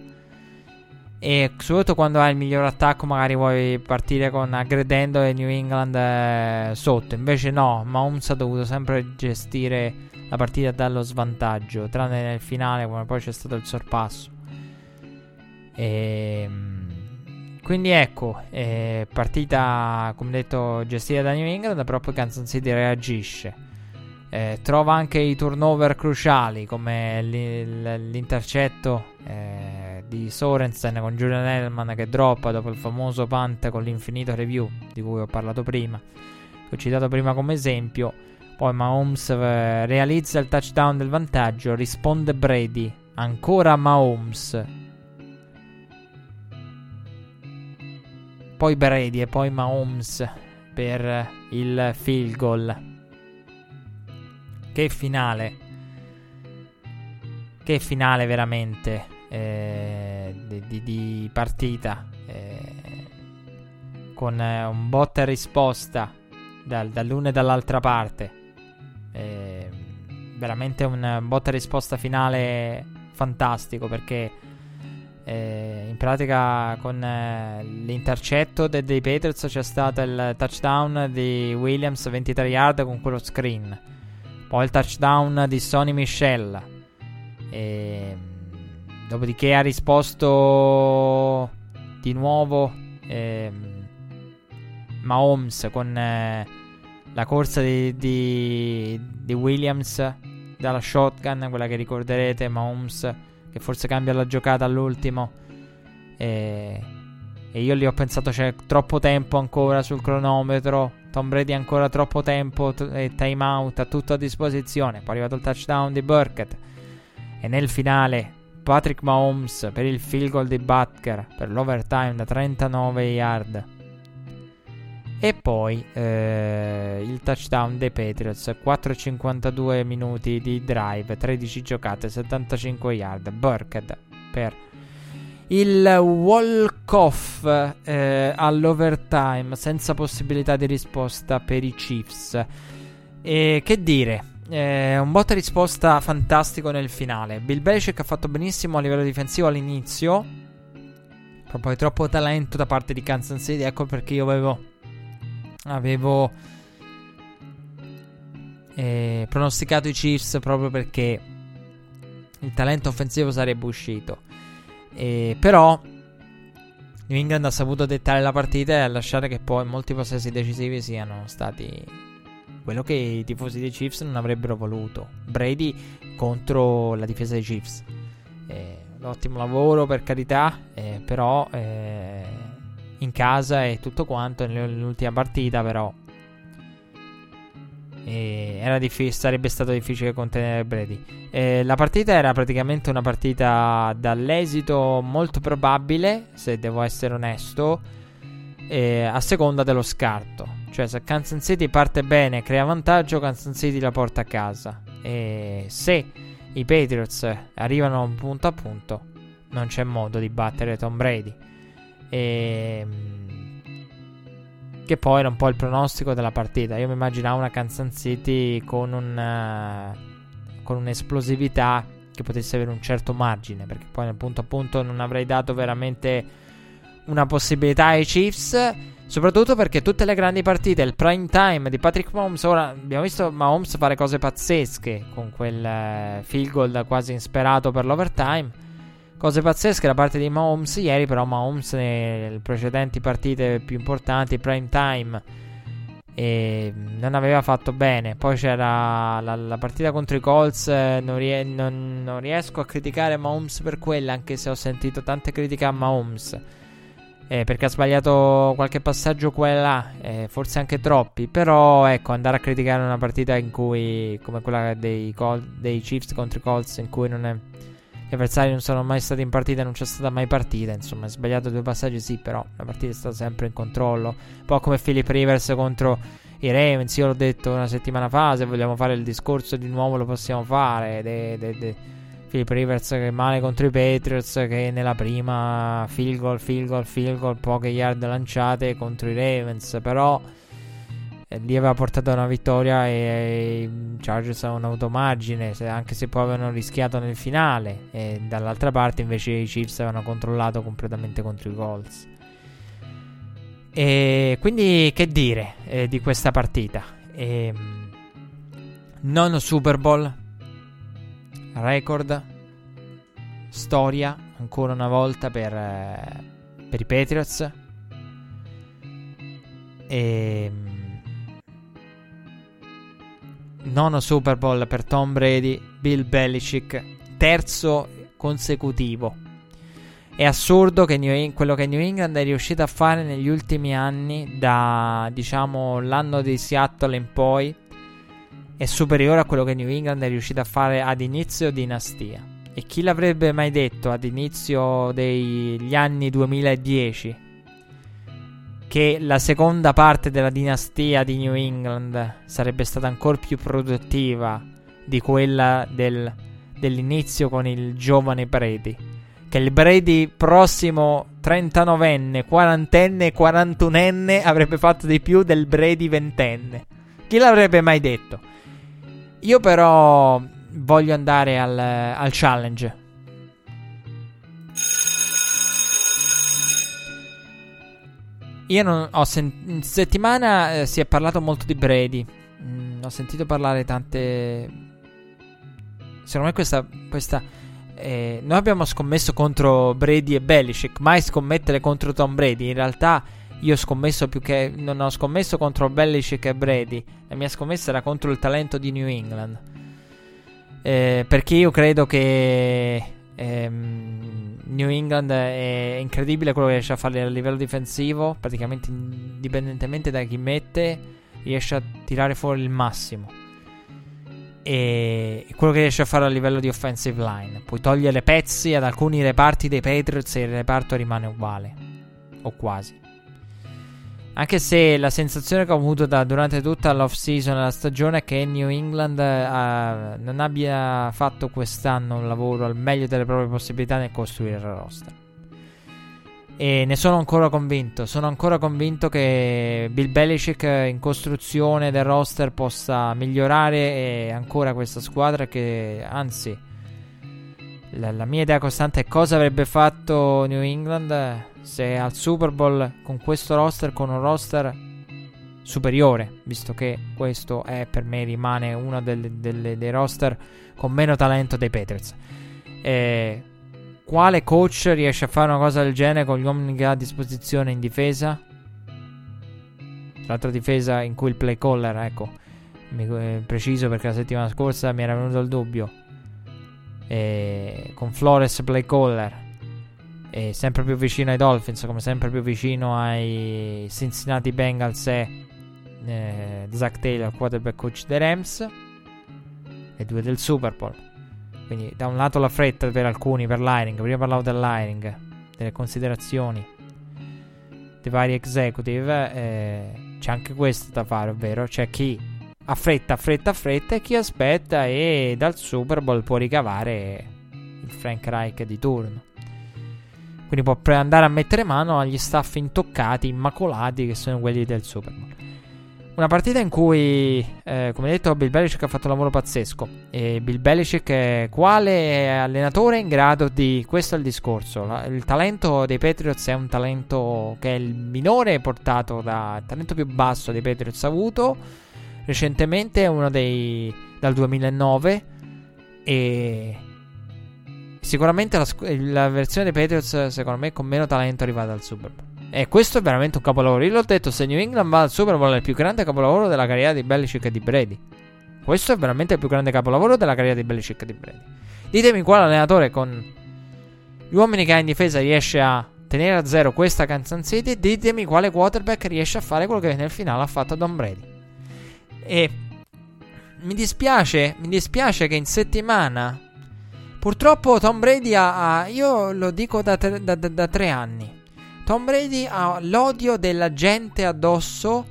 B: E soprattutto quando hai il miglior attacco, magari vuoi partire con aggredendo e New England eh, sotto. Invece, no, Mahomes ha dovuto sempre gestire la partita dallo svantaggio, tranne nel finale, come poi c'è stato il sorpasso. E, ehm, quindi ecco, eh, partita come detto gestita da New England, però poi Kansas City reagisce. Eh, trova anche i turnover cruciali come l'intercetto eh, di Sorensen con Julian Hellman che droppa dopo il famoso punt con l'infinito review di cui ho parlato prima, che ho citato prima come esempio. Poi Mahomes eh, realizza il touchdown del vantaggio, risponde Brady, ancora Mahomes. Poi Brady e poi Mahomes per il field goal. Che finale. Che finale veramente eh, di, di, di, partita. Eh, con eh, un botta e risposta dal, dall'una e dall'altra parte. Eh, veramente un botta risposta finale fantastico perché eh, in pratica con eh, l'intercetto de- dei Patriots c'è stato il touchdown di Williams 23 yard con quello screen poi il touchdown di Sonny Michel. E, dopodiché ha risposto di nuovo eh, Mahomes con eh, la corsa di, di, di, Williams dalla shotgun, quella che ricorderete, Mahomes che forse cambia la giocata all'ultimo. E, e io lì ho pensato c'è troppo tempo ancora sul cronometro Tom Brady ancora troppo tempo t- e time out, tutto a disposizione. Poi è arrivato il touchdown di Burkett. E nel finale Patrick Mahomes per il field goal di Butker per l'overtime da 39 yard. E poi eh, il touchdown dei Patriots, 4,52 minuti di drive, 13 giocate, 75 yard. Burkett per il walk-off eh, all'overtime senza possibilità di risposta per i Chiefs. E che dire, eh, un botta risposta fantastico nel finale. Bill Belichick ha fatto benissimo a livello difensivo all'inizio. Però poi troppo talento da parte di Kansas City. Ecco perché io avevo. Avevo. Eh, pronosticato i Chiefs proprio perché il talento offensivo sarebbe uscito. E, però New England ha saputo dettare la partita e lasciare che poi molti possessi decisivi siano stati quello che i tifosi dei Chiefs non avrebbero voluto. Brady contro la difesa dei Chiefs. Eh, ottimo lavoro per carità, eh, però eh, in casa e tutto quanto nell'ultima partita però difficile, sarebbe stato difficile contenere Brady. Eh, la partita era praticamente una partita dall'esito molto probabile, se devo essere onesto, eh, a seconda dello scarto. Cioè, se Kansas City parte bene, crea vantaggio, Kansas City la porta a casa. E se i Patriots arrivano punto a punto, non c'è modo di battere Tom Brady. E che poi era un po' il pronostico della partita. Io mi immaginavo una Kansas City con, un, uh, con un'esplosività che potesse avere un certo margine. Perché poi nel punto a punto non avrei dato veramente una possibilità ai Chiefs. Soprattutto perché tutte le grandi partite, il prime time di Patrick Mahomes, ora abbiamo visto Mahomes fare cose pazzesche con quel uh, field goal quasi insperato per l'overtime. Cose pazzesche da parte di Mahomes ieri, però Mahomes nelle precedenti partite più importanti, prime time, non aveva fatto bene. Poi c'era la, la partita contro i Colts, non, rie- non, non, riesco a criticare Mahomes per quella, anche se ho sentito tante critiche a Mahomes. Eh, perché ha sbagliato qualche passaggio qua e là, eh, forse anche troppi. Però ecco, andare a criticare una partita in cui, come quella dei, Col- dei Chiefs contro i Colts, in cui non è gli avversari non sono mai stati in partita, non c'è stata mai partita. Insomma, è sbagliato due passaggi, sì, però la partita è stata sempre in controllo. Un po' come Philip Rivers contro i Ravens. Io l'ho detto una settimana fa. Se vogliamo fare il discorso di nuovo, lo possiamo fare. De, de, de. Philip Rivers che male contro i Patriots. Che nella prima field goal, field goal, field goal, poche yard lanciate contro i Ravens. Però lì aveva portato una vittoria e, i Chargers avevano avuto margine, anche se poi avevano rischiato nel finale. E dall'altra parte invece i Chiefs avevano controllato completamente contro i Colts. E quindi che dire eh, di questa partita? E, ehm, Nono Super Bowl. Record. Storia ancora una volta per, eh, per i Patriots. E nono Super Bowl per Tom Brady, Bill Belichick, terzo consecutivo. È assurdo che New, quello che New England è riuscito a fare negli ultimi anni, da diciamo l'anno di Seattle in poi, è superiore a quello che New England è riuscito a fare ad inizio dinastia. E chi l'avrebbe mai detto ad inizio degli anni 2010 che la seconda parte della dinastia di New England sarebbe stata ancora più produttiva di quella del, dell'inizio con il giovane Brady. Che il Brady prossimo 39enne, 40enne, 41enne avrebbe fatto di più del Brady ventenne. Chi l'avrebbe mai detto? Io però voglio andare al, al challenge. Io non ho. In settimana eh, si è parlato molto di Brady. Mm, ho sentito parlare tante. Secondo me questa. questa eh, noi abbiamo scommesso contro Brady e Belichick. Mai scommettere contro Tom Brady. In realtà io ho scommesso più che. Non ho scommesso contro Belichick e Brady. La mia scommessa era contro il talento di New England. Eh, perché io credo che. Ehm, New England è incredibile quello che riesce a fare a livello difensivo, praticamente indipendentemente da chi mette, riesce a tirare fuori il massimo. E quello che riesce a fare a livello di offensive line. Puoi togliere pezzi ad alcuni reparti dei Patriots e il reparto rimane uguale, o quasi. Anche se la sensazione che ho avuto da, durante tutta l'off season della stagione è che New England uh, non abbia fatto quest'anno un lavoro al meglio delle proprie possibilità nel costruire il roster. E ne sono ancora convinto. Sono ancora convinto che Bill Belichick in costruzione del roster possa migliorare ancora questa squadra. Che anzi, la, la mia idea costante è cosa avrebbe fatto New England se al Super Bowl con questo roster, con un roster superiore, visto che questo è per me rimane uno delle, delle, dei roster con meno talento dei Patriots. Eh, quale coach riesce a fare una cosa del genere con gli uomini che ha a disposizione in difesa? L'altra difesa in cui il play caller, ecco, mi, eh, preciso perché la settimana scorsa mi era venuto il dubbio. Eh, con Flores play caller e sempre più vicino ai Dolphins, come sempre più vicino ai Cincinnati Bengals è eh, Zach Taylor, quarterback coach dei Rams, e due del Super Bowl. Quindi da un lato la fretta per alcuni, per l'hiring, prima parlavo dell'hiring, delle considerazioni dei vari executive, eh, c'è anche questo da fare, ovvero c'è chi ha fretta, fretta, fretta e chi aspetta e dal Super Bowl può ricavare il Frank Reich di turno. Quindi può pre- andare a mettere mano agli staff intoccati, immacolati, che sono quelli del Super Bowl. Una partita in cui, eh, come detto, Bill Belichick ha fatto un lavoro pazzesco. E Bill Belichick è quale allenatore in grado di... Questo è il discorso. La, il talento dei Patriots è un talento che è il minore portato da... Il talento più basso dei Patriots avuto. Recentemente uno dei... dal 2009. E Sicuramente la, la, versione dei Patriots, secondo me, con meno talento è arrivata al Super Bowl. E questo è veramente un capolavoro. Io l'ho detto, se New England va al Super Bowl è il più grande capolavoro della carriera di Belichick e di Brady. Questo è veramente il più grande capolavoro della carriera di Belichick e di Brady. Ditemi quale allenatore con gli uomini che ha in difesa riesce a tenere a zero questa Kansas City. Ditemi quale quarterback riesce a fare quello che nel finale ha fatto Don Brady. E mi dispiace, mi dispiace che in settimana Purtroppo Tom Brady ha, io lo dico da, tre, da, da, da tre anni, Tom Brady ha l'odio della gente addosso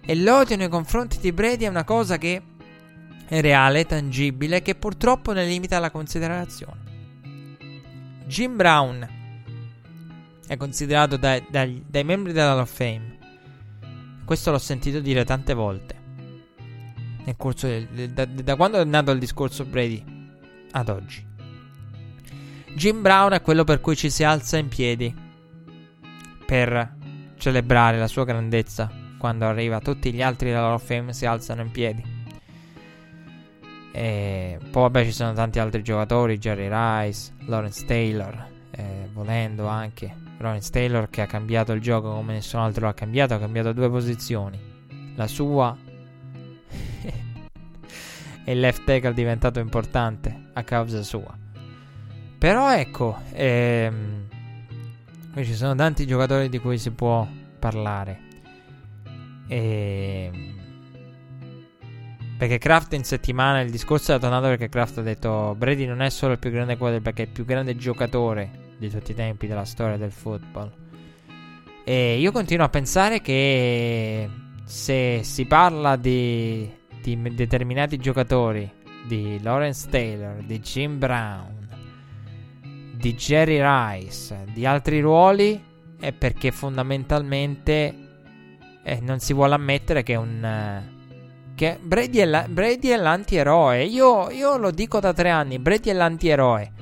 B: e l'odio nei confronti di Brady è una cosa che è reale, tangibile, che purtroppo ne limita la considerazione. Jim Brown è considerato dai, dai, dai membri della Hall of Fame. Questo l'ho sentito dire tante volte. Nel corso del, da, da quando è nato il discorso Brady ad oggi. Jim Brown è quello per cui ci si alza in piedi per celebrare la sua grandezza. Quando arriva, tutti gli altri della of Fame si alzano in piedi. E poi vabbè ci sono tanti altri giocatori, Jerry Rice, Lawrence Taylor, eh, volendo anche. Lawrence Taylor che ha cambiato il gioco come nessun altro lo ha cambiato, ha cambiato due posizioni. La sua e il left tackle è diventato importante a causa sua. Però ecco, ehm, ci sono tanti giocatori di cui si può parlare. E... Ehm, perché Kraft in settimana il discorso è tornato perché Kraft ha detto Brady non è solo il più grande quarterback, è il più grande giocatore di tutti i tempi della storia del football. E io continuo a pensare che se si parla di, di determinati giocatori, di Lawrence Taylor, di Jim Brown, di Jerry Rice, di altri ruoli, è perché fondamentalmente eh, non si vuole ammettere che un... Uh, che Brady è, la, Brady è l'antieroe. Io, io, lo dico da tre anni: Brady è l'antieroe.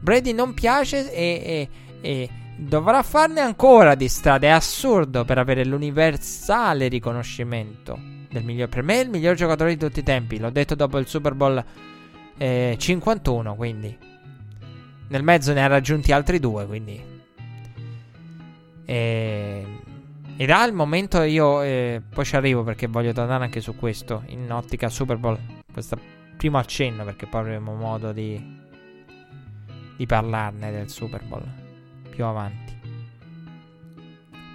B: Brady non piace e, e, e dovrà farne ancora di strada. È assurdo per avere l'universale riconoscimento del miglior. Per me è il miglior giocatore di tutti i tempi. L'ho detto dopo il Super Bowl eh, 51. Quindi nel mezzo ne ha raggiunti altri due. Quindi. E ed ha il momento io eh, poi ci arrivo perché voglio tornare anche su questo in ottica Super Bowl. Questo primo accenno perché poi avremo modo di, di parlarne del Super Bowl più avanti.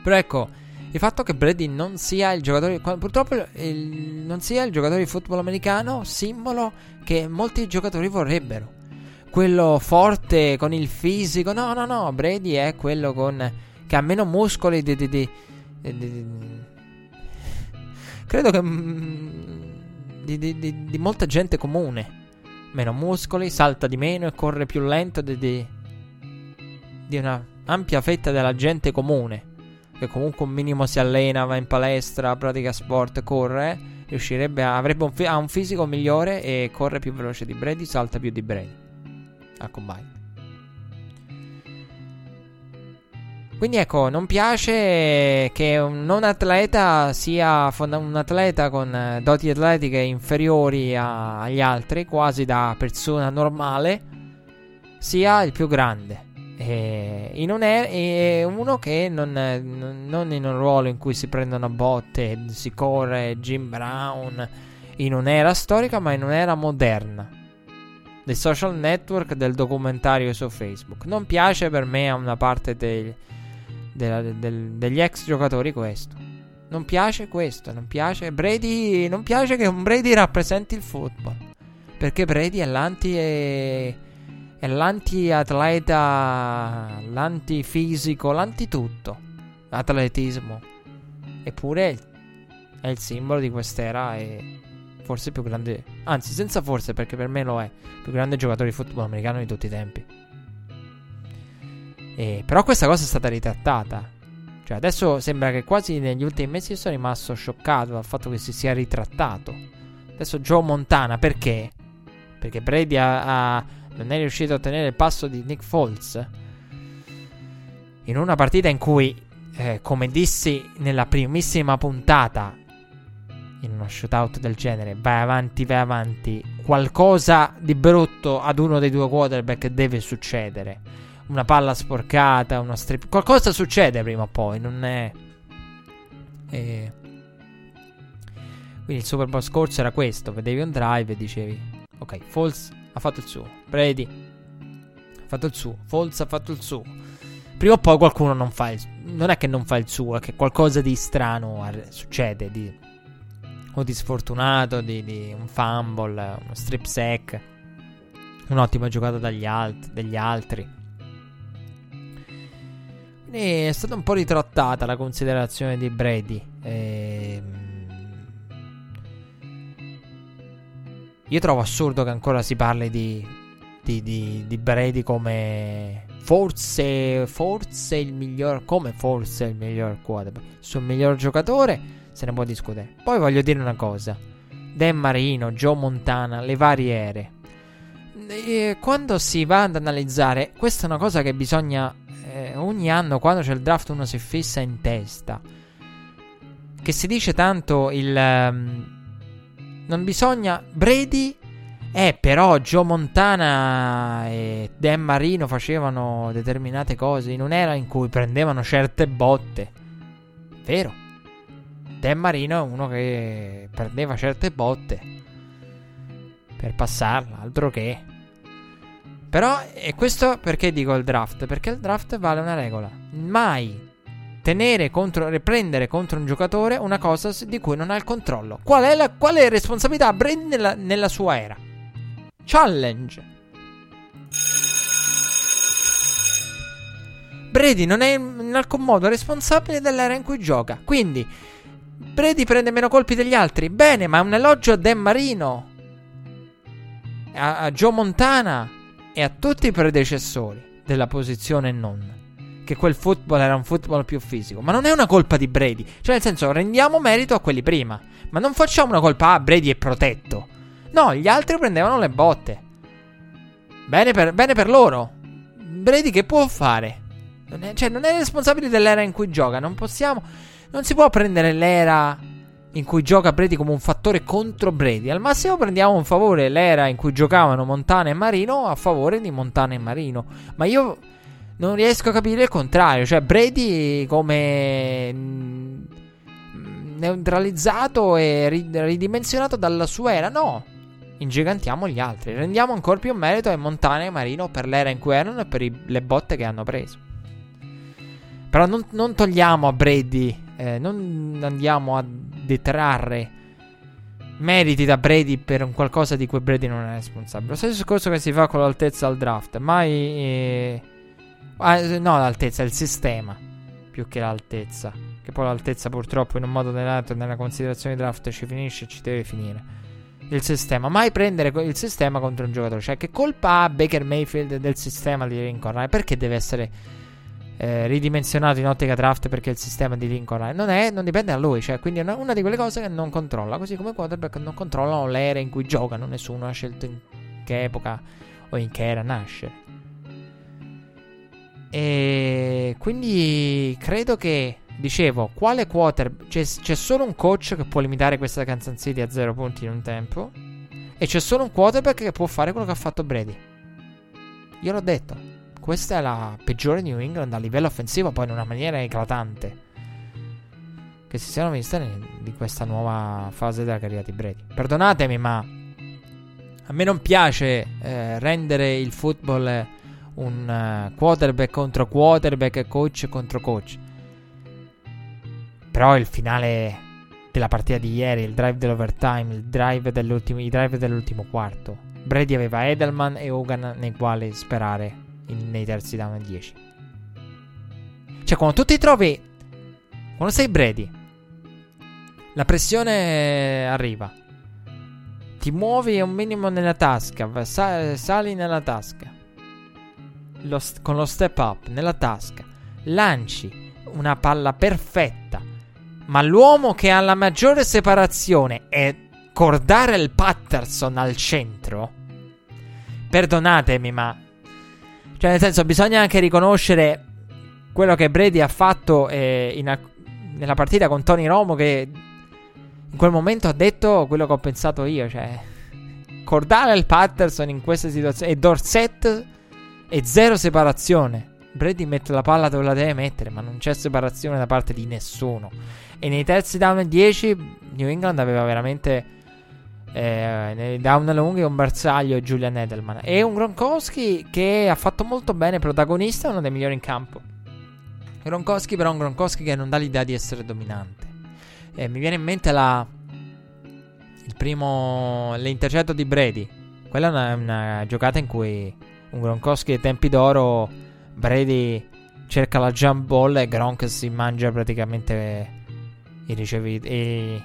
B: Però ecco, il fatto che Brady non sia il giocatore, purtroppo il, non sia il giocatore di football americano, simbolo che molti giocatori vorrebbero. Quello forte con il fisico, no, no, no, Brady è quello con che ha meno muscoli di, di, di credo che mm, di, di, di, di, molta gente comune. Meno muscoli, salta di meno e corre più lento di, di, una ampia fetta della gente comune. Che comunque un minimo si allena, va in palestra, pratica sport, corre. Riuscirebbe a, avrebbe un, ha un fisico migliore e corre più veloce di Brady, salta più di Brady. A combine. Quindi ecco, non piace che un non atleta sia un atleta con eh, doti atletiche inferiori a, agli altri, quasi da persona normale, sia il più grande. E, in un er- e uno che non, non, in un ruolo in cui si prendono botte, si corre Jim Brown in un'era storica, ma in un'era moderna. Dei social network, del documentario su Facebook. Non piace per me a una parte dei della, del, degli ex giocatori questo. Non piace questo, non piace Brady, non piace che un Brady rappresenti il football. Perché Brady è l'anti è, è l'anti-atleta, l'antifisico, l'antitutto. Atletismo. Eppure è il simbolo di quest'era e forse il più grande, anzi senza forse perché per me lo è, il più grande giocatore di football americano di tutti i tempi. Eh, però questa cosa è stata ritrattata. Cioè, adesso sembra che quasi negli ultimi mesi sono rimasto scioccato dal fatto che si sia ritrattato. Adesso Joe Montana, perché? Perché Brady ha, ha, non è riuscito a ottenere il passo di Nick Foles. In una partita in cui, eh, come dissi nella primissima puntata, in uno shootout del genere, vai avanti, vai avanti, qualcosa di brutto ad uno dei due quarterback deve succedere una palla sporcata, uno strip. Qualcosa succede prima o poi, non è. E... Quindi il Super Bowl scorso era questo: vedevi un drive e dicevi, ok, Falls ha fatto il suo, Brady ha fatto il suo, Falls ha fatto il suo. Prima o poi qualcuno non fa il Non è che non fa il suo, è che qualcosa di strano succede, di, o di sfortunato, di, di un fumble, uno strip sack, un'ottima giocata dagli alt- degli altri. E è stata un po' ritrattata la considerazione di Brady. Ehm... Io trovo assurdo che ancora si parli di, di, di, di Brady come forse, forse il miglior, come forse il miglior quarterback. Sul miglior giocatore se ne può discutere. Poi voglio dire una cosa. Dan Marino, Joe Montana, le varie ere. E quando si va ad analizzare, questa è una cosa che bisogna eh, ogni anno quando c'è il draft uno si fissa in testa. Che si dice tanto il... Um, non bisogna... Brady Eh, però Joe Montana e Dan Marino facevano determinate cose in un'era in cui prendevano certe botte. Vero? Dan Marino è uno che prendeva certe botte per passarla, altro che. Però, e questo perché dico il draft? Perché il draft vale una regola. Mai tenere contro, riprendere contro un giocatore una cosa di cui non ha il controllo. Qual è la quale responsabilità Brady nella, nella sua era? Challenge. Brady non è in alcun modo responsabile dell'era in cui gioca. Quindi, Brady prende meno colpi degli altri. Bene, ma è un elogio a Dan Marino, a, a Joe Montana e a tutti i predecessori della posizione non che quel football era un football più fisico. Ma non è una colpa di Brady. Cioè, nel senso, rendiamo merito a quelli prima. Ma non facciamo una colpa, ah, Brady è protetto. No, gli altri prendevano le botte. Bene per, bene per loro. Brady che può fare? Non è, cioè, non è responsabile dell'era in cui gioca. Non possiamo. Non si può prendere l'era in cui gioca Brady come un fattore contro Brady. Al massimo prendiamo un favore l'era in cui giocavano Montana e Marino a favore di Montana e Marino. Ma io non riesco a capire il contrario. Cioè, Brady come mm, neutralizzato e ridimensionato dalla sua era. No. Ingigantiamo gli altri. Rendiamo ancora più merito ai Montana e Marino per l'era in cui erano e per i, le botte che hanno preso. Però non, non togliamo a Brady. Eh, non andiamo a detrarre meriti da Brady per un qualcosa di cui Brady non è responsabile. Lo stesso discorso che si fa con l'altezza al draft. Mai. Eh, Ah, no, l'altezza, il sistema. Più che l'altezza. Che poi l'altezza purtroppo in un modo o nell'altro nella considerazione draft ci finisce e ci deve finire. Il sistema. Mai prendere il sistema contro un giocatore. Cioè, che colpa ha Baker Mayfield del sistema di Lincoln? Perché deve essere eh, ridimensionato in ottica draft perché il sistema di Lincoln non, è, non dipende da lui. Cioè, quindi è una, una, di quelle cose che non controlla. Così come quarterback non controllano l'era in cui giocano. Nessuno ha scelto in che epoca o in che era nasce. E quindi credo che, dicevo, quale quarterback... C'è, c'è, solo un coach che può limitare questa Kansas City a zero punti in un tempo. E c'è solo un quarterback che può fare quello che ha fatto Brady. Io l'ho detto. Questa è la peggiore New England a livello offensivo, poi in una maniera eclatante. Che si siano viste di questa nuova fase della carriera di Brady. Perdonatemi, ma a me non piace eh, rendere il football un uh, quarterback contro quarterback e coach contro coach. Però il finale della partita di ieri, il drive dell'overtime, il drive i drive dell'ultimo quarto. Brady aveva Edelman e Hogan nei quali sperare in, nei terzi down a 10. Cioè, quando tu ti trovi. Quando sei Brady, la pressione arriva. Ti muovi un minimo nella tasca, sali nella tasca lo st- con lo step up nella tasca, lanci una palla perfetta, ma l'uomo che ha la maggiore separazione è Cordarel Patterson al centro. Perdonatemi, ma. Cioè, nel senso, bisogna anche riconoscere quello che Brady ha fatto eh, in, nella partita con Tony Romo. Che in quel momento ha detto quello che ho pensato io. Cioè, Cordarel Patterson in questa situazione. E Dorset e zero separazione. Brady mette la palla dove la deve mettere, ma non c'è separazione da parte di nessuno. E nei terzi down e 10 New England aveva veramente eh, down lunghi un bersaglio e Julian Edelman. E un Gronkowski che ha fatto molto bene, protagonista, uno dei migliori in campo. Gronkowski però è un Gronkowski che non dà l'idea di essere dominante. Eh, mi viene in mente la, il primo, l'intercetto di Brady. Quella è una, una giocata in cui un Gronkowski ai tempi d'oro, Brady cerca la jump ball e Gronk si mangia praticamente i ricevuti e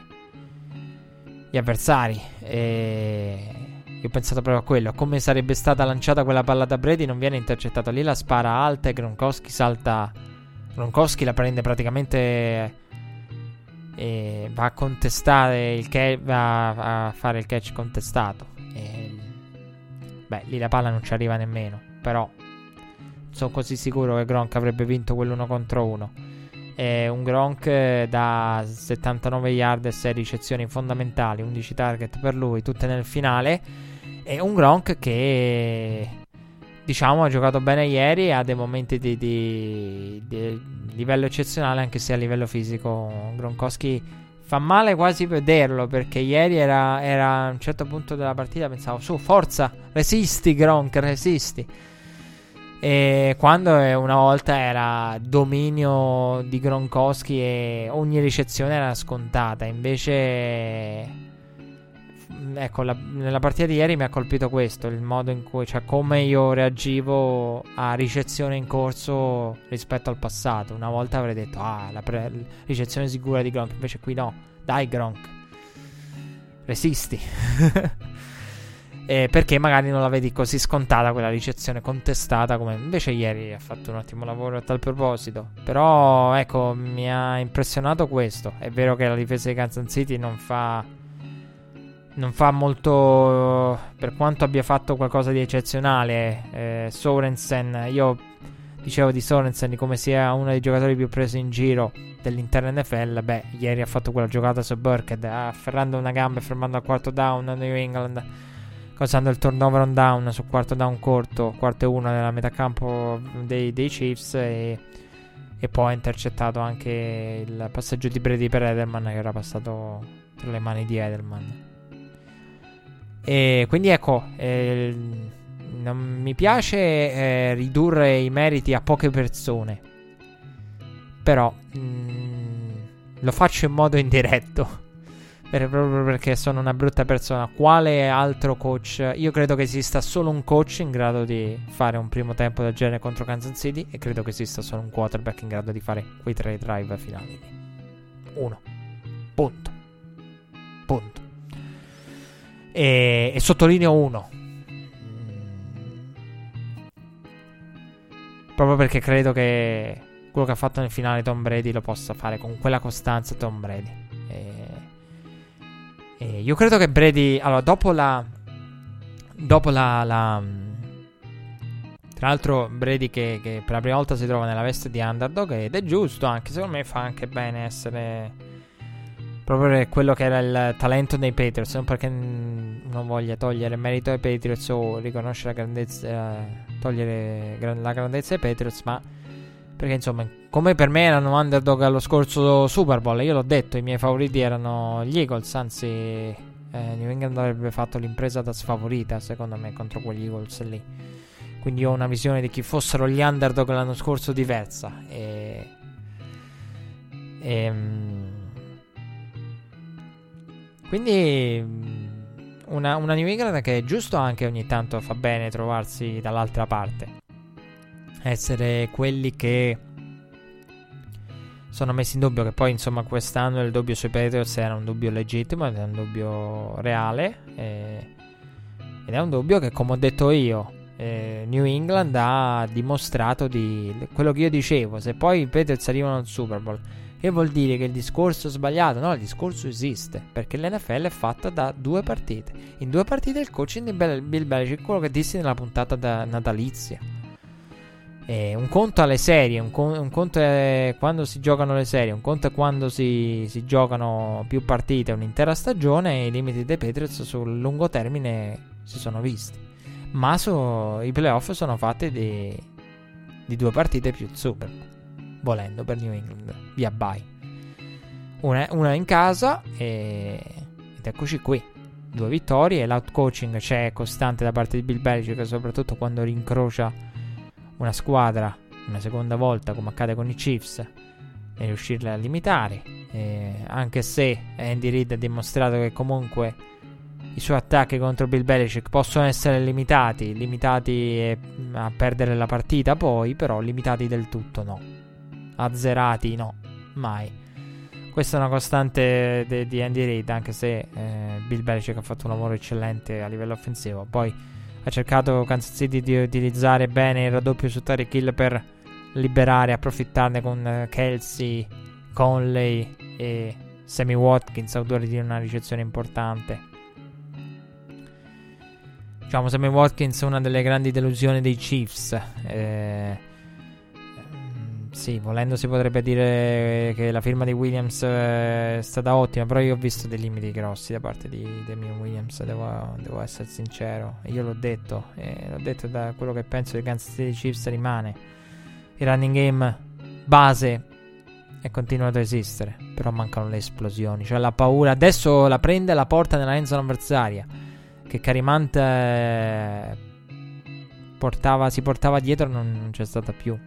B: gli avversari. E io ho pensato proprio a quello. Come sarebbe stata lanciata quella palla da Brady, non viene intercettata lì, la spara alta e Gronkowski salta. Gronkowski la prende praticamente e va a contestare il catch, va a fare il catch contestato. E Beh, lì la palla non ci arriva nemmeno. Però sono così sicuro che Gronk avrebbe vinto quell'uno contro uno. È un Gronk eh, da 79 yard e 6 ricezioni fondamentali, 11 target per lui, tutte nel finale. E un Gronk che diciamo ha giocato bene ieri e ha dei momenti di, di, di, livello eccezionale anche se a livello fisico Gronkowski fa male quasi vederlo perché ieri era, era a un certo punto della partita pensavo su forza resisti Gronk resisti e quando una volta era dominio di Gronkowski e ogni ricezione era scontata invece ecco, la, nella partita di ieri mi ha colpito questo, il modo in cui, cioè come io reagivo a ricezione in corso rispetto al passato. Una volta avrei detto, ah, la pre- ricezione sicura di Gronk, invece qui no, dai Gronk, resisti. eh, perché magari non la vedi così scontata quella ricezione contestata come invece ieri ha fatto un ottimo lavoro a tal proposito. Però ecco, mi ha impressionato questo. È vero che la difesa di Kansas City non fa non fa molto per quanto abbia fatto qualcosa di eccezionale eh, Sorensen io dicevo di Sorensen come sia uno dei giocatori più presi in giro dell'intera NFL beh ieri ha fatto quella giocata su Burkhead afferrando una gamba e fermando al quarto down a New England causando il turnover on down sul quarto down corto quarto e uno nella metà campo dei, dei Chiefs e, e poi ha intercettato anche il passaggio di Brady per Edelman che era passato tra le mani di Edelman e quindi ecco, eh, non mi piace eh, ridurre i meriti a poche persone. Però mh, mm, lo faccio in modo indiretto. Proprio perché sono una brutta persona. Quale altro coach? Io credo che esista solo un coach in grado di fare un primo tempo del genere contro Kansas City. E credo che esista solo un quarterback in grado di fare quei tre drive finali. Uno. Punto. Punto. E, e sottolineo uno. Proprio perché credo che quello che ha fatto nel finale Tom Brady lo possa fare con quella costanza Tom Brady. E, e io credo che Brady. Allora, dopo la. Dopo la. la tra l'altro, Brady che, che, per la prima volta si trova nella veste di underdog ed è giusto, anche secondo me fa anche bene essere proprio quello che era il talento dei Patriots, non perché non voglia togliere merito ai Patriots o riconoscere la grandezza, togliere la grandezza ai Patriots, ma perché insomma, come per me erano underdog allo scorso Super Bowl, io l'ho detto, i miei favoriti erano gli Eagles, anzi eh, New England avrebbe fatto l'impresa da sfavorita, secondo me, contro quegli Eagles lì. Quindi ho una visione di chi fossero gli underdog l'anno scorso diversa. E, e ehm, quindi una, una, New England che è giusto anche ogni tanto fa bene trovarsi dall'altra parte. Essere quelli che sono messi in dubbio. Che poi insomma quest'anno il dubbio sui Patriots era un dubbio legittimo ed è un dubbio reale. Eh, ed è un dubbio che come ho detto io eh, New England ha dimostrato di quello che io dicevo. Se poi i Patriots arrivano al Super Bowl che vuol dire che il discorso è sbagliato? No, il discorso esiste, perché l'NFL è fatta da due partite. In due partite il coaching di Bill Belichick, quello che dissi nella puntata natalizia. E un conto alle serie, un, con- un, conto è quando si giocano le serie, un conto è quando si, si giocano più partite, un'intera stagione i limiti dei Patriots sul lungo termine si sono visti. Ma su, i playoff sono fatti di, di due partite più super volendo per New England. Via bye. Una, una in casa e, ed eccoci qui. Due vittorie, l'out coaching c'è costante da parte di Bill Belichick, soprattutto quando rincrocia una squadra una seconda volta, come accade con i Chiefs, e riuscirle a limitare. E anche se Andy Reid ha dimostrato che comunque i suoi attacchi contro Bill Belichick possono essere limitati, limitati a perdere la partita poi, però limitati del tutto no azzerati, no, mai. Questa è una costante di Andy Reid, anche se eh, Bill Belichick ha fatto un lavoro eccellente a livello offensivo. Poi ha cercato Kansas City di utilizzare bene il raddoppio su Tarek Hill per liberare, approfittarne con eh, Kelsey, Conley e Sammy Watkins, autori di una ricezione importante. Diciamo, Sammy Watkins è una delle grandi delusioni dei Chiefs. Eh, sì, volendo si potrebbe dire che la firma di Williams è stata ottima, però io ho visto dei limiti grossi da parte di Damian Williams, devo, devo, essere sincero. Io l'ho detto, e l'ho detto da quello che penso di Kansas City Chiefs rimane. Il running game base è continuato a esistere, però mancano le esplosioni, cioè la paura. Adesso la prende e la porta nella end avversaria, che Carimant eh, portava, si portava dietro non, non c'è stata più.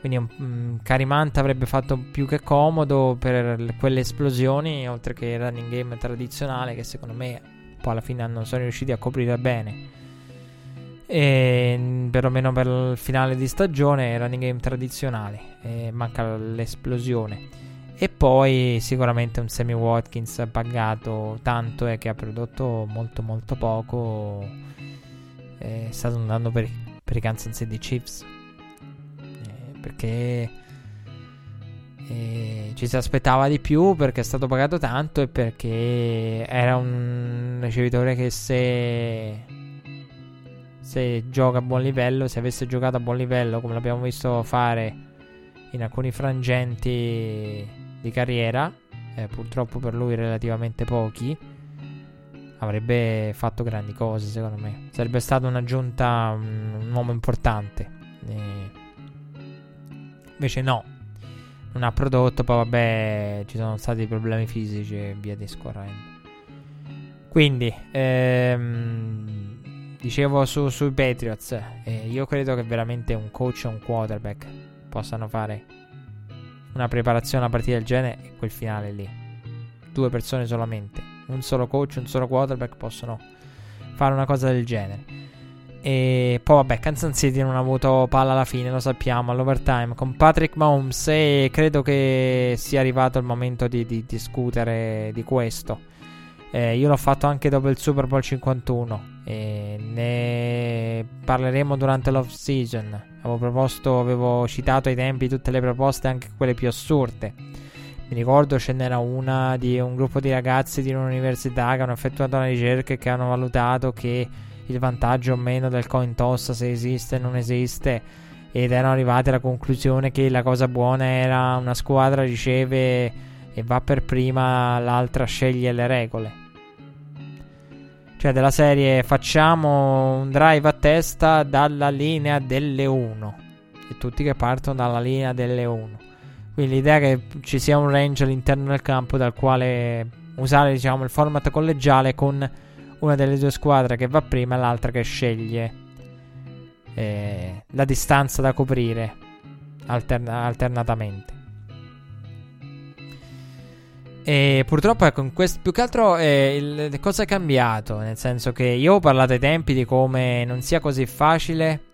B: Quindi um, Carimanta avrebbe fatto più che comodo per quelle esplosioni, oltre che il running game tradizionale, che secondo me poi alla fine non sono riusciti a coprire bene. E perlomeno per il finale di stagione, il running game tradizionale, e manca l'esplosione. E poi sicuramente un Sammy Watkins pagato tanto e che ha prodotto molto molto poco. È stato un per, per i Kansas City Chiefs perché eh, ci si aspettava di più perché è stato pagato tanto e perché era un ricevitore che se, se gioca a buon livello, se avesse giocato a buon livello come l'abbiamo visto fare in alcuni frangenti di carriera, eh, purtroppo per lui relativamente pochi, avrebbe fatto grandi cose secondo me. Sarebbe stata un'aggiunta, un, un uomo importante. Eh, Invece no, non ha prodotto, poi vabbè ci sono stati problemi fisici e via discorrendo. Quindi, ehm, dicevo su, sui Patriots, eh, io credo che veramente un coach e un quarterback possano fare una preparazione a partita del genere e quel finale lì. Due persone solamente, un solo coach, un solo quarterback possono fare una cosa del genere. E poi vabbè, Kansas City non ha avuto palla alla fine, lo sappiamo, all'overtime con Patrick Mahomes e credo che sia arrivato il momento di, di discutere di questo. Eh, io l'ho fatto anche dopo il Super Bowl 51 e ne parleremo durante l'off season. Avevo proposto, avevo citato ai tempi tutte le proposte, anche quelle più assurde. Mi ricordo ce n'era una di un gruppo di ragazzi di un'università che hanno effettuato una ricerca e che hanno valutato che il vantaggio o meno del coin toss, se esiste o non esiste, ed erano arrivati alla conclusione che la cosa buona era una squadra riceve e va per prima, l'altra sceglie le regole. Cioè della serie facciamo un drive a testa dalla linea delle 1 e tutti che partono dalla linea delle 1. Quindi l'idea che ci sia un range all'interno del campo dal quale usare diciamo il format collegiale con una delle due squadre che va prima e l'altra che sceglie eh, la distanza da coprire alterna- alternatamente. E purtroppo, ecco, in questo, più che altro eh, il, cosa è cambiato? Nel senso che io ho parlato ai tempi di come non sia così facile.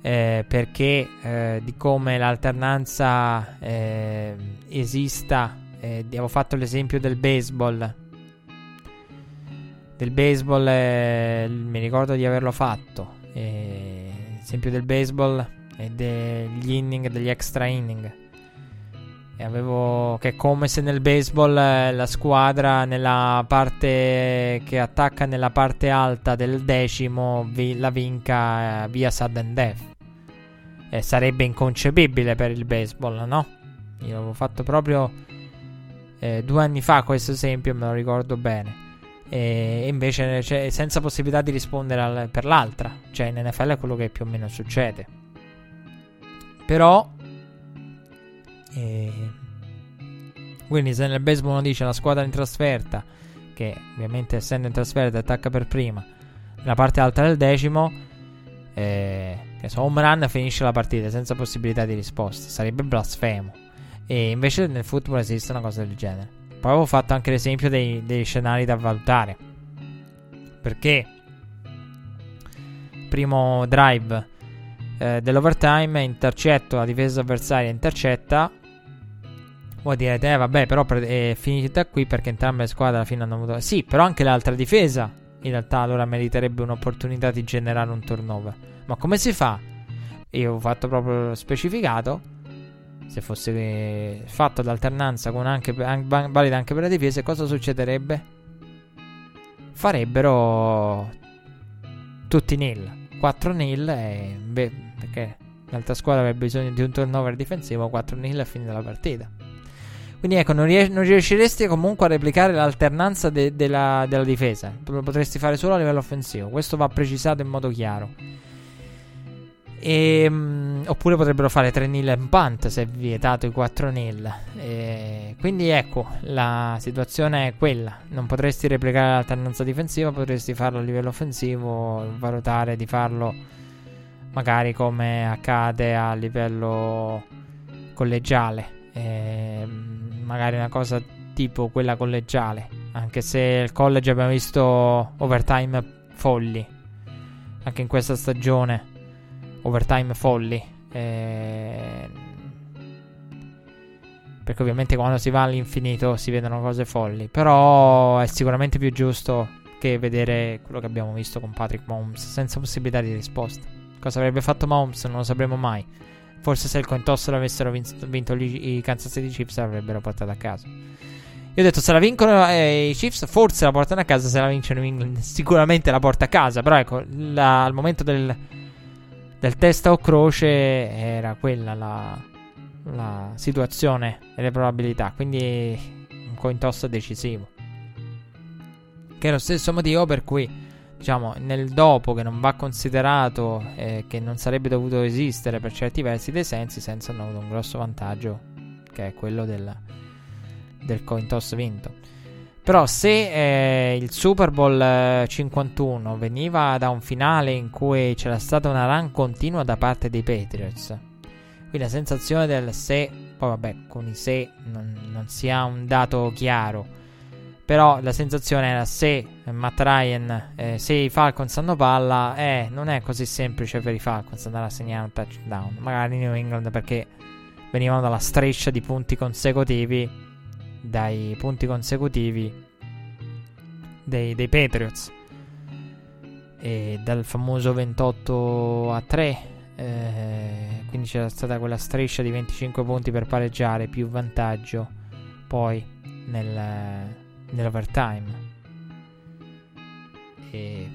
B: Eh, perché eh, di come l'alternanza eh, esista, eh, avevo fatto l'esempio del baseball del baseball eh, mi ricordo di averlo fatto. Eh, esempio del baseball e degli inning, degli extra inning. E avevo che è come se nel baseball eh, la squadra nella parte che attacca nella parte alta del decimo vi, la vinca eh, via sudden death. E sarebbe inconcepibile per il baseball, no? Io l'avevo fatto proprio eh, due anni fa questo esempio, me lo ricordo bene. E invece cioè, senza possibilità di rispondere al, per l'altra. Cioè, in NFL è quello che più o meno succede. Però. Eh, quindi, se nel baseball uno dice la squadra in trasferta, che ovviamente essendo in trasferta attacca per prima, nella parte alta del decimo, eh, che so, home run finisce la partita senza possibilità di risposta. Sarebbe blasfemo. E invece nel football esiste una cosa del genere. Poi avevo fatto anche l'esempio dei, dei scenari da valutare. Perché? Primo drive eh, dell'overtime intercetto la difesa avversaria intercetta. Vuol dire eh vabbè però è finita qui perché entrambe le squadre alla fine hanno avuto sì però anche l'altra difesa in realtà allora meriterebbe un'opportunità di generare un turnover. Ma come si fa? Io ho fatto proprio specificato se fosse fatto l'alternanza con anche, an- valida anche per le difese, cosa succederebbe? Farebbero tutti nil, 4 nil e beh, perché l'altra squadra aveva bisogno di un turnover difensivo, 4-0 a fine della partita. Quindi ecco, non, ries- non, riusciresti comunque a replicare l'alternanza de- della-, della difesa. Lo potresti fare solo a livello offensivo. Questo va precisato in modo chiaro. E, um, oppure potrebbero fare 3 nil in punt se è vietato i 4 nil. E, quindi ecco, la situazione è quella. Non potresti replicare l'alternanza difensiva, potresti farlo a livello offensivo, valutare di farlo magari come accade a livello collegiale. E, magari una cosa tipo quella collegiale. Anche se il college abbiamo visto overtime folli. Anche in questa stagione overtime folli. Eh, perché ovviamente quando si va all'infinito si vedono cose folli. Però è sicuramente più giusto che vedere quello che abbiamo visto con Patrick Mahomes senza possibilità di risposta. Cosa avrebbe fatto Mahomes non lo sapremo mai. Forse se il coin toss l'avessero vinto, vinto i Kansas City Chiefs l'avrebbero portato a casa. Io ho detto se la vincono eh, i Chiefs forse la portano a casa, se la vincono New England sicuramente la porta a casa. Però ecco, la, al momento del, del testa o croce era quella la, la situazione e le probabilità. Quindi un coin toss decisivo. Che è lo stesso motivo per cui, diciamo, nel dopo che non va considerato eh, che non sarebbe dovuto esistere per certi versi dei sensi, senza hanno avuto un grosso vantaggio che è quello del, del coin toss vinto. Però se eh, il Super Bowl 51 eh, veniva da un finale in cui c'era stata una run continua da parte dei Patriots, quindi la sensazione del se, poi vabbè, con i se non, non si ha un dato chiaro, però la sensazione era se Matt Ryan, eh, se i Falcons hanno palla, eh, non è così semplice per i Falcons andare a segnare un touchdown, magari New England perché venivano dalla striscia di punti consecutivi dai punti consecutivi dei, dei Patriots. E dal famoso 28 a 3 eh, quindi c'era stata quella striscia di 25 punti per pareggiare più vantaggio poi nel, nell'overtime. E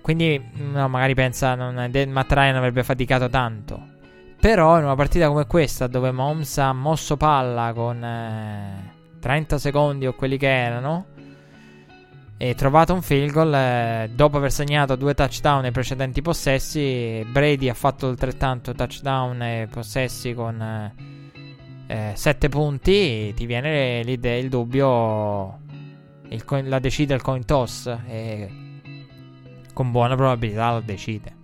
B: quindi no, magari pensa non, Matt Ryan avrebbe faticato tanto però in una partita come questa, dove Mahomes ha mosso palla con eh, 30 secondi o quelli che erano, e trovato un field goal, eh, dopo aver segnato due touchdown nei precedenti possessi, Brady ha fatto altrettanto touchdown e possessi con eh, 7 punti, ti viene l'idea, il dubbio, il coin, la decide il coin toss e con buona probabilità lo decide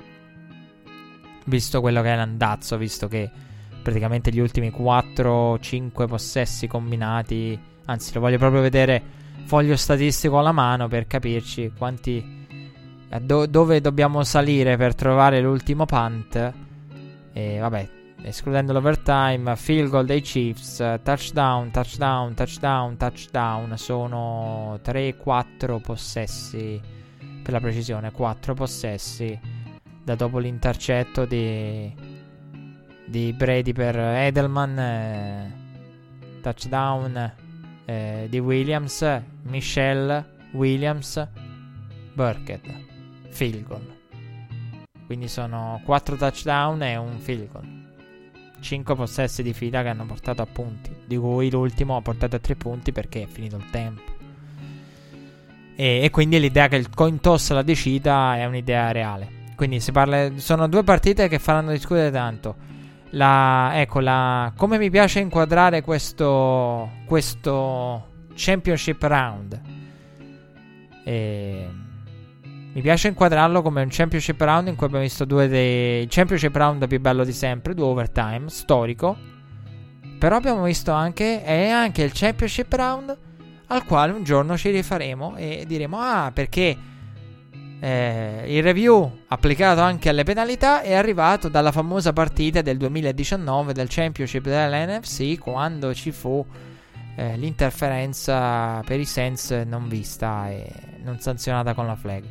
B: visto quello che è l'andazzo, visto che praticamente gli ultimi 4-5 possessi combinati, anzi lo voglio proprio vedere foglio statistico alla mano per capirci quanti do, dove dobbiamo salire per trovare l'ultimo punt. E vabbè escludendo l'overtime field goal dei Chiefs touchdown touchdown touchdown touchdown sono 3-4 possessi per la precisione 4 possessi da dopo l'intercetto di, di Brady per Edelman, eh, touchdown eh, di Williams, Michelle, Williams, Burkett, field goal. Quindi sono 4 touchdown e un field goal. 5 possessi di fila che hanno portato a punti, di cui l'ultimo ha portato a 3 punti perché è finito il tempo. E, quindi l'idea che il coin toss la decida è un'idea reale. Quindi si parla. Sono due partite che faranno discutere tanto. La, ecco, la, come mi piace inquadrare questo, questo Championship Round. E, mi piace inquadrarlo come un Championship Round in cui abbiamo visto due dei. Il Championship Round più bello di sempre, due overtime, storico. Però abbiamo visto anche. È anche il Championship Round al quale un giorno ci rifaremo e diremo: Ah, perché eh, il review applicato anche alle penalità è arrivato dalla famosa partita del 2019 del Championship dell'NFC quando ci fu eh, l'interferenza per i Saints non vista e non sanzionata con la flag.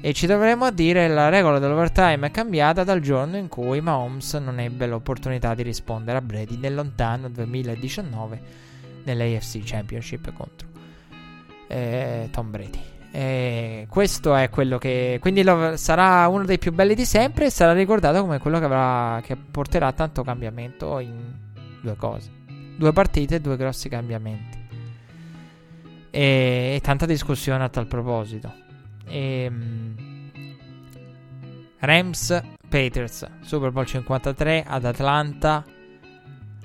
B: E ci dovremmo dire che la regola dell'overtime è cambiata dal giorno in cui Mahomes non ebbe l'opportunità di rispondere a Brady nel lontano 2019 nell'AFC Championship contro eh, Tom Brady. E questo è quello che. Quindi lo, sarà uno dei più belli di sempre. E sarà ricordato come quello che, avrà, che porterà tanto cambiamento in due cose: due partite e due grossi cambiamenti. E, e tanta discussione a tal proposito. E, um, Rams Patriots Super Bowl 53 ad Atlanta.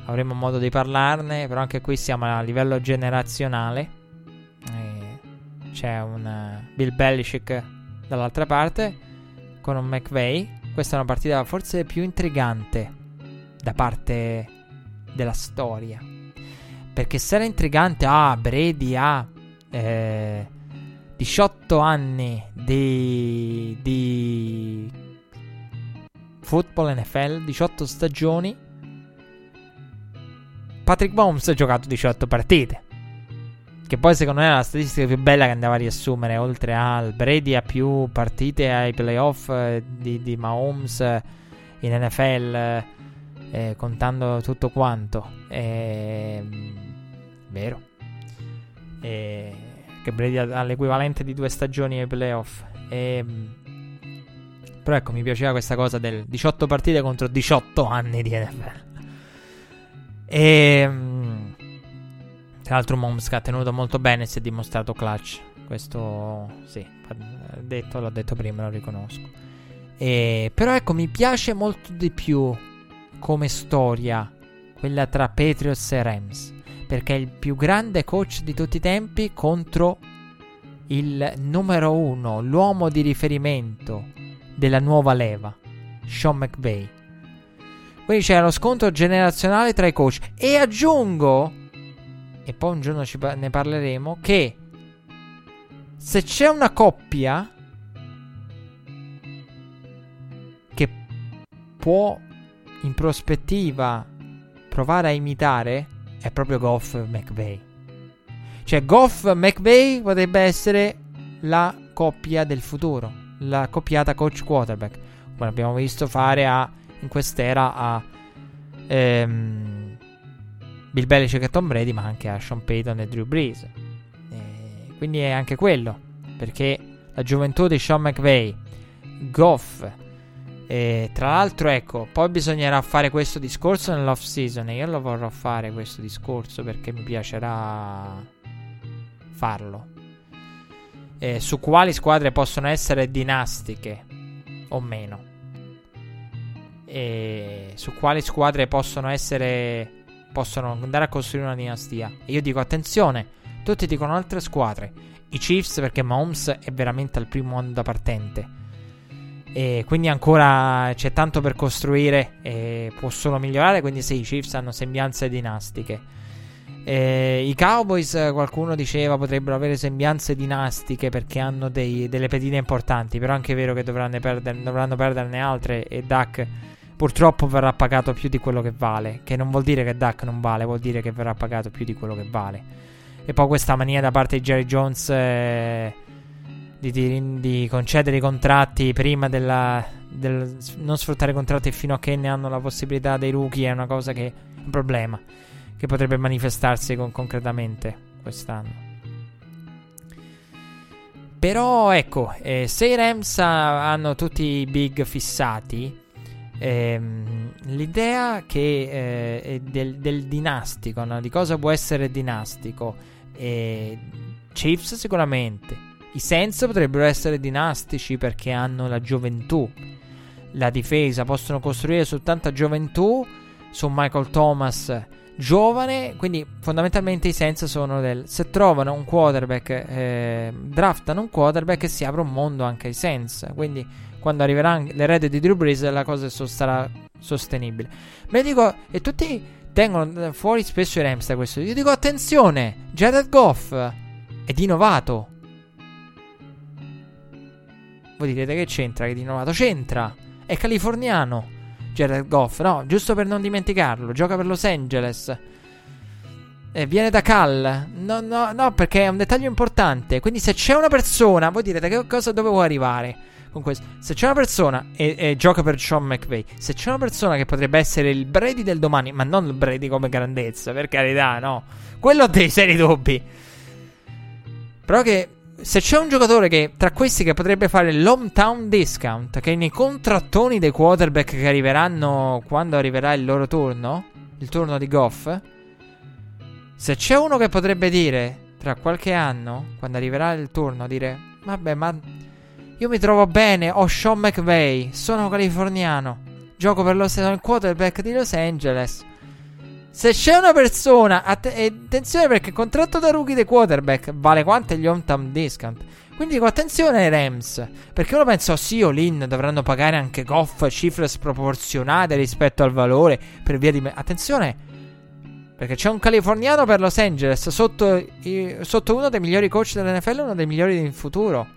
B: Avremo modo di parlarne, però anche qui siamo a livello generazionale. C'è un uh, Bill Belichick dall'altra parte con un McVay. Questa è una partita forse più intrigante da parte della storia. Perché se era intrigante, ah, Brady ha eh, 18 anni di, di football NFL, 18 stagioni. Patrick Mahomes ha giocato 18 partite. Che poi secondo me è la statistica più bella che andava a riassumere. Oltre al Brady ha più partite ai playoff eh, di, di Mahomes eh, in NFL. Eh, contando tutto quanto. Eh, vero. Eh, che Brady ha l'equivalente di due stagioni ai playoff. E, però ecco, mi piaceva questa cosa del 18 partite contro 18 anni di NFL. E tra l'altro Moms che ha tenuto molto bene e si è dimostrato clutch. Questo sì, detto, l'ho detto prima, lo riconosco. E, però ecco, mi piace molto di più come storia quella tra Patriots e Rams. Perché è il più grande coach di tutti i tempi contro il numero uno, l'uomo di riferimento della nuova leva, Sean McVay. Quindi c'è lo scontro generazionale tra i coach. E aggiungo, e poi un giorno pa- ne parleremo, che se c'è una coppia che può in prospettiva provare a imitare, è proprio Goff McVay. Cioè Goff McVay potrebbe essere la coppia del futuro la coppiata coach quarterback, come abbiamo visto fare a, in quest'era a ehm, Bill Belichick e Tom Brady, ma anche a Sean Payton e Drew Brees. E quindi è anche quello, perché la gioventù di Sean McVay, Goff, e tra l'altro, ecco, poi bisognerà fare questo discorso nell'off season. E io lo vorrò fare questo discorso perché mi piacerà farlo eh, su quali squadre possono essere dinastiche o meno. E su quali squadre possono essere. Possono andare a costruire una dinastia. E io dico attenzione, tutti dicono altre squadre. I Chiefs perché Mahomes è veramente al primo anno da partente. E quindi ancora c'è tanto per costruire e può solo migliorare. Quindi sì, i Chiefs hanno sembianze dinastiche. Eh, I Cowboys, qualcuno diceva, potrebbero avere sembianze dinastiche perché hanno dei, delle pedine importanti. Però è anche vero che dovranno, perder, dovranno perderne altre. E Duck purtroppo verrà pagato più di quello che vale. Che non vuol dire che Duck non vale, vuol dire che verrà pagato più di quello che vale. E poi questa mania da parte di Jerry Jones eh, di, di, di, concedere i contratti prima della, del non sfruttare i contratti fino a che ne hanno la possibilità dei rookie è una cosa che è un problema che potrebbe manifestarsi con, concretamente quest'anno. Però ecco, eh, se i Rams hanno tutti i big fissati, ehm, l'idea che eh, del, del, dinastico, no? di cosa può essere dinastico, eh, Chiefs sicuramente, i Saints potrebbero essere dinastici perché hanno la gioventù, la difesa, possono costruire su tanta gioventù, su Michael Thomas giovane, quindi fondamentalmente i sensi sono del se trovano un quarterback, eh, draftano un quarterback e si apre un mondo anche ai Sens, quindi quando arriveranno le rete di Drew Brees la cosa sarà sostenibile. Ma io dico, e tutti tengono fuori spesso i Rams da questo, io dico attenzione, Jared Goff è di novato. Voi direte che c'entra che di novato? C'entra, è californiano. Jared Goff, no, giusto per non dimenticarlo, gioca per Los Angeles. E viene da Cal. No, no, no, perché è un dettaglio importante. Quindi se c'è una persona, voi direte che cosa dove vuoi arrivare con questo. Se c'è una persona e, e gioca per Sean McVay, se c'è una persona che potrebbe essere il Brady del domani, ma non il Brady come grandezza, per carità, no. Quello ha dei seri dubbi. Però che se c'è un giocatore che tra questi che potrebbe fare l'hometown discount, che nei contrattoni dei quarterback che arriveranno quando arriverà il loro turno, il turno di Goff, se c'è uno che potrebbe dire tra qualche anno, quando arriverà il turno, dire vabbè, ma io mi trovo bene, ho Sean McVay, sono californiano, gioco per lo stesso quarterback di Los Angeles. Se c'è una persona, att- attenzione perché il contratto da rookie dei quarterback vale quanto gli hometown discount. Quindi dico attenzione ai Rams. Perché uno pensa, oh sì, Olin dovranno pagare anche Goff cifre sproporzionate rispetto al valore per via di... Me- attenzione, perché c'è un californiano per Los Angeles sotto, i- sotto uno dei migliori coach dell'NFL, uno dei migliori in futuro.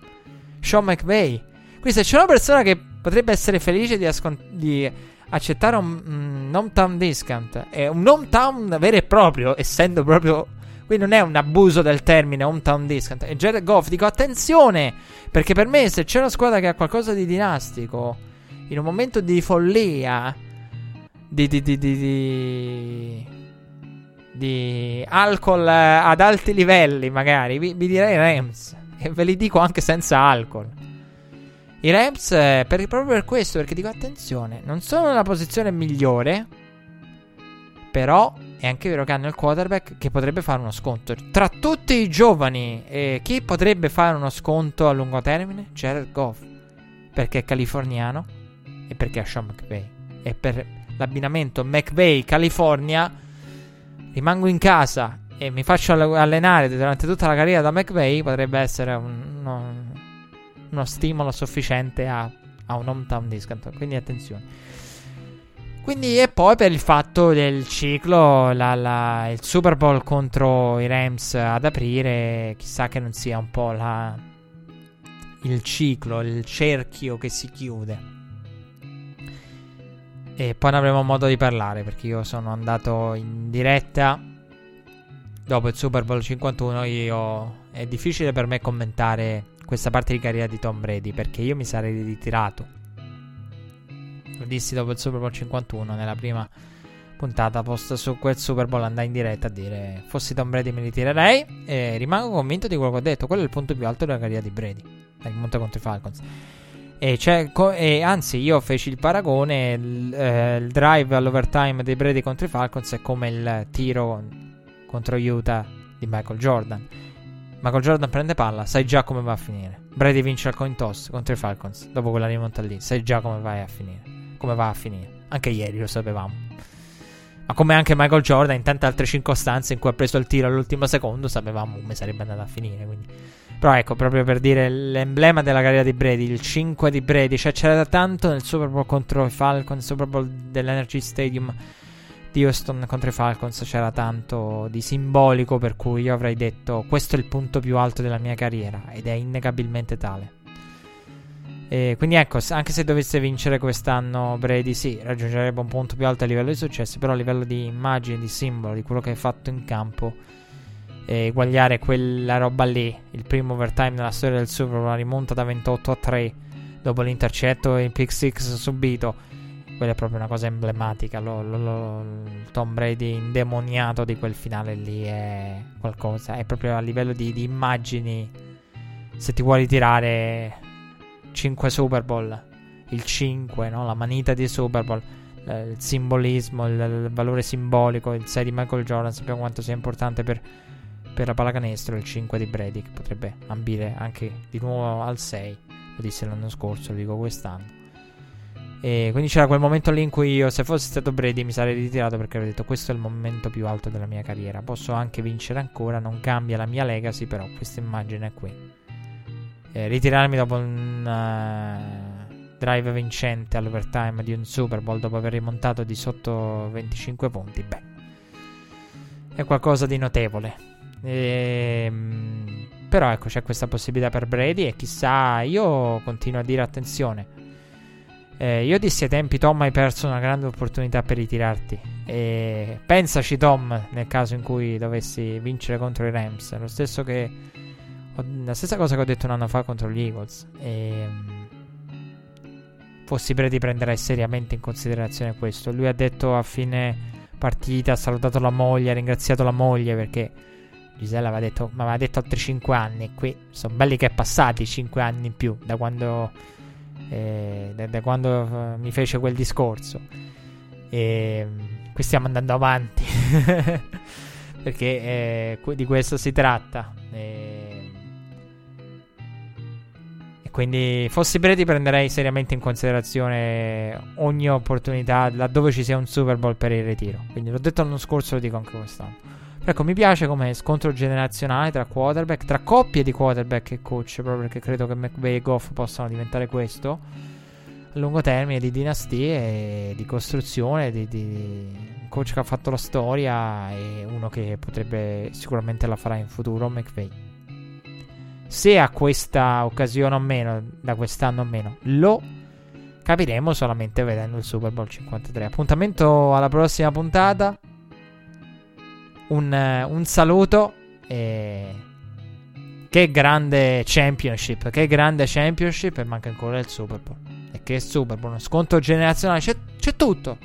B: Sean McVay. Quindi se c'è una persona che potrebbe essere felice di, ascont- di accettare un, un hometown discount, è un hometown vero e proprio, essendo proprio... Quindi non è un abuso del termine hometown discount. E Jared Goff, dico attenzione, perché per me se c'è una squadra che ha qualcosa di dinastico, in un momento di follia, di... di, di, di, di di alcol ad alti livelli, magari, vi, vi direi Rams. E ve li dico anche senza alcol. I Rams, eh, per, proprio per questo, perché dico attenzione, non sono nella posizione migliore, però è anche vero che hanno il quarterback che potrebbe fare uno sconto. Tra tutti i giovani, eh, chi potrebbe fare uno sconto a lungo termine? Jared Goff, perché è californiano e perché ha Sean McVay. E per l'abbinamento McVay-California rimango in casa e mi faccio allenare durante tutta la carriera da McVay, potrebbe essere un, uno, uno, stimolo sufficiente a, a un hometown discount. Quindi attenzione. Quindi e poi per il fatto del ciclo, la, la, il Super Bowl contro i Rams ad aprire, chissà che non sia un po' la, il ciclo, il cerchio che si chiude. E poi ne avremo modo di parlare perché io sono andato in diretta dopo il Super Bowl 51. Io è difficile per me commentare questa parte di carriera di Tom Brady perché io mi sarei ritirato. Lo dissi dopo il Super Bowl 51 nella prima puntata post su quel Super Bowl andai in diretta a dire fossi Tom Brady mi ritirerei e rimango convinto di quello che ho detto. Quello è il punto più alto della carriera di Brady. Nel monte contro i Falcons. E, co- e, anzi, io feci il paragone: il, eh, il, drive all'overtime dei Brady contro i Falcons è come il tiro contro Utah di Michael Jordan. Michael Jordan prende palla, sai già come va a finire. Brady vince al coin toss contro i Falcons. Dopo quella rimonta lì, sai già come vai a finire. Come va a finire. Anche ieri lo sapevamo. Ma come anche Michael Jordan, in tante altre circostanze in cui ha preso il tiro all'ultimo secondo, sapevamo come sarebbe andata a finire. Quindi. Però ecco, proprio per dire l'emblema della carriera di Brady, il 5 di Brady, cioè c'era tanto nel Super Bowl contro i Falcons, Super Bowl dell'Energy Stadium di Houston contro i Falcons, c'era tanto di simbolico per cui io avrei detto questo è il punto più alto della mia carriera ed è innegabilmente tale. E quindi ecco, anche se dovesse vincere quest'anno Brady, sì, raggiungerebbe un punto più alto a livello di successo, però a livello di immagine, di simbolo, di quello che hai fatto in campo e eguagliare quella roba lì, il primo overtime nella storia del Super Bowl, la rimonta da 28 a 3 dopo l'intercetto e il pick 6 subito. Quella è proprio una cosa emblematica. Lo, lo, lo, Tom Brady indemoniato di quel finale lì è qualcosa. È proprio a livello di, di immagini. Se ti vuoi tirare 5 Super Bowl, il 5, no? la manita di Super Bowl, il simbolismo, il, il valore simbolico, il 6 di Michael Jordan, sappiamo quanto sia importante per per la pallacanestro il 5 di Brady che potrebbe ambire anche di nuovo al 6 lo disse l'anno scorso lo dico quest'anno e quindi c'era quel momento lì in cui io se fossi stato Brady mi sarei ritirato perché avrei detto questo è il momento più alto della mia carriera. Posso anche vincere ancora non cambia la mia legacy però questa immagine è qui. Eh, ritirarmi dopo un uh, drive vincente all'overtime di un Super Bowl dopo aver rimontato di sotto 25 punti beh è qualcosa di notevole. Ehm, però ecco, c'è questa possibilità per Brady e chissà, io continuo a dire attenzione. Eh, io dissi ai tempi, Tom, hai perso una grande opportunità per ritirarti. E pensaci, Tom, nel caso in cui dovessi vincere contro i Rams. Lo stesso che. La stessa cosa che ho detto un anno fa contro gli Eagles. E. Fossi Brady prenderai seriamente in considerazione questo. Lui ha detto a fine partita, ha salutato la moglie, ha ringraziato la moglie perché Gisella aveva detto, ma aveva detto altri 5 anni. Qui sono belli che è passati 5 anni in più da quando, eh, da, da quando uh, mi fece quel discorso. E qui stiamo andando avanti. perché eh, di questo si tratta. E, e quindi, fossi Brady, prenderei seriamente in considerazione ogni opportunità laddove ci sia un Super Bowl per il ritiro. Quindi, l'ho detto l'anno scorso, lo dico anche quest'anno. Ecco, mi piace come scontro generazionale tra quarterback, tra coppie di quarterback e coach, proprio perché credo che McVay e Goff possano diventare questo a lungo termine di dinastie, di costruzione, di, di, un coach che ha fatto la storia e uno che potrebbe sicuramente la farà in futuro, McVay. Se ha questa occasione o meno, da quest'anno o meno, lo capiremo solamente vedendo il Super Bowl 53. Appuntamento alla prossima puntata un, un saluto e che grande championship, che grande championship e manca ancora il Super Bowl. E che Super Bowl, uno sconto generazionale, c'è, c'è tutto,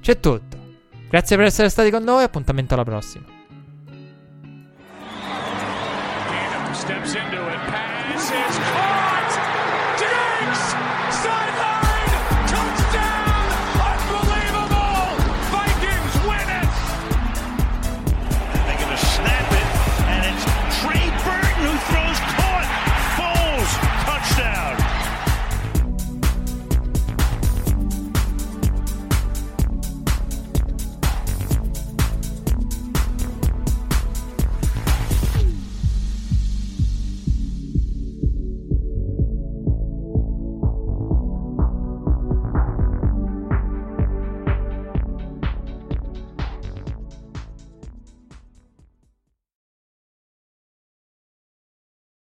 B: c'è tutto. Grazie per essere stati con noi, appuntamento alla prossima.